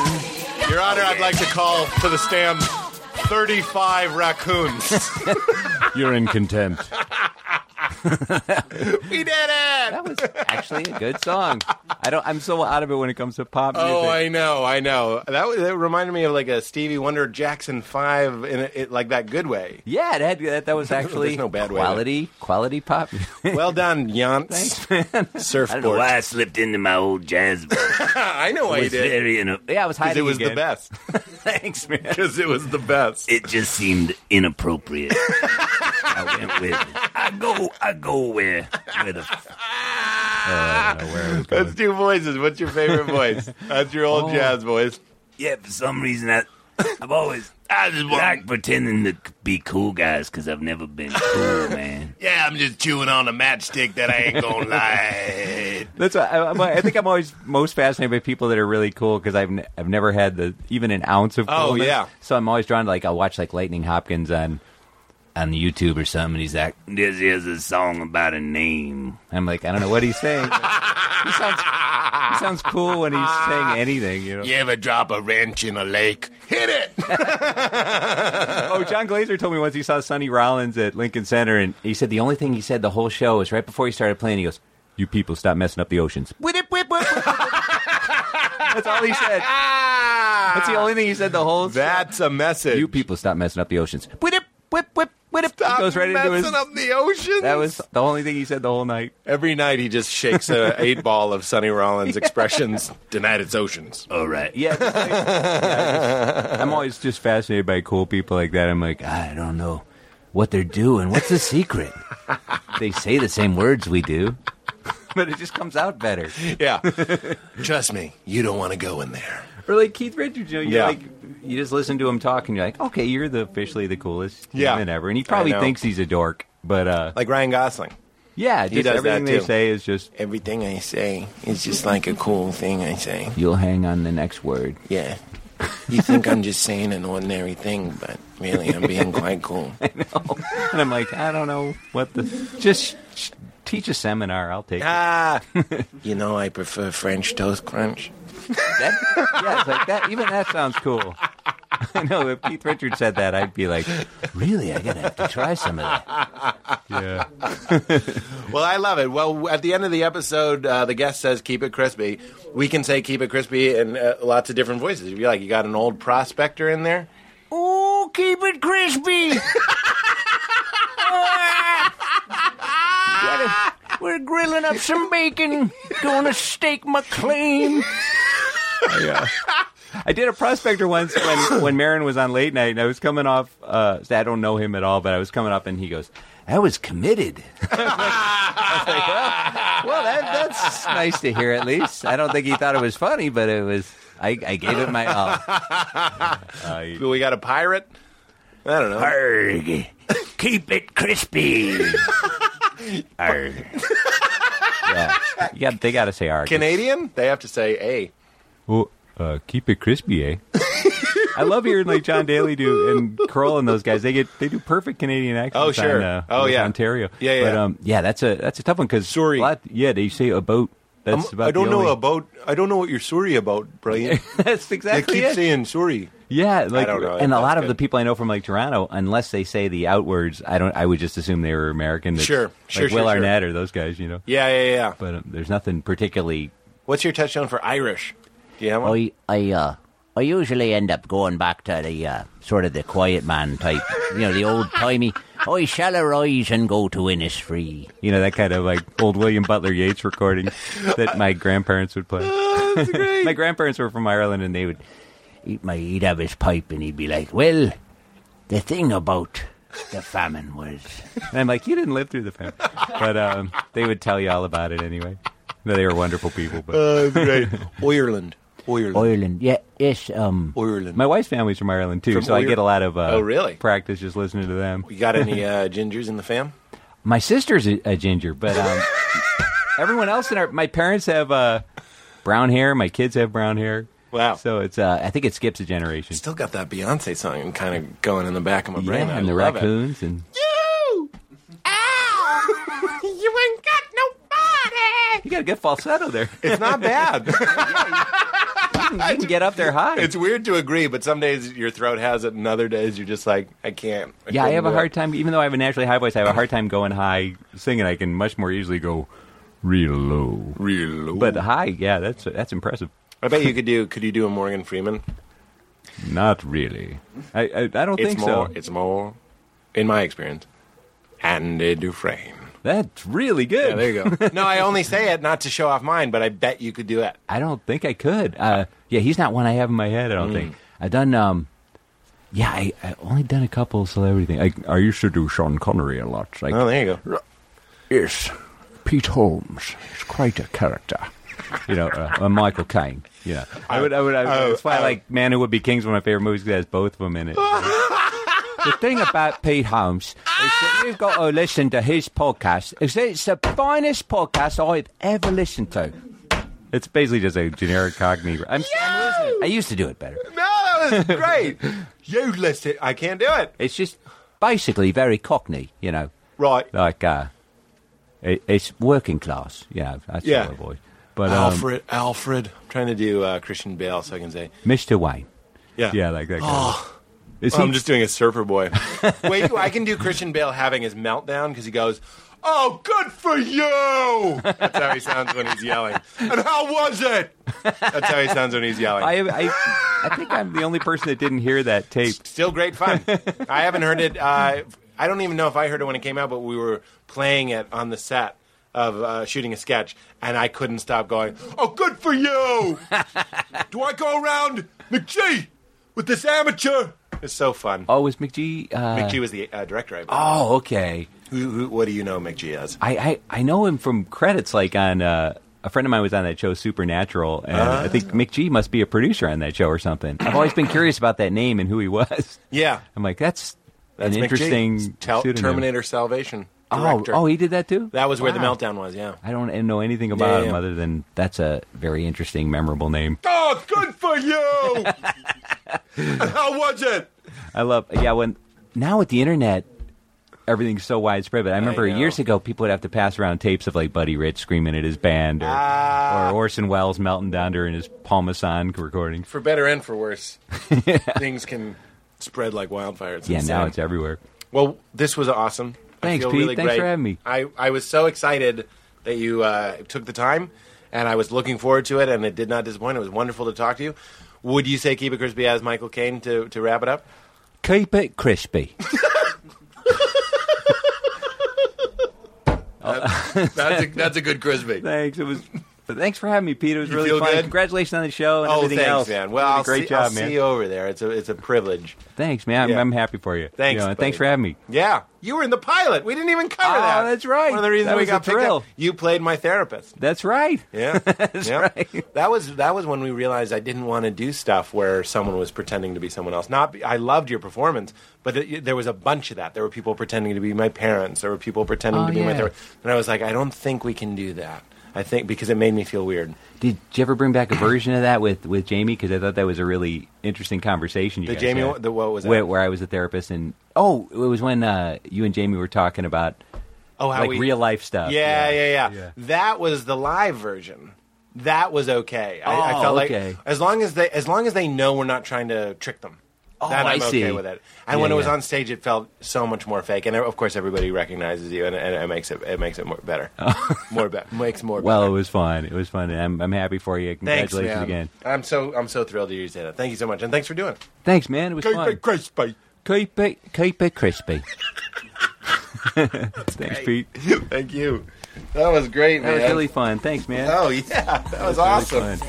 Your Honor, I'd like to call to the stand 35 raccoons. (laughs) You're in contempt. (laughs) we did it! That was actually a good song. I don't. I'm so out of it when it comes to pop oh, music. Oh, I know, I know. That, was- that reminded me of like a Stevie Wonder Jackson 5 in a, it, like that good way. yeah, it had, that, that (laughs) was actually no bad way quality quality pop. (laughs) Well done, Yance. Thanks, man. I don't know Surfboard. why I slipped into my old jazz band. I know why you was did. very in a, Yeah, I was Because hiding it was the best. thanks, man. Because it was the best. It just seemed inappropriate. I went with. I go, I go where, where the. I don't where it was. That's two voices. What's your favorite voice? That's your old Oh. jazz voice. Yeah, for some reason I, I've always, (laughs) I just like pretending to be cool guys because I've never been cool, (laughs) man. Yeah, I'm just chewing on a matchstick that I ain't gonna (laughs) lie. That's why I, I'm, think I'm always most fascinated by people that are really cool because I've n- I've never had the even an ounce of Oh, yeah. So I'm always drawn to like I'll watch like Lightnin' Hopkins on on YouTube or something. And he's like, This is a song about a name. I'm like, I don't know what he's saying. he sounds he sounds cool when he's saying anything. You know. You ever drop a wrench in a lake? Hit it! (laughs) Oh, Jon Glaser told me once he saw Sonny Rollins at Lincoln Center, and he said the only thing he said the whole show was right before he started playing. He goes, "You people stop messing up the oceans." Whip, whip, whip, whip, whip. (laughs) That's all he said. That's the only thing he said the whole. show. That's a message. You people stop messing up the oceans. Whip, whip, whip, whip, whip. Stop he goes right into messing his. up the ocean. That was the only thing he said the whole night. Every night he just shakes a (laughs) eight ball of Sonny Rollins expressions. Tonight it's oceans. All right. Yeah, like- yeah, just- I'm always just fascinated by cool people like that. I'm like, ah, I don't know what they're doing. What's the secret? (laughs) they say the same words we do, (laughs) but it just comes out better. Yeah. Trust me, you don't want to go in there. Or like Keith Richards, you know, you Yeah. like you just listen to him talk, and you're like, okay, you're the officially the coolest Yeah. human ever, and he probably thinks he's a dork, but uh, Like Ryan Gosling. yeah, he just does everything that they say is just Everything I say is just like a cool thing I say. you'll hang on the next word. Yeah. You think I'm just saying an ordinary thing, but really I'm being quite cool. (laughs) and I'm like, I don't know what the just teach a seminar. I'll take it. Ah, (laughs) You know I prefer French toast crunch. That, yeah, it's like that. Even that sounds cool. (laughs) I know if Keith Richards said that, I'd be like, really? I gotta have to try some of that. Yeah. (laughs) well, I love it. Well, at the end of the episode, uh, the guest says, "Keep it crispy." We can say "Keep it crispy" in uh, lots of different voices. If you like, you got an old prospector in there. Oh, keep it crispy. (laughs) We're grilling up some bacon. Gonna stake my claim. Yeah. I did a prospector once when when Maron was on late night, and I was coming off. Uh, I don't know him at all, but I was coming up, and he goes, "I was committed." (laughs) I was like, well, well that, that's nice to hear. At least I don't think he thought it was funny, but it was. I, I gave it my all. (laughs) Uh, We got a pirate. I don't know. Arg. Keep it crispy. Arg. (laughs) yeah, you got, they got to say arg. Canadian? They have to say "a." Well, uh, keep it crispy, eh? (laughs) I love hearing like Jon Daly do and Kroll and those guys. They get they do perfect Canadian accents. Oh, sure. on, uh, Oh, yeah. Ontario. Yeah, yeah. But um, yeah, that's a that's a tough one because Sorry. Yeah, they say about. That's about I don't the know only- about. I don't know what you're sorry about, Brian. (laughs) that's they exactly keep it. saying sorry. Yeah, like, don't know. and a That's lot of the people I know from like Toronto, unless they say the outwards, I don't. I would just assume they were American. That's Sure, like sure, sure, Will sure. Arnett or those guys, you know. Yeah, yeah, yeah. But um, there's nothing particularly. What's your touchdown for Irish? Do you have one? I I uh I usually end up going back to the uh, sort of the quiet man type, you know, the old timey. I shall arise and go to Innisfree. You know that kind of like old William Butler Yeats recording that my grandparents would play. (laughs) my grandparents were from Ireland, and they would. He'd, my, he'd have his pipe and he'd be like, "Well, the thing about the famine was." And I'm like, you didn't live through the famine, but um, they would tell you all about it anyway. No, they were wonderful people. But Uh, great. Ireland. Ireland. Ireland, yeah, yes, um, Ireland. my wife's family's from Ireland too, From so I get a lot of uh, Oh, really? practice just listening to them. You got any (laughs) uh, gingers in the fam? My sister's a, a ginger, but um, (laughs) everyone else in our my parents have uh, brown hair. My kids have brown hair. Wow. So it's uh, I think it skips a generation. Still got that Beyonce song kind of going in the back of my brain. yeah, I and the love it. raccoons and You! Ow! (laughs) you ain't got nobody! you got a good falsetto there. It's not bad. you (laughs) can get up there high. it's weird to agree, but some days your throat has it, and other days you're just like, I can't. yeah, I have a do it. hard time. Even though I have a naturally high voice, I have a hard time going high singing. I can much more easily go real low. Real low. But high, yeah, that's that's impressive. I bet you could do. Could you do a Morgan Freeman? Not really. I I, I don't It's think more. so. It's more, in my experience, Andy Dufresne. That's really good. Yeah, there you go. no, I only say it not to show off mine, but I bet you could do it. I don't think I could. Uh, yeah, he's not one I have in my head. I don't Mm. think I've done. Um, yeah, I, I only done a couple celebrity things. I, I used to do Sean Connery a lot. Like, Oh, there you go. yes, Pete Holmes is quite a character. You know, uh, uh, Michael Caine. You know, I would, I would, I would Oh, that's why I oh. like Man Who Would Be King's one of my favorite movies because it has both of them in it. the thing about Pete Holmes is that you've got to listen to his podcast. It's the finest podcast I've ever listened to. It's basically just a generic Cockney. I'm, I'm. I used to do it better. No, that was (laughs) great. you listen. I can't do it. It's just basically very Cockney, you know, Right. like uh, it, it's working class. You know, that's Yeah. voice. But um, Alfred. Alfred. I'm trying to do uh, Christian Bale so I can say. Mr. Wayne. Yeah. Yeah, like that. Kind of. Is I'm just doing a surfer boy. (laughs) Wait, I can do Christian Bale having his meltdown because he goes, "Oh, good for you." That's how he sounds when he's yelling. And how was it? That's how he sounds when he's yelling. I, I, I think I'm the only person that didn't hear that tape. Still great fun. I haven't heard it. Uh, I don't even know if I heard it when it came out, but we were playing it on the set of uh, shooting a sketch, and I couldn't stop going, "Oh, good for you!" (laughs) Do I go around McG with this amateur? It's so fun. Oh, was McG? Uh, McG was the uh, director. I believe. Oh, okay. Who, who, what do you know McG as? I, I, I know him from credits like on uh, a friend of mine was on that show, Supernatural, and Ah. I think McG must be a producer on that show or something. I've always been curious about that name and who he was. Yeah, I'm like, that's, that's an interesting Tel- Terminator Salvation. Oh, Director. oh, he did that too. that was where the meltdown was. Yeah. I don't know anything about Yeah, him yeah. other than that's a very interesting, memorable name. (laughs) Oh, good for you. (laughs) How was it? I love, yeah. When now with the internet, everything's so widespread. But I remember know. years ago, people would have to pass around tapes of like Buddy Rich screaming at his band, or, Ah. or Orson Welles melting down during his Paul Masson recording. For better and for worse, (laughs) things can spread like wildfire. It's Yeah, insane. now it's everywhere. Well, this was awesome. I Thanks, Pete. Really Thanks great. for having me. I, I was so excited that you uh, took the time, and I was looking forward to it, and it did not disappoint. It was wonderful to talk to you. Would you say keep it crispy as Michael Caine to, to wrap it up? Keep it crispy. (laughs) That's a, that's a good crispy. thanks. It was. But thanks for having me, Pete. It was You really fun. good? Congratulations on the show and Oh, everything thanks, else. man. Well, You did a I'll, great see, job, I'll man. see you over there. It's a it's a privilege. Thanks, man. I'm, Yeah. I'm happy for you. Thanks, You know, and thanks for having me. Yeah, you were in the pilot. We didn't even cover Oh, that. that's right. One of the reasons That we got picked up. You played my therapist. That's right. Yeah, (laughs) That's yeah. right. That was that was when we realized I didn't want to do stuff where someone was pretending to be someone else. Not I loved your performance, but it, there was a bunch of that. There were people pretending to be my parents. There were people pretending Oh, to be my therapist. And I was like, I don't think we can do that. I think because it made me feel weird. Did you ever bring back a version of that with, with Jamie? Because I thought that was a really interesting conversation. You The guys Jamie, had. the what was that? where, where I was a therapist, and oh, it was when uh, you and Jamie were talking about oh, how like we, real life stuff. Yeah, yeah, yeah, Yeah. That was the live version. That was okay. I, I Oh, felt okay. like as long as they as long as they know we're not trying to trick them. Oh, then I I'm okay with it. And Yeah, when it was yeah. on stage, it felt so much more fake. And of course, everybody recognizes you, and, and it makes it it makes it more better, (laughs) oh. more better, makes more. Well, it was fun. It was fun. And I'm, I'm happy for you. Congratulations man. again. I'm so I'm so thrilled to hear you say that. Thank you so much, and thanks for doing it. Thanks, man. It was Keep fun. it crispy. Keep it, keep it crispy. (laughs) Thanks, Pete. Thank you. That was great, That was really fun. Thanks, man. oh yeah, that was Really awesome. fun.